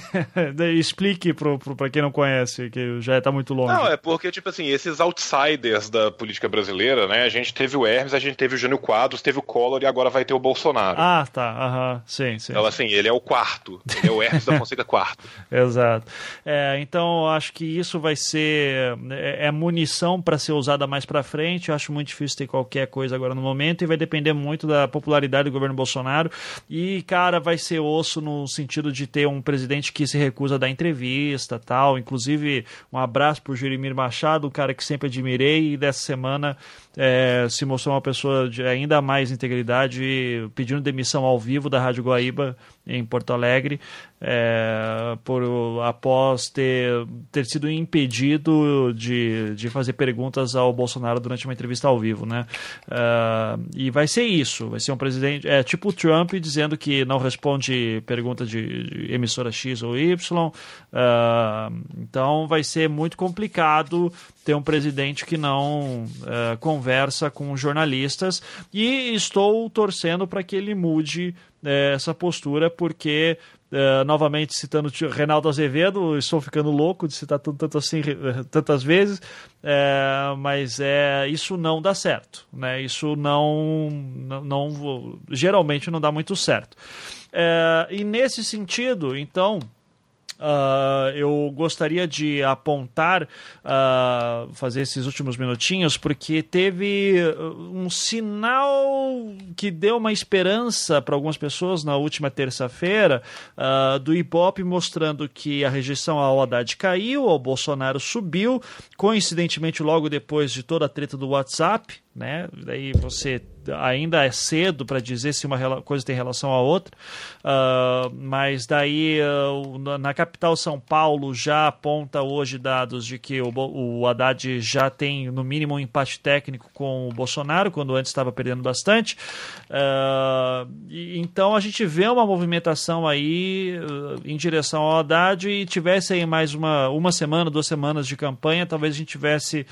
[LAUGHS] Explique para quem não conhece, que já está muito longe. Não, é porque, tipo assim, esses outsiders da política brasileira, né? A gente teve o Hermes, a gente teve o Jânio Quadros, teve o Collor e agora vai ter o Bolsonaro. Ah, tá. Aham, sim, sim. Então, assim, ele é o quarto. Ele é o Hermes da [LAUGHS] Fonseca 4. Exato. É, então, acho que isso vai ser. É, é munição para ser usada mais para frente. Eu acho muito difícil ter qualquer coisa agora no momento e vai depender muito da popularidade do governo Bolsonaro. E, cara, vai ser osso no sentido de ter um presidente que se recusa a dar entrevista tal. Inclusive, um abraço pro Jerimir Machado, um cara que sempre admirei e dessa semana é, se mostrou uma pessoa de ainda mais integridade, pedindo demissão ao vivo da Rádio Guaíba em Porto Alegre é, por após ter, ter sido impedido de, de fazer perguntas ao Bolsonaro durante uma entrevista ao vivo, né? Uh, e vai ser isso, vai ser um presidente, é tipo o Trump dizendo que não responde pergunta de, de emissora X ou Y, uh, então vai ser muito complicado ter um presidente que não uh, conversa com jornalistas e estou torcendo para que ele mude essa postura porque Uh, novamente citando o Reinaldo Azevedo, estou ficando louco de citar tanto, tanto assim tantas vezes, é, mas é, isso não dá certo, né? Isso não, não, não geralmente não dá muito certo. É, e nesse sentido, então, Uh, eu gostaria de apontar, uh, fazer esses últimos minutinhos, porque teve um sinal que deu uma esperança para algumas pessoas na última terça-feira uh, do Ibope mostrando que a rejeição ao Haddad caiu, ao Bolsonaro subiu, coincidentemente logo depois de toda a treta do WhatsApp, né? Daí você ainda é cedo para dizer se uma coisa tem relação à outra, uh, mas daí uh, na capital São Paulo já aponta hoje dados de que o, o Haddad já tem no mínimo um empate técnico com o Bolsonaro, quando antes estava perdendo bastante. Uh, e, então a gente vê uma movimentação aí em direção ao Haddad e tivesse aí mais uma, uma semana, duas semanas de campanha, talvez a gente tivesse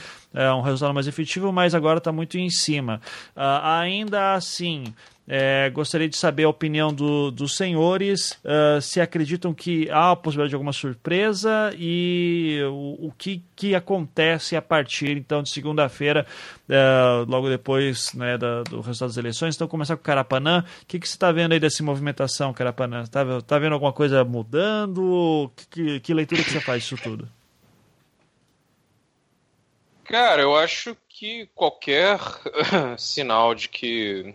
um resultado mais efetivo, mas agora está muito em cima. Uh, ainda assim, é, gostaria de saber a opinião do, dos senhores, uh, se acreditam que há a possibilidade de alguma surpresa e o, o que, que acontece a partir então de segunda-feira, uh, logo depois né, da, do resultado das eleições. Então, começar com o Carapanã. O que, que você está vendo aí dessa movimentação, Carapanã? Está tá vendo alguma coisa mudando? Que, que, leitura que você faz disso tudo? Cara, eu acho que qualquer [LAUGHS] sinal de que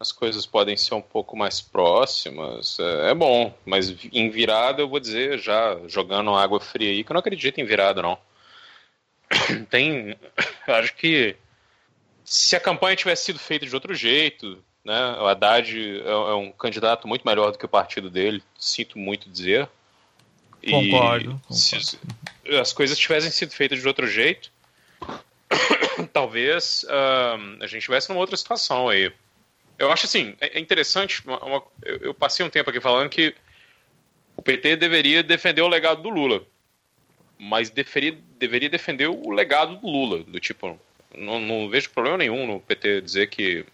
as coisas podem ser um pouco mais próximas é, é, bom, mas em virada eu vou dizer, já jogando água fria aí, que eu não acredito em virada, não. [COUGHS] Tem. [COUGHS] Acho que se a campanha tivesse sido feita de outro jeito, né, o Haddad é, é um candidato muito melhor do que o partido dele, sinto muito dizer. Concordo. E se as coisas tivessem sido feitas de outro jeito, [COUGHS] talvez uh, a gente tivesse numa outra situação aí. Eu acho assim, é, é interessante, uma, uma, eu passei um tempo aqui falando que o PT deveria defender o legado do Lula, mas deveria, defender o legado do Lula, do tipo, não, não vejo problema nenhum no PT dizer que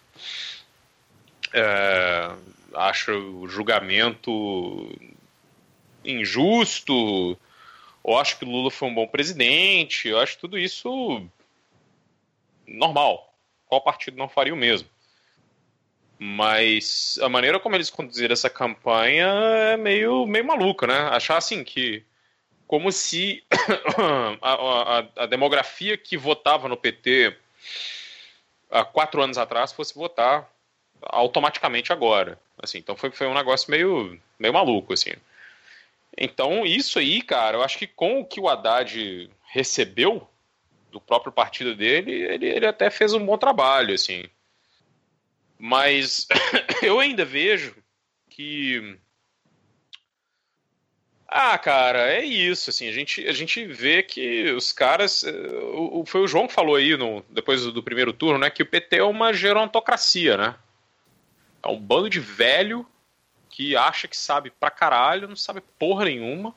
é, o julgamento injusto, ou acho que o Lula foi um bom presidente, eu acho tudo isso normal. Qual partido não faria o mesmo? Mas a maneira como eles conduziram essa campanha é meio, meio maluca, né? Achar assim que. Como se [COUGHS] a, a, a demografia que votava no PT há quatro anos atrás fosse votar automaticamente agora. Assim, então foi, foi um negócio meio, meio maluco, assim. Então, isso aí, cara, eu acho que com o que o Haddad recebeu do próprio partido dele, ele, ele até fez um bom trabalho, assim. Mas [COUGHS] eu ainda vejo que. Ah, cara, é isso, assim, a gente, a gente vê que os caras. Eh, o, foi o João que falou aí, no, depois do, do primeiro turno, né, que o PT é uma gerontocracia, né? É um bando de velho que acha que sabe pra caralho, não sabe porra nenhuma.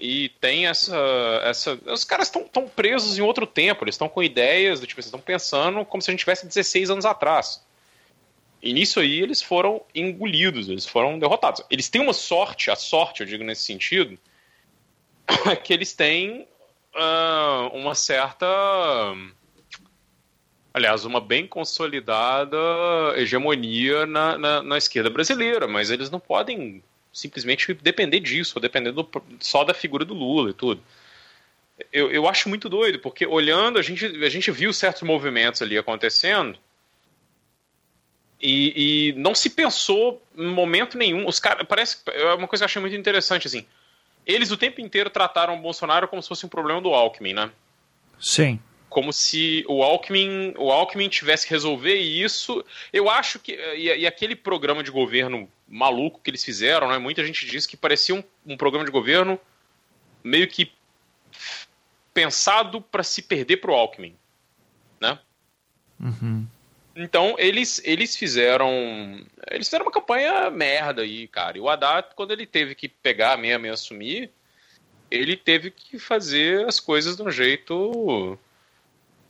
E tem essa. essa os caras estão presos em outro tempo, eles estão com ideias, do tipo, eles estão pensando como se a gente tivesse 16 anos atrás. E nisso aí eles foram engolidos, eles foram derrotados. Eles têm uma sorte, a sorte, eu digo nesse sentido, [COUGHS] que eles têm uh, uma certa. Aliás, uma bem consolidada hegemonia na, na, na esquerda brasileira, mas eles não podem simplesmente depender disso, ou depender do, só da figura do Lula e tudo. Eu, eu acho muito doido, porque olhando, a gente, a gente viu certos movimentos ali acontecendo, e, e não se pensou em momento nenhum. Os caras. Parece. É uma coisa que eu achei muito interessante, assim. Eles o tempo inteiro trataram o Bolsonaro como se fosse um problema do Alckmin, né? Sim. Como se o Alckmin, o Alckmin tivesse que resolver isso. Eu acho que. E, e, aquele programa de governo maluco que eles fizeram, né? Muita gente diz que parecia um, um programa de governo meio que pensado para se perder para o Alckmin. Né? Uhum. Então, eles, eles fizeram. Eles fizeram uma campanha merda aí, cara. E o Haddad, quando ele teve que pegar mesmo e assumir, ele teve que fazer as coisas de um jeito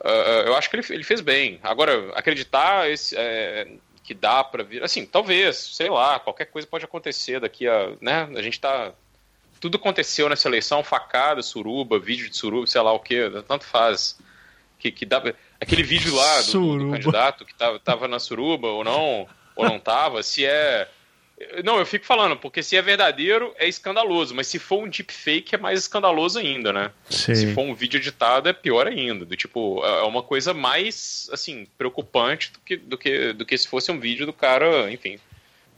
Uh, eu acho que ele, ele fez bem. Agora, acreditar esse, é, que dá para vir. Assim, talvez, sei lá, qualquer coisa pode acontecer daqui a. Né? A gente tá. Tudo aconteceu nessa eleição, facada, suruba, vídeo de suruba, sei lá o que, tanto faz. Que, que dá, aquele vídeo lá do, do candidato que tava, tava na suruba ou não, ou não tava, se é não, eu fico falando, porque se é verdadeiro, é escandaloso, mas se for um deepfake, é mais escandaloso ainda, né? Sim. Se for um vídeo editado, é pior ainda. Do tipo, é uma coisa mais, assim, preocupante do que, do que, do que se fosse um vídeo do cara, enfim,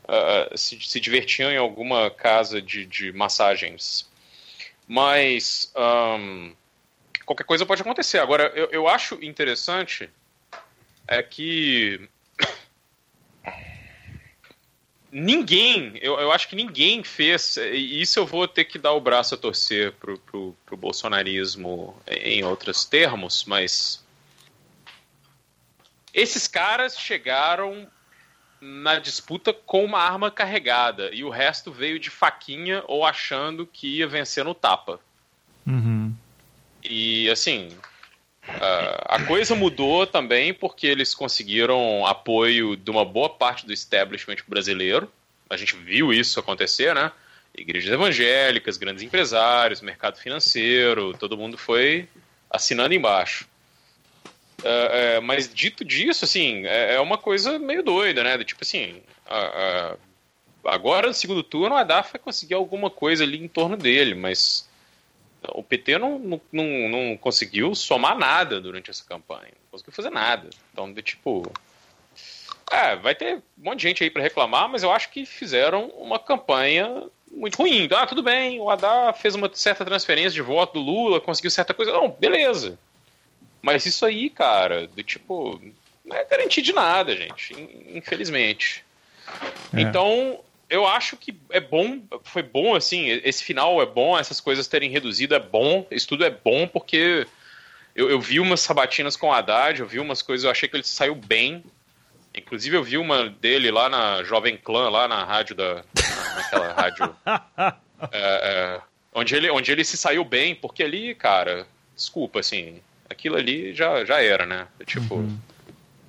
uh, se, se divertindo em alguma casa de, de massagens. Mas, um, qualquer coisa pode acontecer. Agora, eu, eu acho interessante é que ninguém, eu, eu acho que ninguém fez, e isso eu vou ter que dar o braço a torcer pro, pro, pro bolsonarismo em outros termos, mas esses caras chegaram na disputa com uma arma carregada e o resto veio de faquinha ou achando que ia vencer no tapa. Uhum. E assim, Uh, a coisa mudou também porque eles conseguiram apoio de uma boa parte do establishment brasileiro. A gente viu isso acontecer, né? Igrejas evangélicas, grandes empresários, mercado financeiro, todo mundo foi assinando embaixo. Uh, mas dito disso, assim, é, é, uma coisa meio doida, né? Tipo assim, agora no segundo turno a DAF vai conseguir alguma coisa ali em torno dele, mas o PT não, não, não, não, conseguiu somar nada durante essa campanha. Não conseguiu fazer nada. Então, de tipo. É, vai ter um monte de gente aí para reclamar, mas eu acho que fizeram uma campanha muito ruim. Ah, tudo bem, o Haddad fez uma certa transferência de voto do Lula, conseguiu certa coisa. Não, beleza. Mas isso aí, cara, de tipo. Não é garantia de nada, gente. Infelizmente. É. Então, eu acho que é bom, foi bom, assim, esse final é bom, essas coisas terem reduzido é bom, isso tudo é bom, porque eu, eu vi umas sabatinas com o Haddad, eu vi umas coisas, eu achei que ele saiu bem. Inclusive eu vi uma dele lá na Jovem Clã, lá na rádio da. naquela rádio. [LAUGHS] É, é, onde, ele, onde ele se saiu bem, porque ali, cara, desculpa, assim, aquilo ali já, já era, né? Tipo. Uhum.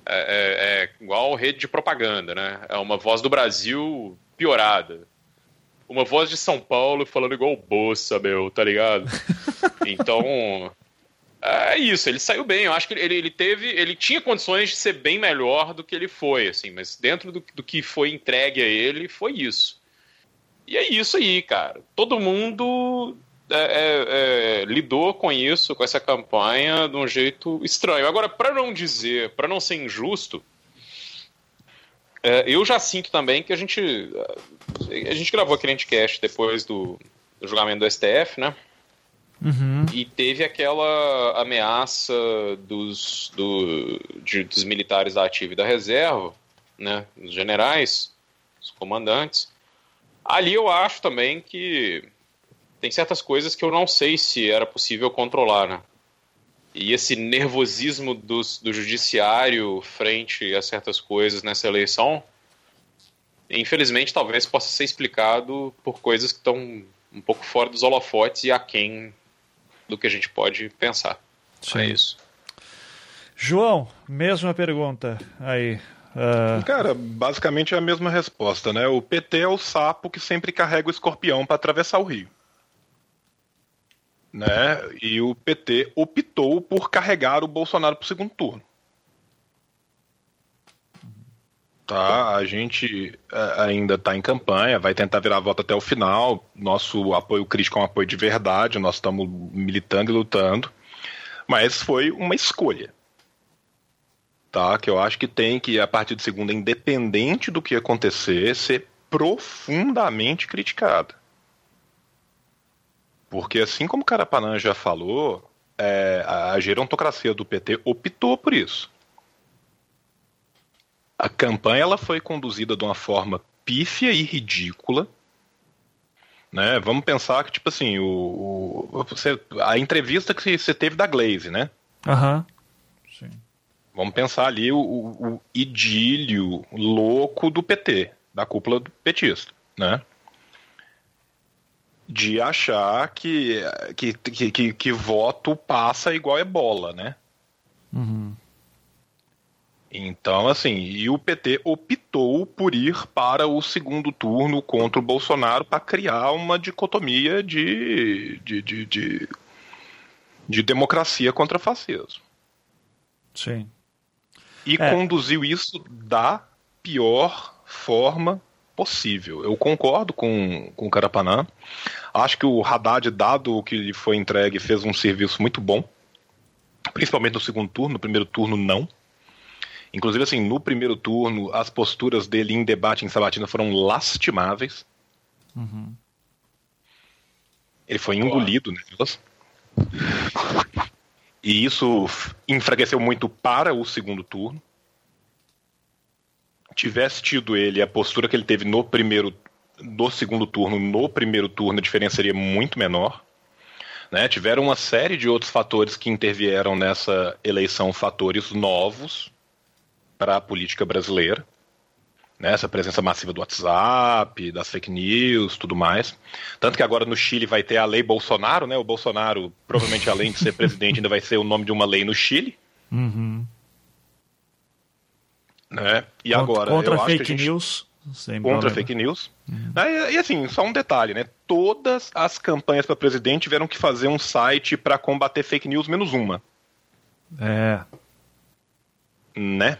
É, é, é, igual rede de propaganda, né? É uma voz do Brasil piorada. Uma voz de São Paulo falando igual o Bossa, meu, tá ligado? [LAUGHS] então. É isso, ele saiu bem. Eu acho que ele, ele teve. Ele tinha condições de ser bem melhor do que ele foi, assim, mas dentro do, do que foi entregue a ele, foi isso. E é isso aí, cara. Todo mundo é, é, é, lidou com isso, com essa campanha, de um jeito estranho. Agora, para não dizer, para não ser injusto, eu já sinto também que a gente. A gente gravou aquele Anticast depois do, do julgamento do STF, né? Uhum. E teve aquela ameaça dos, do, de, dos militares da ativa e da reserva, né? Os generais, os comandantes. Ali eu acho também que tem certas coisas que eu não sei se era possível controlar, né? E esse nervosismo do, do judiciário frente a certas coisas nessa eleição, infelizmente, talvez possa ser explicado por coisas que estão um pouco fora dos holofotes e aquém do que a gente pode pensar. Sim. É isso. João, mesma pergunta aí. Uh... Cara, basicamente é a mesma resposta, né? O PT é o sapo que sempre carrega o escorpião para atravessar o rio né? E o PT optou por carregar o Bolsonaro para o segundo turno. Tá, a gente é, ainda está em campanha, vai tentar virar a volta até o final. Nosso apoio crítico é um apoio de verdade, nós estamos militando e lutando. Mas foi uma escolha. Tá, que eu acho que tem que, a partir de segunda, independente do que acontecer, ser profundamente criticada. Porque assim como o Carapanã já falou, é, a gerontocracia do PT optou por isso. A campanha ela foi conduzida de uma forma pífia e ridícula. Né? Vamos pensar que, tipo assim, o, o você, a entrevista que você teve da Glaze, né? Aham. Sim. Vamos pensar ali o, o, idílio louco do PT, da cúpula petista, né? De achar que, que, que, que, que voto passa igual é bola, né? Uhum. Então, assim, e o PT optou por ir para o segundo turno contra o Bolsonaro para criar uma dicotomia de, de, de, de, de democracia contra fascismo. Sim. E é. conduziu isso da pior forma possível. Eu concordo com, com o Carapanã. Acho que o Haddad, dado o que lhe foi entregue, fez um serviço muito bom. Principalmente no segundo turno, no primeiro turno não. Inclusive, assim, no primeiro turno, as posturas dele em debate em Sabatina foram lastimáveis. Uhum. Ele foi engolido nelas. E isso enfraqueceu muito para o segundo turno. Tivesse tido ele a postura que ele teve no primeiro no segundo turno, no primeiro turno a diferença seria muito menor. Né? Tiveram uma série de outros fatores que intervieram nessa eleição, fatores novos, para a política brasileira. Né, essa presença massiva do WhatsApp, das fake news, tudo mais. Tanto que agora no Chile vai ter a lei Bolsonaro, né? O Bolsonaro, provavelmente, além de ser presidente, ainda vai ser o nome de uma lei no Chile. Uhum. Né? E contra, agora. Contra fake gente... news. Sem contra problema. fake news. Uhum. E, e, assim, só um detalhe, né? Todas as campanhas para presidente tiveram que fazer um site para combater fake news, menos uma. É. Né?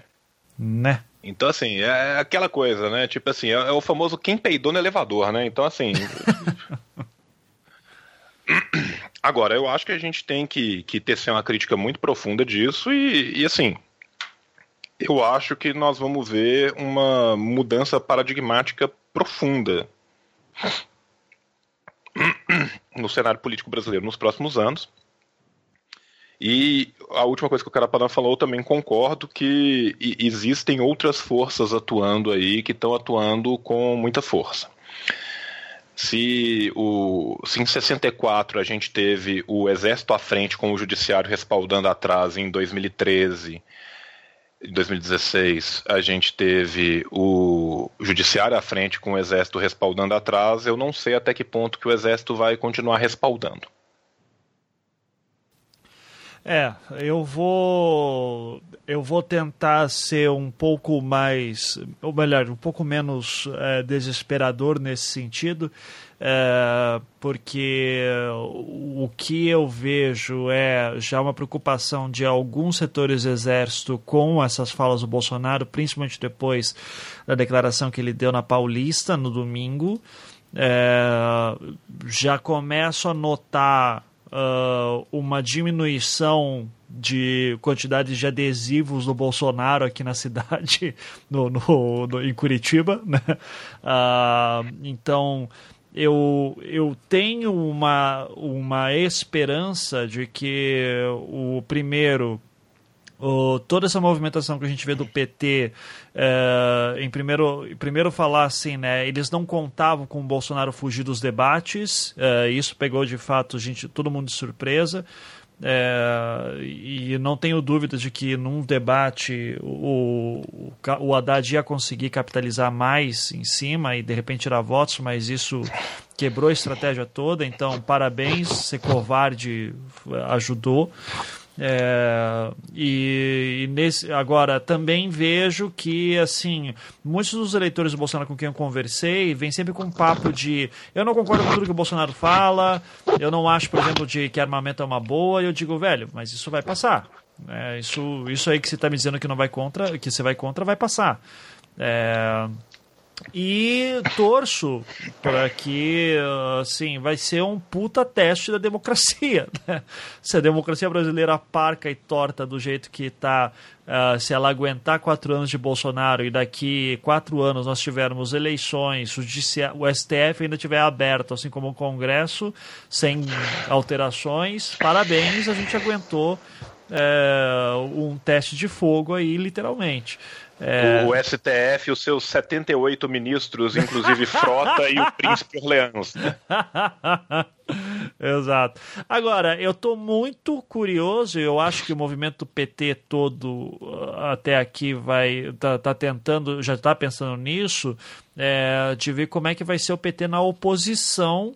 Né? Então, assim, é aquela coisa, né? Tipo assim, é, é o famoso quem peidou no elevador, né? Então, assim. [LAUGHS] Agora, eu acho que a gente tem que, que tecer uma crítica muito profunda disso e, e, assim, eu acho que nós vamos ver uma mudança paradigmática profunda [CLEARS THROAT] no cenário político brasileiro nos próximos anos. E a última coisa que o Carapanã falou, também concordo que existem outras forças atuando aí que estão atuando com muita força. Se, o, se em 64 a gente teve o exército à frente com o judiciário respaldando atrás em 2013, em 2016 a gente teve o judiciário à frente com o exército respaldando atrás, eu não sei até que ponto que o exército vai continuar respaldando. É, eu vou eu vou tentar ser um pouco mais, ou melhor, um pouco menos é, desesperador nesse sentido, é, porque o que eu vejo é já uma preocupação de alguns setores do exército com essas falas do Bolsonaro, principalmente depois da declaração que ele deu na Paulista no domingo. É, já começo a notar uh, uma diminuição de quantidade de adesivos do Bolsonaro aqui na cidade, [LAUGHS] no, no, no em Curitiba. Né? Uh, então, eu, eu tenho uma, uma esperança de que o primeiro o, toda essa movimentação que a gente vê do PT, é, em primeiro, primeiro falar assim, né, eles não contavam com o Bolsonaro fugir dos debates, é, isso pegou de fato gente, todo mundo de surpresa. É, e não tenho dúvidas de que num debate o, o, o Haddad ia conseguir capitalizar mais em cima e de repente tirar votos, mas isso [LAUGHS] quebrou a estratégia toda. Então, parabéns, ser covarde ajudou. É, e, e, nesse, agora também vejo que assim muitos dos eleitores do Bolsonaro com quem eu conversei vêm sempre com um papo de eu não concordo com tudo que o Bolsonaro fala, eu não acho, por exemplo, de que armamento é uma boa, e eu digo, velho, mas isso vai passar. É, isso, isso aí que você está me dizendo que não vai contra, que você vai contra, vai passar. É, E torço para que, assim, vai ser um puta teste da democracia. [LAUGHS] Né? Se a democracia brasileira parca e torta do jeito que está, uh, se ela aguentar quatro anos de Bolsonaro e daqui quatro anos nós tivermos eleições, o, STF ainda estiver aberto, assim como o Congresso, sem alterações, parabéns, a gente aguentou é, um teste de fogo aí, literalmente. É... O STF, os seus 78 ministros, inclusive Frota e o [LAUGHS] Príncipe Orleans. [LAUGHS] Exato. Agora, eu estou muito curioso, eu acho que o movimento PT todo uh, até aqui vai tá, tá tentando, já está pensando nisso, é, de ver como é que vai ser o PT na oposição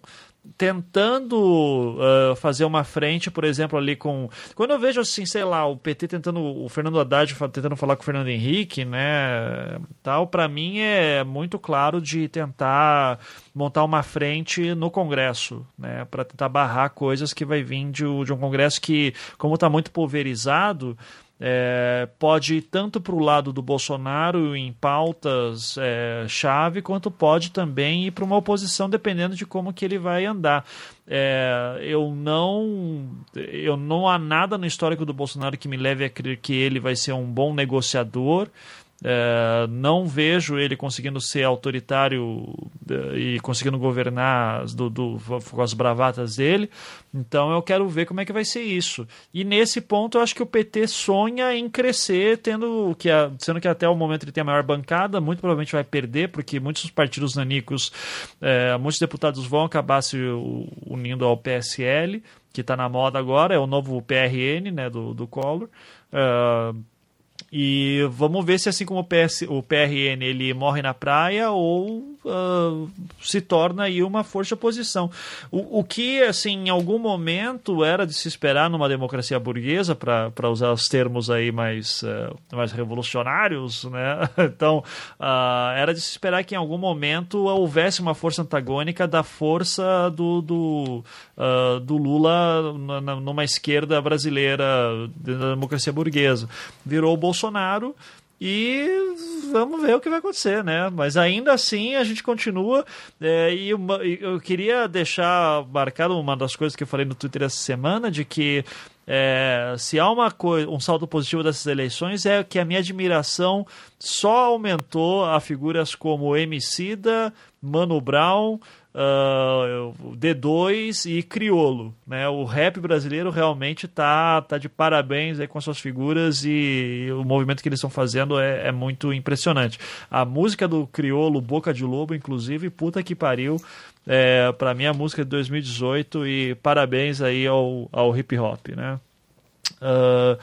tentando uh, fazer uma frente, por exemplo, ali com. Quando eu vejo assim, sei lá, o PT tentando. O Fernando Haddad tentando falar com o Fernando Henrique, né? Tal, para mim é muito claro de tentar montar uma frente no Congresso, né? Para tentar barrar coisas que vai vir de, de um Congresso que, como está muito pulverizado é, pode ir tanto para o lado do Bolsonaro em pautas é, chave, quanto pode também ir para uma oposição, dependendo de como que ele vai andar. É, eu não eu não há nada no histórico do Bolsonaro que me leve a crer que ele vai ser um bom negociador. É, não vejo ele conseguindo ser autoritário é, e conseguindo governar do, do, com as bravatas dele. Então eu quero ver como é que vai ser isso. E nesse ponto eu acho que o PT sonha em crescer, tendo que sendo que até o momento ele tem a maior bancada, muito provavelmente vai perder, porque muitos dos partidos nanicos, é, muitos deputados vão acabar se unindo ao PSL, que está na moda agora, é o novo PRN né, do, do Collor. Uh, e vamos ver se assim como o, PS, o PRN ele morre na praia ou se torna aí uma força de oposição. O, o que, assim, em algum momento era de se esperar numa democracia burguesa, para usar os termos aí mais, uh, mais revolucionários, né? [LAUGHS] Então, uh, era de se esperar que em algum momento houvesse uma força antagônica da força do, do, do Lula numa esquerda brasileira da democracia burguesa. Virou o Bolsonaro e vamos ver o que vai acontecer, né? Mas ainda assim a gente continua. É, e uma, eu queria deixar marcado uma das coisas que eu falei no Twitter essa semana, de que é, se há uma um saldo positivo dessas eleições é que a minha admiração só aumentou a figuras como Emicida, Mano Brown, uh, D2 e Criolo. Né? O rap brasileiro realmente tá, tá de parabéns aí com suas figuras e o movimento que eles estão fazendo é, é muito impressionante. A música do Criolo, Boca de Lobo, inclusive, puta que pariu. É, para mim, a música de 2018 e parabéns aí ao, ao hip hop, né? Uh,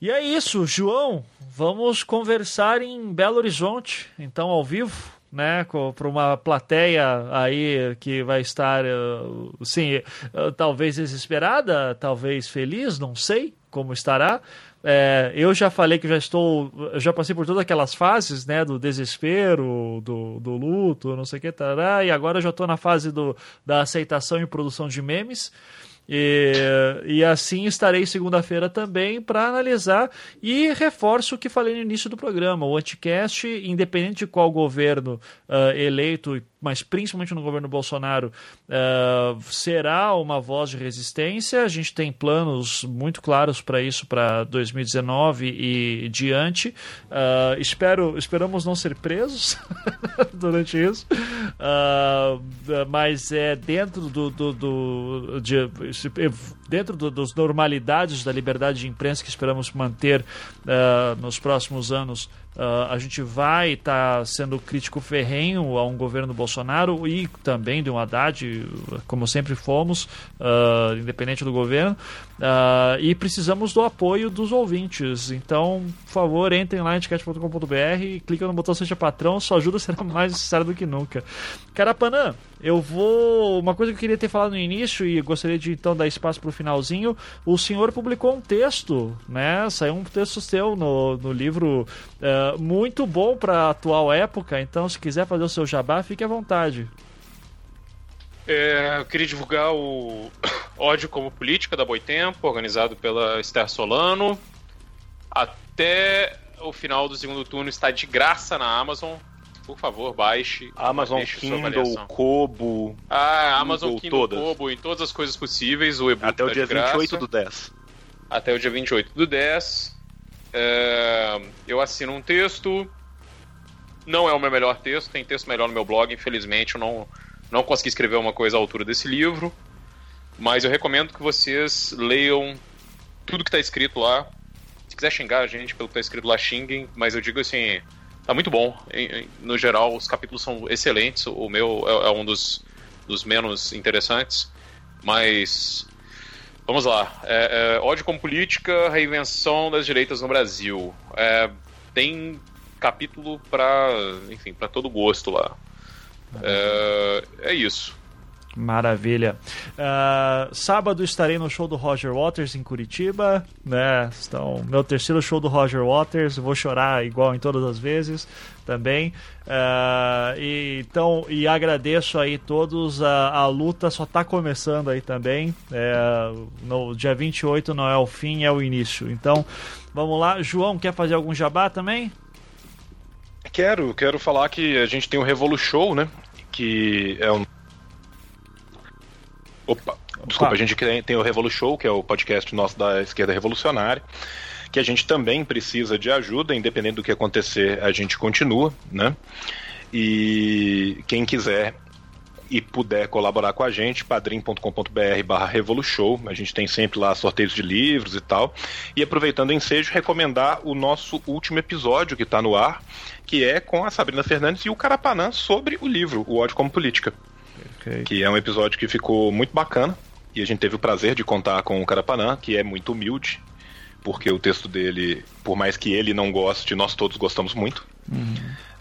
e é isso, João. Vamos conversar em Belo Horizonte, então ao vivo né, para uma plateia aí que vai estar, uh, sim, uh, talvez desesperada, talvez feliz, não sei como estará. É, eu já falei que já estou, já passei por todas aquelas fases, né, do desespero, do, do luto, não sei o que, tará, e agora já estou na fase do, da aceitação e produção de memes. E, e assim estarei segunda-feira também para analisar e reforço o que falei no início do programa. O Anticast, independente de qual governo uh, eleito mas principalmente no governo Bolsonaro, uh, será uma voz de resistência. A gente tem planos muito claros para isso para 2019 e diante. Uh, espero, esperamos não ser presos [LAUGHS] durante isso, uh, mas é dentro do, do, do de, dentro do, dos normalidades da liberdade de imprensa que esperamos manter nos próximos anos Uh, a gente vai estar tá sendo crítico ferrenho a um governo Bolsonaro e também de um Haddad, como sempre fomos, uh, independente do governo. Uh, e precisamos do apoio dos ouvintes. Então, por favor, entrem lá em etiquete.com.br e cliquem no botão Seja Patrão. Sua ajuda será mais necessária do que nunca. Carapanã, eu vou. Uma coisa que eu queria ter falado no início e gostaria de então dar espaço para o finalzinho. O senhor publicou um texto, né? Saiu um texto seu no, no livro uh, muito bom para a atual época. Então, se quiser fazer o seu jabá, fique à vontade. É, eu queria divulgar o [COUGHS] Ódio como Política da Boitempo, organizado pela Esther Solano. Até o final do segundo turno está de graça na Amazon. Por favor, baixe. Amazon deixe Kindle. Kobo. Ah, Amazon Google, Kindle, todas. Kobo, em todas as coisas possíveis. O e-book Até o tá dia de graça. 28 do 10. Até o dia 28 do 10. É, eu assino um texto. Não é o meu melhor texto, tem texto melhor no meu blog. Infelizmente, eu não, não consegui escrever uma coisa à altura desse livro. Mas eu recomendo que vocês leiam tudo que está escrito lá. Se quiser xingar a gente pelo que está escrito lá, xinguem. Mas eu digo assim, tá muito bom. No geral, os capítulos são excelentes. O meu é, é um dos, dos menos interessantes. Mas Vamos lá. É, é, ódio como política, reinvenção das direitas no Brasil. É, tem capítulo para, enfim, para todo gosto lá. É, é isso. Maravilha. Ah, sábado estarei no show do Roger Waters em Curitiba, né? Então, meu terceiro show do Roger Waters, vou chorar igual em todas as vezes também. Ah, e, então, e agradeço aí todos. A, a luta só está começando aí também. É, no dia 28 não é o fim, é o início. Então, vamos lá. João, quer fazer algum jabá também? Quero, quero falar que a gente tem o Revolu Show, né? Que é um. Opa, desculpa, a gente tem o Revolu Show, que é o podcast nosso da esquerda revolucionária, que a gente também precisa de ajuda, independente do que acontecer, a gente continua, né? E quem quiser e puder colaborar com a gente, padrim.com.br barra Revolution. A gente tem sempre lá sorteios de livros e tal. E aproveitando o ensejo, recomendar o nosso último episódio que está no ar, que é com a Sabrina Fernandes e o Carapanã sobre o livro O Ódio como Política. Que é um episódio que ficou muito bacana. E a gente teve o prazer de contar com o Carapanã, que é muito humilde, porque o texto dele, por mais que ele não goste, nós todos gostamos muito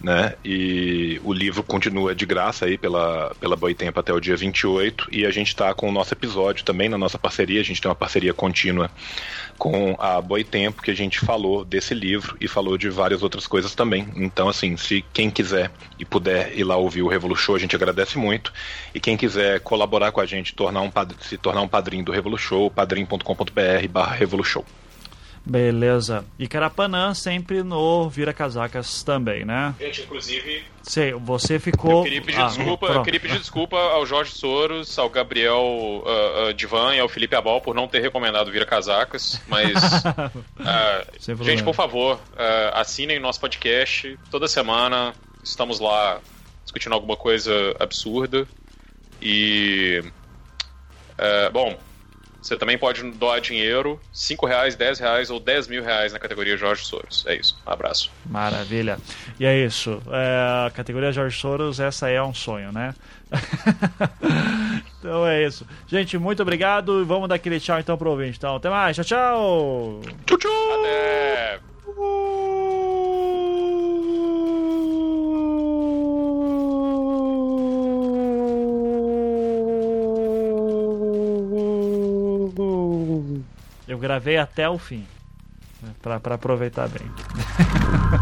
né? E o livro continua de graça aí pela, pela Boitempo até o dia 28. E a gente está com o nosso episódio também na nossa parceria. A gente tem uma parceria contínua com a Boitempo, que a gente falou desse livro e falou de várias outras coisas também. Então, assim, se quem quiser e puder ir lá ouvir o Revolution, a gente agradece muito. E quem quiser colaborar com a gente, tornar um, se tornar um padrinho do Revolution, padrim.com.br barra Revolution. Beleza. E Carapanã sempre no Vira Casacas também, né? Gente, inclusive, Sei, você ficou. eu queria pedir Ah, desculpa, eu queria pedir desculpa ao Jorge Soros, ao Gabriel ah, ah, Divan e ao Felipe Abal por não ter recomendado Vira Casacas, mas [LAUGHS] ah, Sem problema. gente, por favor, assinem nosso podcast toda semana. Estamos lá discutindo alguma coisa absurda e bom, você também pode doar dinheiro, 5 reais, 10 reais ou 10 mil reais na categoria Jorge Soros. É isso. Um abraço. Maravilha. E é isso. É, a categoria Jorge Soros, essa é um sonho, né? [LAUGHS] então é isso. Gente, muito obrigado e vamos dar aquele tchau então pro ouvinte. Então, até mais. Tchau, tchau. Tchau, tchau. Até! Gravei até o fim. né, Pra, pra aproveitar bem. [LAUGHS]